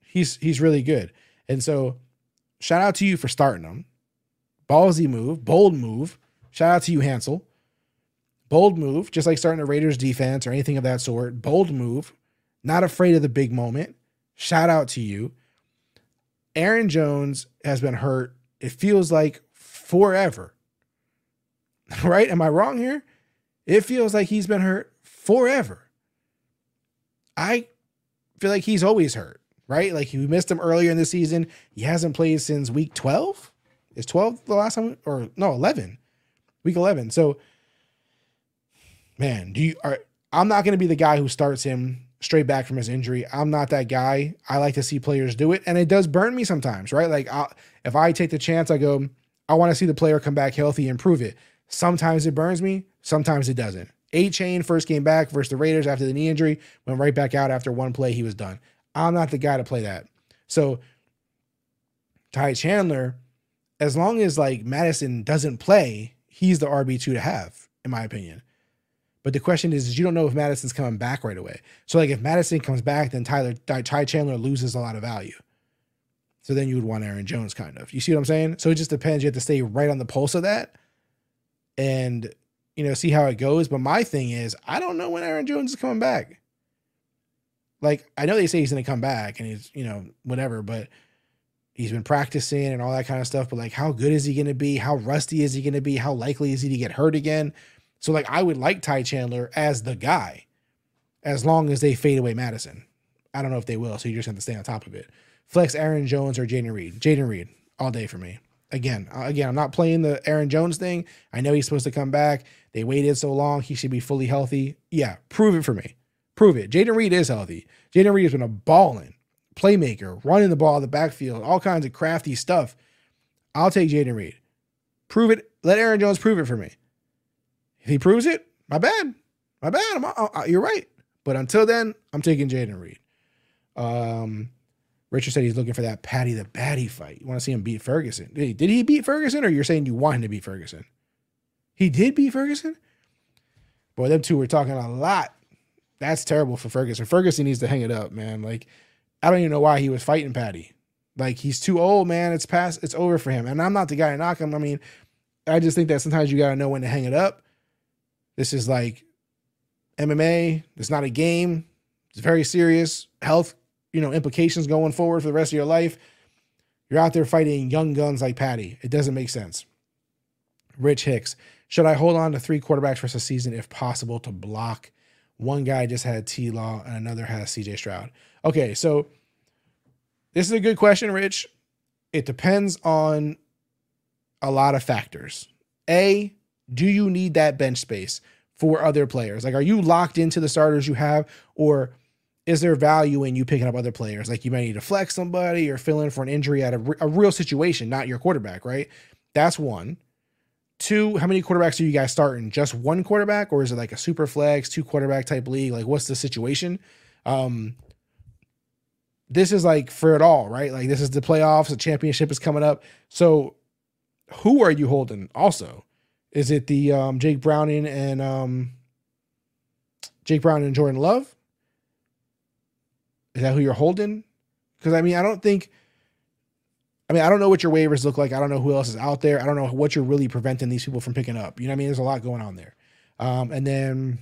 He's he's really good. And so shout out to you for starting him. Ballsy move, bold move. Shout out to you, Hansel. Bold move, just like starting a Raiders defense or anything of that sort. Bold move. Not afraid of the big moment. Shout out to you. Aaron Jones has been hurt. It feels like forever. right? Am I wrong here? It feels like he's been hurt forever. I feel like he's always hurt, right? Like we missed him earlier in the season. He hasn't played since week 12. Is 12 the last time or no, 11. Week 11. So man, do you are I'm not going to be the guy who starts him straight back from his injury. I'm not that guy. I like to see players do it and it does burn me sometimes, right? Like i if I take the chance, I go I want to see the player come back healthy and prove it. Sometimes it burns me, sometimes it doesn't. Achane first came back versus the Raiders after the knee injury, went right back out after one play, he was done. I'm not the guy to play that. So Ty Chandler, as long as like Mattison doesn't play, he's the RB2 to have, in my opinion. But the question is, is you don't know if Mattison's coming back right away. So like if Mattison comes back, then Tyler Ty Chandler loses a lot of value. So then you would want Aaron Jones, kind of. You see what I'm saying? So it just depends. You have to stay right on the pulse of that and you know see how it goes. But my thing is, I don't know when Aaron Jones is coming back. Like I know they say he's going to come back and he's you know whatever, but he's been practicing and all that kind of stuff. But like, how good is he going to be? How rusty is he going to be? How likely is he to get hurt again? So like, I would like Ty Chandler as the guy, as long as they fade away Mattison. I don't know if they will, so you just have to stay on top of it. Flex Aaron Jones or Jayden Reed. Jayden Reed all day for me again, uh, again, I'm not playing the Aaron Jones thing. I know he's supposed to come back. They waited so long. He should be fully healthy. Yeah, prove it for me. Prove it. Jayden Reed is healthy. Jayden Reed has been a balling playmaker, running the ball in the backfield, all kinds of crafty stuff. I'll take Jayden Reed. Prove it. Let Aaron Jones prove it for me. If he proves it, my bad. My bad. I'm, I, uh, I, uh, you're right. But until then, I'm taking Jayden Reed. Um, Richard said he's looking for that Paddy the Baddy fight. You want to see him beat Ferguson? Did he, did he beat Ferguson, or you're saying you want him to beat Ferguson? He did beat Ferguson. Boy, them two were talking a lot. That's terrible for Ferguson. Ferguson needs to hang it up, man. Like, I don't even know why he was fighting Paddy. Like, he's too old, man. It's past. It's over for him. And I'm not the guy to knock him. I mean, I just think that sometimes you got to know when to hang it up. This is like MMA. It's not a game. It's very serious. Health you know, implications going forward for the rest of your life. You're out there fighting young guns like Paddy. It doesn't make sense. Rich Hicks. Should I hold on to three quarterbacks for the season if possible to block? One guy just had T Law and another has CJ Stroud. Okay, so this is a good question, Rich. It depends on a lot of factors. A, do you need that bench space for other players? Like, are you locked into the starters you have, or is there value in you picking up other players? Like, you might need to flex somebody or fill in for an injury at a, a real situation, not your quarterback, right? That's one. Two, how many quarterbacks are you guys starting? Just one quarterback, or is it like a super flex, two quarterback type league? Like, what's the situation? Um, this is like for it all, right? Like, this is the playoffs, the championship is coming up. So, who are you holding also? Is it the um, Jake Browning and um, Jake Brown and Jordan Love? Is that who you're holding? Because I mean, I don't think. I mean, I don't know what your waivers look like. I don't know who else is out there. I don't know what you're really preventing these people from picking up. You know what I mean? There's a lot going on there. Um, and then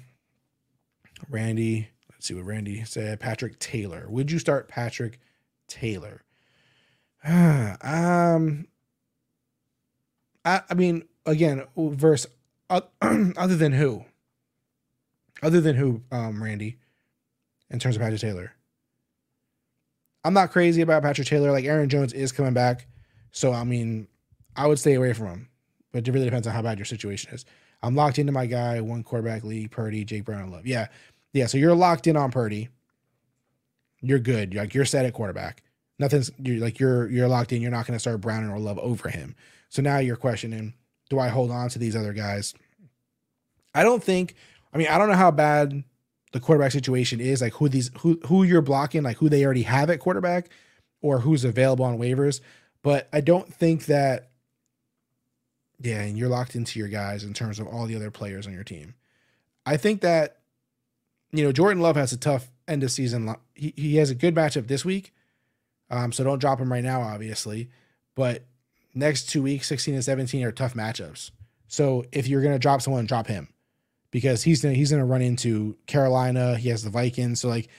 Randy, let's see what Randy said. Patrick Taylor. Would you start Patrick Taylor? um, I, I mean, again, verse uh, other than who? Other than who, um, Randy, in terms of Patrick Taylor? I'm not crazy about Patrick Taylor. Like Aaron Jones is coming back. So I mean, I would stay away from him. But it really depends on how bad your situation is. I'm locked into my guy, one quarterback league, Purdy, Jake Brown, Love. Yeah. Yeah. So you're locked in on Purdy. You're good. You're like you're set at quarterback. Nothing's you're like you're you're locked in. You're not going to start Brown or Love over him. So now you're questioning, do I hold on to these other guys? I don't think I mean, I don't know how bad the quarterback situation is, like who these who who you're blocking, like who they already have at quarterback, or who's available on waivers. But I don't think that, yeah, and you're locked into your guys in terms of all the other players on your team. I think that, you know, Jordan Love has a tough end of season. He he has a good matchup this week, um, so don't drop him right now, obviously. But next two weeks, 16 and 17 are tough matchups. So if you're gonna drop someone, drop him because he's gonna he's gonna run into Carolina. He has the Vikings, so like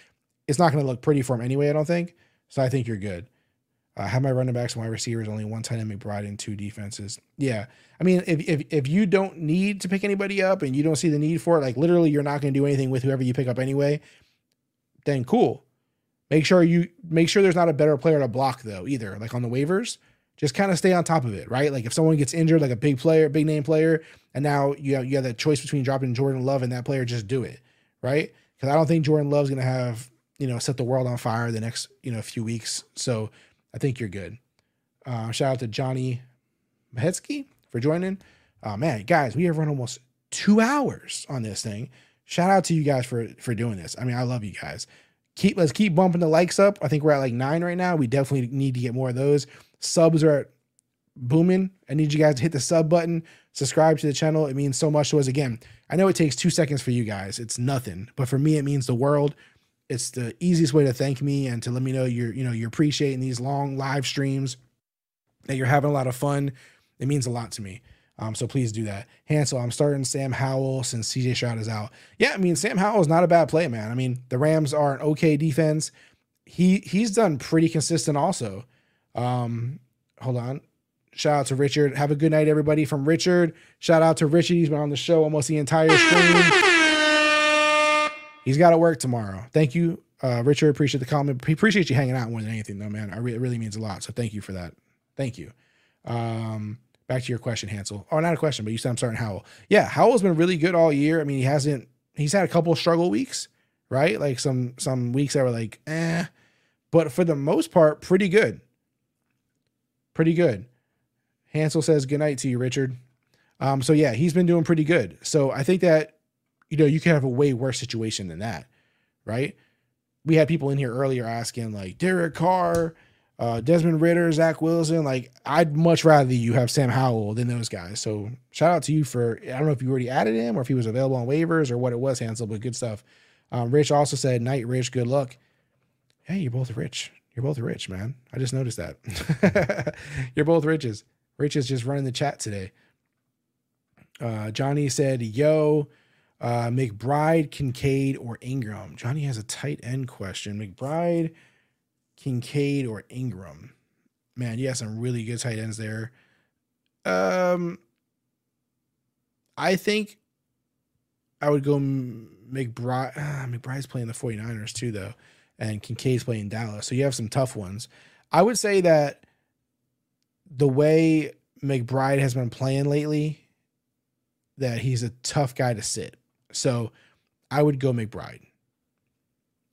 it's not gonna look pretty for him anyway. I don't think. So I think you're good. Uh, have my running backs and my receivers only one tight end McBride and two defenses. Yeah, I mean if if if you don't need to pick anybody up and you don't see the need for it, like literally you're not gonna do anything with whoever you pick up anyway. Then cool. Make sure you make sure there's not a better player to block though either. Like on the waivers, just kind of stay on top of it, right? Like if someone gets injured, like a big player, big name player, and now you have, you have that choice between dropping Jordan Love and that player, just do it, right? Because I don't think Jordan Love's gonna have you know set the world on fire the next you know few weeks. So I think you're good. Uh, shout out to Johnny Mahetsky for joining. Oh man, guys, we have run almost two hours on this thing. Shout out to you guys for for doing this. I mean, I love you guys. Keep let's keep bumping the likes up. I think we're at like nine right now. We definitely need to get more of those. Subs are booming. I need you guys to hit the sub button, subscribe to the channel. It means so much to us. Again, I know it takes two seconds for you guys. It's nothing, but for me, it means the world. It's the easiest way to thank me and to let me know you're, you know, you're appreciating these long live streams, that you're having a lot of fun. It means a lot to me. Um, so please do that. Hansel, I'm starting Sam Howell since CJ Stroud is out. Yeah, I mean Sam Howell is not a bad play, man. I mean the Rams are an okay defense. He he's done pretty consistent also. Um, hold on. Shout out to Richard. Have a good night, everybody. From Richard. Shout out to Richard. He's been on the show almost the entire stream. He's got to work tomorrow. Thank you, uh, Richard. Appreciate the comment. Appreciate you hanging out more than anything, though, man. It really means a lot. So thank you for that. Thank you. Um, back to your question, Hansel. Oh, not a question, but you said I'm starting Howell. Yeah, Howell's been really good all year. I mean, he hasn't. He's had a couple struggle weeks, right? Like some some weeks that were like, eh, but for the most part, pretty good pretty good. Hansel says good night to you, Richard. Um, so yeah, he's been doing pretty good. So I think that you know you can have a way worse situation than that, right? We had people in here earlier asking like Derek Carr, uh, Desmond Ridder, Zach Wilson. Like I'd much rather you have Sam Howell than those guys. So shout out to you for I don't know if you already added him or if he was available on waivers or what it was, Hansel, but good stuff. Um, Rich also said, "Night, Rich. Good luck." Hey, you're both rich. You're both rich, man. I just noticed that. You're both riches. Rich is just running the chat today. Uh, Johnny said, Yo, uh, McBride, Kincaid, or Ingram? Johnny has a tight end question. McBride, Kincaid, or Ingram? Man, you have some really good tight ends there. Um, I think I would go McBride. Ah, McBride's playing the 49ers too, though, and Kincaid's playing Dallas. So you have some tough ones. I would say that the way McBride has been playing lately, that he's a tough guy to sit. So I would go McBride.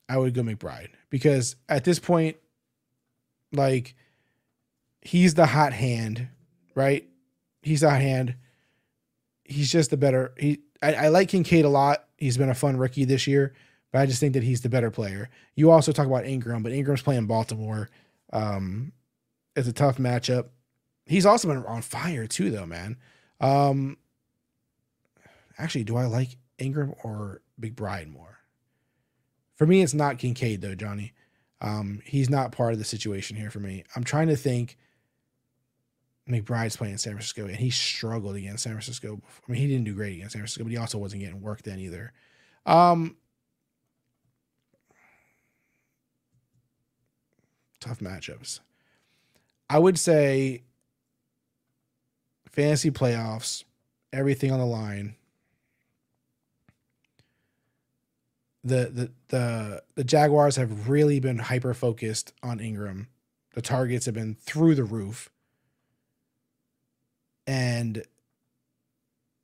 I would go McBride because at this point, like, he's the hot hand, right? He's the hot hand. He's just the better. He I, I like Kincaid a lot. He's been a fun rookie this year, but I just think that he's the better player. You also talk about Ingram, but Ingram's playing Baltimore. Um, it's a tough matchup. He's also been on fire too, though, man. Um, actually, do I like Ingram or McBride more? For me, it's not Kincaid though, Johnny. Um, he's not part of the situation here for me. I'm trying to think. McBride's playing in San Francisco, and he struggled against San Francisco. I mean, he didn't do great against San Francisco, but he also wasn't getting work then either. Um, tough matchups. I would say fantasy playoffs, everything on the line. The the the the Jaguars have really been hyper focused on Ingram. The targets have been through the roof. And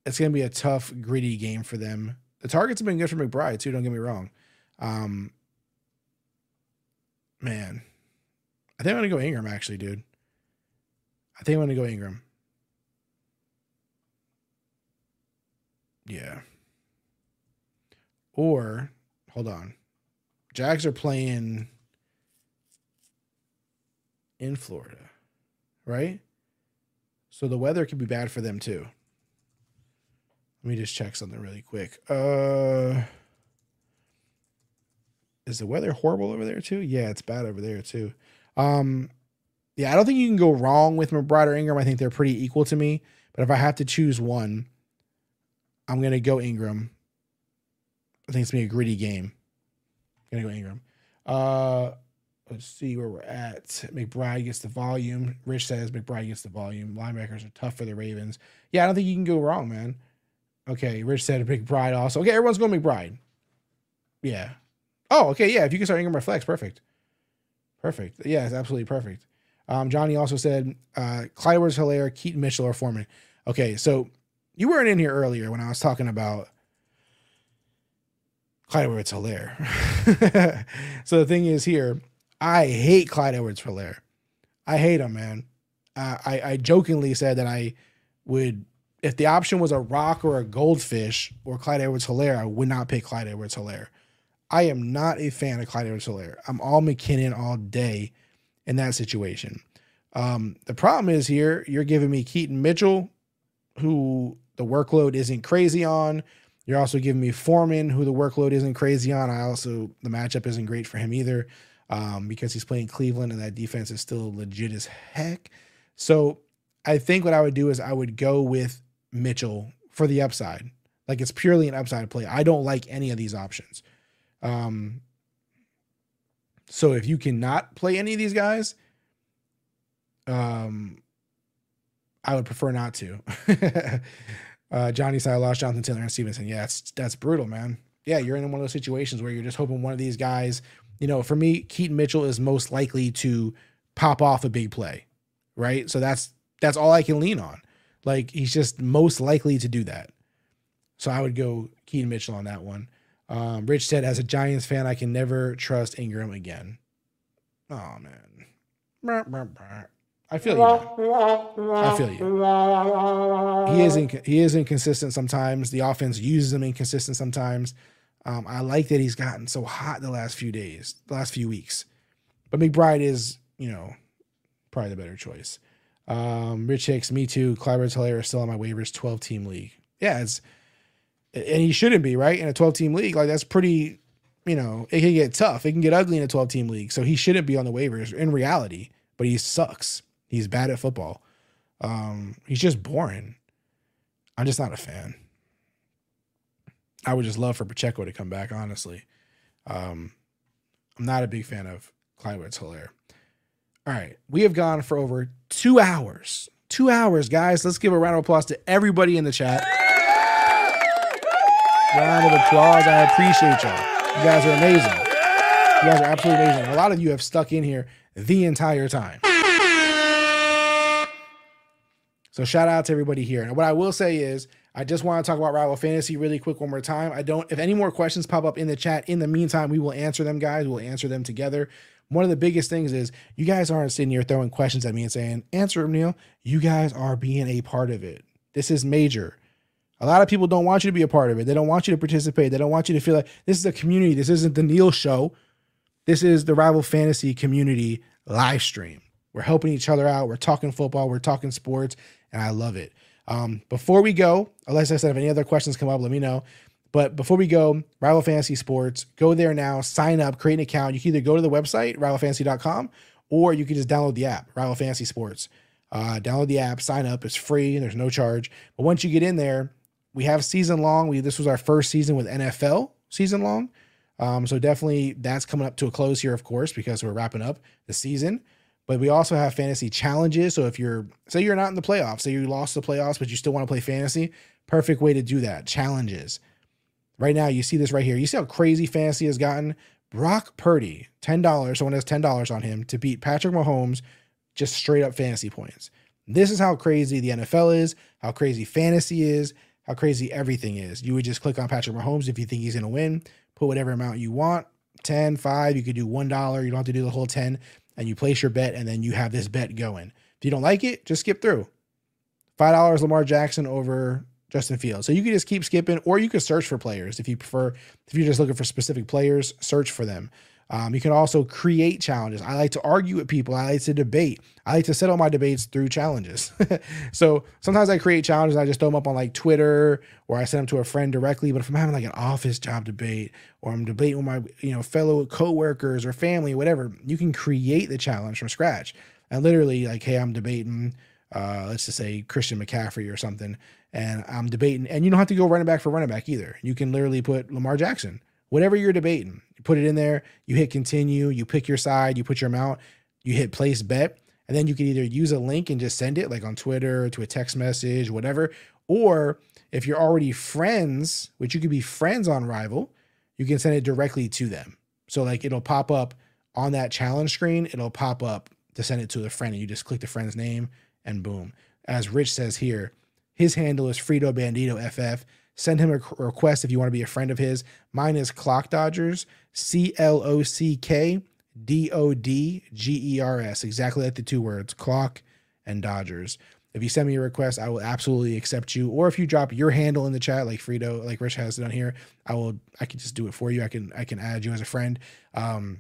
it's going to be a tough, gritty game for them. The targets have been good for McBride, too. Don't get me wrong. Um, man, I think I'm to go Ingram, actually, dude. I think I'm to go Ingram. Yeah. Or, hold on. Jags are playing in Florida, right? So the weather could be bad for them too. Let me just check something really quick. Uh Is the weather horrible over there too? Yeah, it's bad over there too. Um yeah, I don't think you can go wrong with McBride or Ingram. I think they're pretty equal to me. But if I have to choose one, I'm gonna go Ingram. I think it's gonna be a gritty game. I'm gonna go Ingram. Uh let's see where we're at. McBride gets the volume. Rich says McBride gets the volume. Linebackers are tough for the Ravens. Yeah, I don't think you can go wrong, man. Okay, Rich said McBride also. Okay, everyone's going McBride. Yeah. Oh, okay, yeah. If you can start Ingram or flex, perfect. Perfect. Yeah, it's absolutely perfect. Um, Johnny also said uh, Clyde Edwards Helaire, Keaton Mitchell, or Foreman. Okay, so you weren't in here earlier when I was talking about Clyde Edwards Helaire. so the thing is here, I hate Clyde Edwards Helaire. I hate him, man. Uh, I, I jokingly said that I would, if the option was a rock or a goldfish or Clyde Edwards Helaire, I would not pick Clyde Edwards Helaire. I am not a fan of Clyde Edwards Helaire. I'm all McKinnon all day in that situation. Um, the problem is here, you're giving me Keaton Mitchell, who the workload isn't crazy on. You're also giving me Foreman, who the workload isn't crazy on. I also, the matchup isn't great for him either um, because he's playing Cleveland and that defense is still legit as heck. So I think what I would do is I would go with Mitchell for the upside. Like it's purely an upside play. I don't like any of these options. Um, so if you cannot play any of these guys, um, I would prefer not to. uh, Johnny lost Jonathan Taylor and Stevenson. Yeah, that's that's brutal, man. Yeah, you're in one of those situations where you're just hoping one of these guys you know, for me, Keaton Mitchell is most likely to pop off a big play, right? So that's that's all I can lean on. Like he's just most likely to do that. So I would go Keaton Mitchell on that one. Um, Rich said, as a Giants fan, I can never trust Ingram again. Oh man, I feel you. I feel you. He is inc- he is inconsistent sometimes. The offense uses him inconsistent sometimes. Um, I like that he's gotten so hot the last few days, the last few weeks. But McBride is, you know, probably the better choice. Um, Rich Hicks, me too. Clyburn Helaire is still on my waivers, 12 team league. Yeah, it's and he shouldn't be, right? In a 12 team league. Like that's pretty, you know, it can get tough. It can get ugly in a 12 team league. So he shouldn't be on the waivers in reality, but he sucks. He's bad at football. Um, he's just boring. I'm just not a fan. I would just love for Pacheco to come back, honestly. Um, I'm not a big fan of Clyde Edwards Helaire. All right. We have gone for over two hours. Two hours, guys. Let's give a round of applause to everybody in the chat. Round of applause. I appreciate y'all. You guys are amazing. You guys are absolutely amazing. A lot of you have stuck in here the entire time. So shout out to everybody here. And what I will say is, I just want to talk about Rival Fantasy really quick one more time. I don't, if any more questions pop up in the chat, in the meantime, we will answer them, guys. We'll answer them together. One of the biggest things is you guys aren't sitting here throwing questions at me and saying, answer them, Neil. You guys are being a part of it. This is major. A lot of people don't want you to be a part of it. They don't want you to participate. They don't want you to feel like this is a community. This isn't the Neil show. This is the Rival Fantasy community live stream. We're helping each other out. We're talking football. We're talking sports and I love it. Um, before we go, unless I said, if any other questions come up, let me know. But before we go, Rival Fantasy Sports, go there now, sign up, create an account. You can either go to the website, rivalfantasy.com, or you can just download the app, Rival Fantasy Sports. Uh, download the app, sign up. It's free, there's no charge. But once you get in there, we have season long. We this was our first season with NFL season long. Um, so definitely that's coming up to a close here, of course, because we're wrapping up the season. But we also have fantasy challenges. So if you're, say you're not in the playoffs, say you lost the playoffs, but you still want to play fantasy, perfect way to do that. Challenges. Right now, you see this right here. You see how crazy fantasy has gotten? Brock Purdy, $10. Someone has $10 on him to beat Patrick Mahomes, just straight up fantasy points. This is how crazy the NFL is, how crazy fantasy is, how crazy everything is. You would just click on Patrick Mahomes if you think he's going to win, put whatever amount you want 10, 5, you could do $1. You don't have to do the whole 10 and you place your bet and then you have this bet going. If you don't like it, just skip through. $5 Lamar Jackson over Justin Fields. So you can just keep skipping or you could search for players if you prefer. If you're just looking for specific players, search for them. Um, you can also create challenges. I like to argue with people. I like to debate. I like to settle my debates through challenges. so sometimes I create challenges. I just throw them up on like Twitter or I send them to a friend directly. But if I'm having like an office job debate or I'm debating with my you know fellow coworkers or family, whatever, you can create the challenge from scratch. And literally like, hey, I'm debating. Uh, let's just say Christian McCaffrey or something, and I'm debating, and you don't have to go running back for running back either. You can literally put Lamar Jackson whatever you're debating, you put it in there, you hit continue, you pick your side, you put your amount, you hit place bet, and then you can either use a link and just send it like on Twitter to a text message, whatever. Or if you're already friends, which you could be friends on Rival, you can send it directly to them. So like it'll pop up on that challenge screen, it'll pop up to send it to a friend, and you just click the friend's name and boom. As Rich says here, his handle is Frito Bandito FF. Send him a request if you want to be a friend of his. Mine is Clock Dodgers, C L O C K D O D G E R S, exactly like the two words, clock and Dodgers. If you send me a request, I will absolutely accept you. Or if you drop your handle in the chat, like Frito, like Rich has done here, I will. I can just do it for you. I can. I can add you as a friend. Um,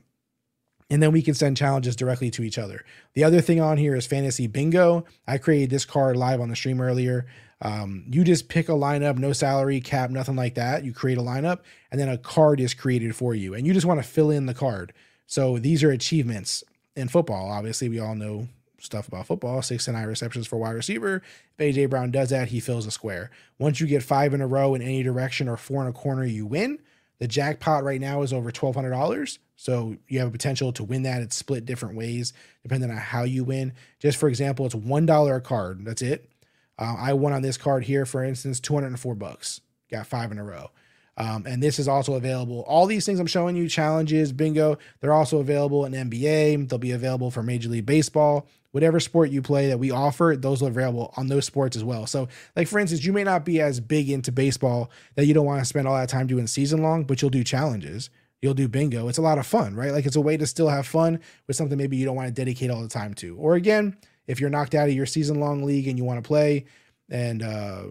and then we can send challenges directly to each other. The other thing on here is fantasy bingo. I created this card live on the stream earlier. Um, you just pick a lineup, no salary cap, nothing like that. You create a lineup, and then a card is created for you, and you just want to fill in the card. So these are achievements in football. Obviously, we all know stuff about football. Six and nine receptions for wide receiver. If AJ Brown does that, he fills a square. Once you get five in a row in any direction or four in a corner, you win. The jackpot right now is over twelve hundred dollars. So you have a potential to win that. It's split different ways depending on how you win. Just for example, it's one dollar a card. That's it. Uh, I won on this card here, for instance, 204 bucks. Got five in a row. Um, and this is also available. All these things I'm showing you, challenges, bingo, they're also available in NBA. They'll be available for Major League Baseball. Whatever sport you play that we offer, those are available on those sports as well. So, like for instance, you may not be as big into baseball that you don't want to spend all that time doing season long, but you'll do challenges. You'll do bingo. It's a lot of fun, right? Like it's a way to still have fun with something maybe you don't want to dedicate all the time to. Or again, if you're knocked out of your season long league and you want to play, and uh,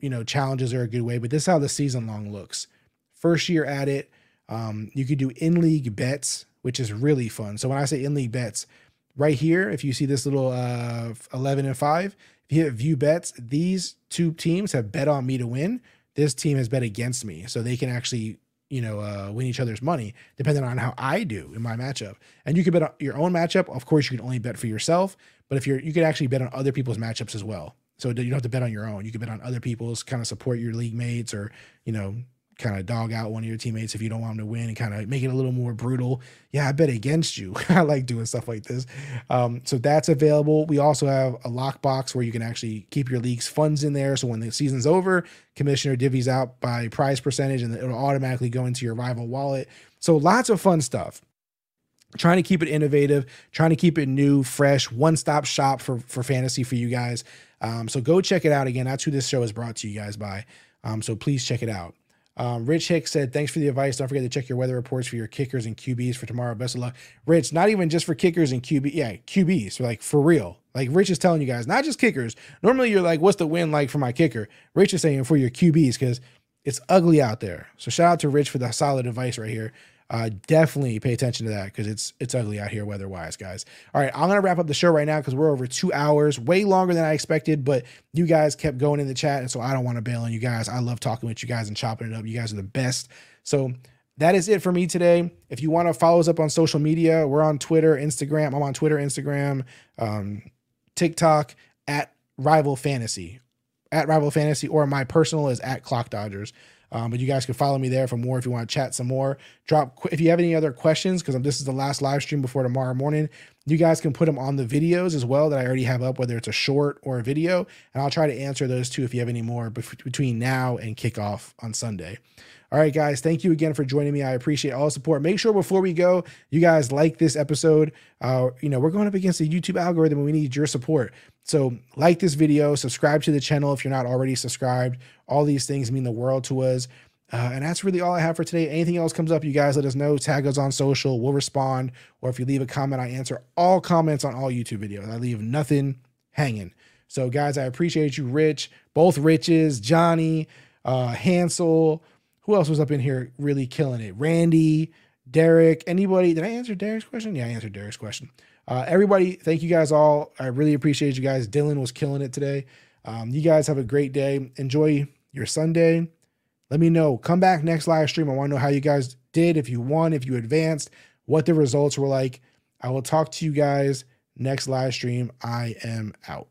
you know challenges are a good way. But this is how the season long looks. First year at it, um, you could do in league bets, which is really fun. So when I say in league bets, right here, if you see this little uh, 11 and 5, if you hit view bets, these two teams have bet on me to win. This team has bet against me. So they can actually, you know, uh, win each other's money depending on how I do in my matchup. And you can bet your own matchup. Of course, you can only bet for yourself, but if you're, you can actually bet on other people's matchups as well. So you don't have to bet on your own. You can bet on other people's, kind of support your league mates or, you know, kind of dog out one of your teammates if you don't want them to win and kind of make it a little more brutal. Yeah, I bet against you. I like doing stuff like this. Um, so that's available. We also have a lockbox where you can actually keep your league's funds in there. So when the season's over, commissioner divvies out by prize percentage and it'll automatically go into your rival wallet. So lots of fun stuff trying to keep it innovative, trying to keep it new, fresh, one stop shop for for fantasy for you guys. Um, so go check it out again. That's who this show is brought to you guys by. Um, so please check it out. Um, Rich Hicks said, Thanks for the advice. Don't forget to check your weather reports for your kickers and QBs for tomorrow. Best of luck. Rich, not even just for kickers and QB. Yeah, QBs. Like for real. Like Rich is telling you guys, not just kickers. Normally you're like, What's the win like for my kicker? Rich is saying for your QBs because it's ugly out there. So shout out to Rich for the solid advice right here uh, definitely pay attention to that because it's it's ugly out here weather wise, guys. All right, I'm gonna wrap up the show right now because we're over two hours, way longer than I expected. But you guys kept going in the chat, and so I don't want to bail on you guys. I love talking with you guys and chopping it up. You guys are the best. So that is it for me today. If you want to follow us up on social media, we're on Twitter, Instagram. I'm on Twitter, Instagram, um, TikTok at Rival Fantasy, at Rival Fantasy, or my personal is at Clock Dodgers. Um, but you guys can follow me there for more if you want to chat some more. Drop if you have any other questions because this is the last live stream before tomorrow morning. You guys can put them on the videos as well that I already have up, whether it's a short or a video, and I'll try to answer those too if you have any more between now and kickoff on Sunday. All right, guys, thank you again for joining me. I appreciate all the support. Make sure before we go, you guys like this episode. Uh, you know, we're going up against the YouTube algorithm and we need your support. So, like this video, subscribe to the channel if you're not already subscribed. All these things mean the world to us. Uh, and that's really all I have for today. Anything else comes up, you guys let us know. Tag us on social. We'll respond. Or if you leave a comment, I answer all comments on all YouTube videos. I leave nothing hanging. So, guys, I appreciate you, Rich, both Riches, Johnny, uh, Hansel. Who else was up in here really killing it? Randy, Derek, anybody? Did I answer Derek's question? Yeah, I answered Derek's question. Uh, everybody, thank you guys all. I really appreciate you guys. Dylan was killing it today. Um, you guys have a great day. Enjoy your Sunday. Let me know. Come back next live stream. I want to know how you guys did, if you won, if you advanced, what the results were like. I will talk to you guys next live stream. I am out.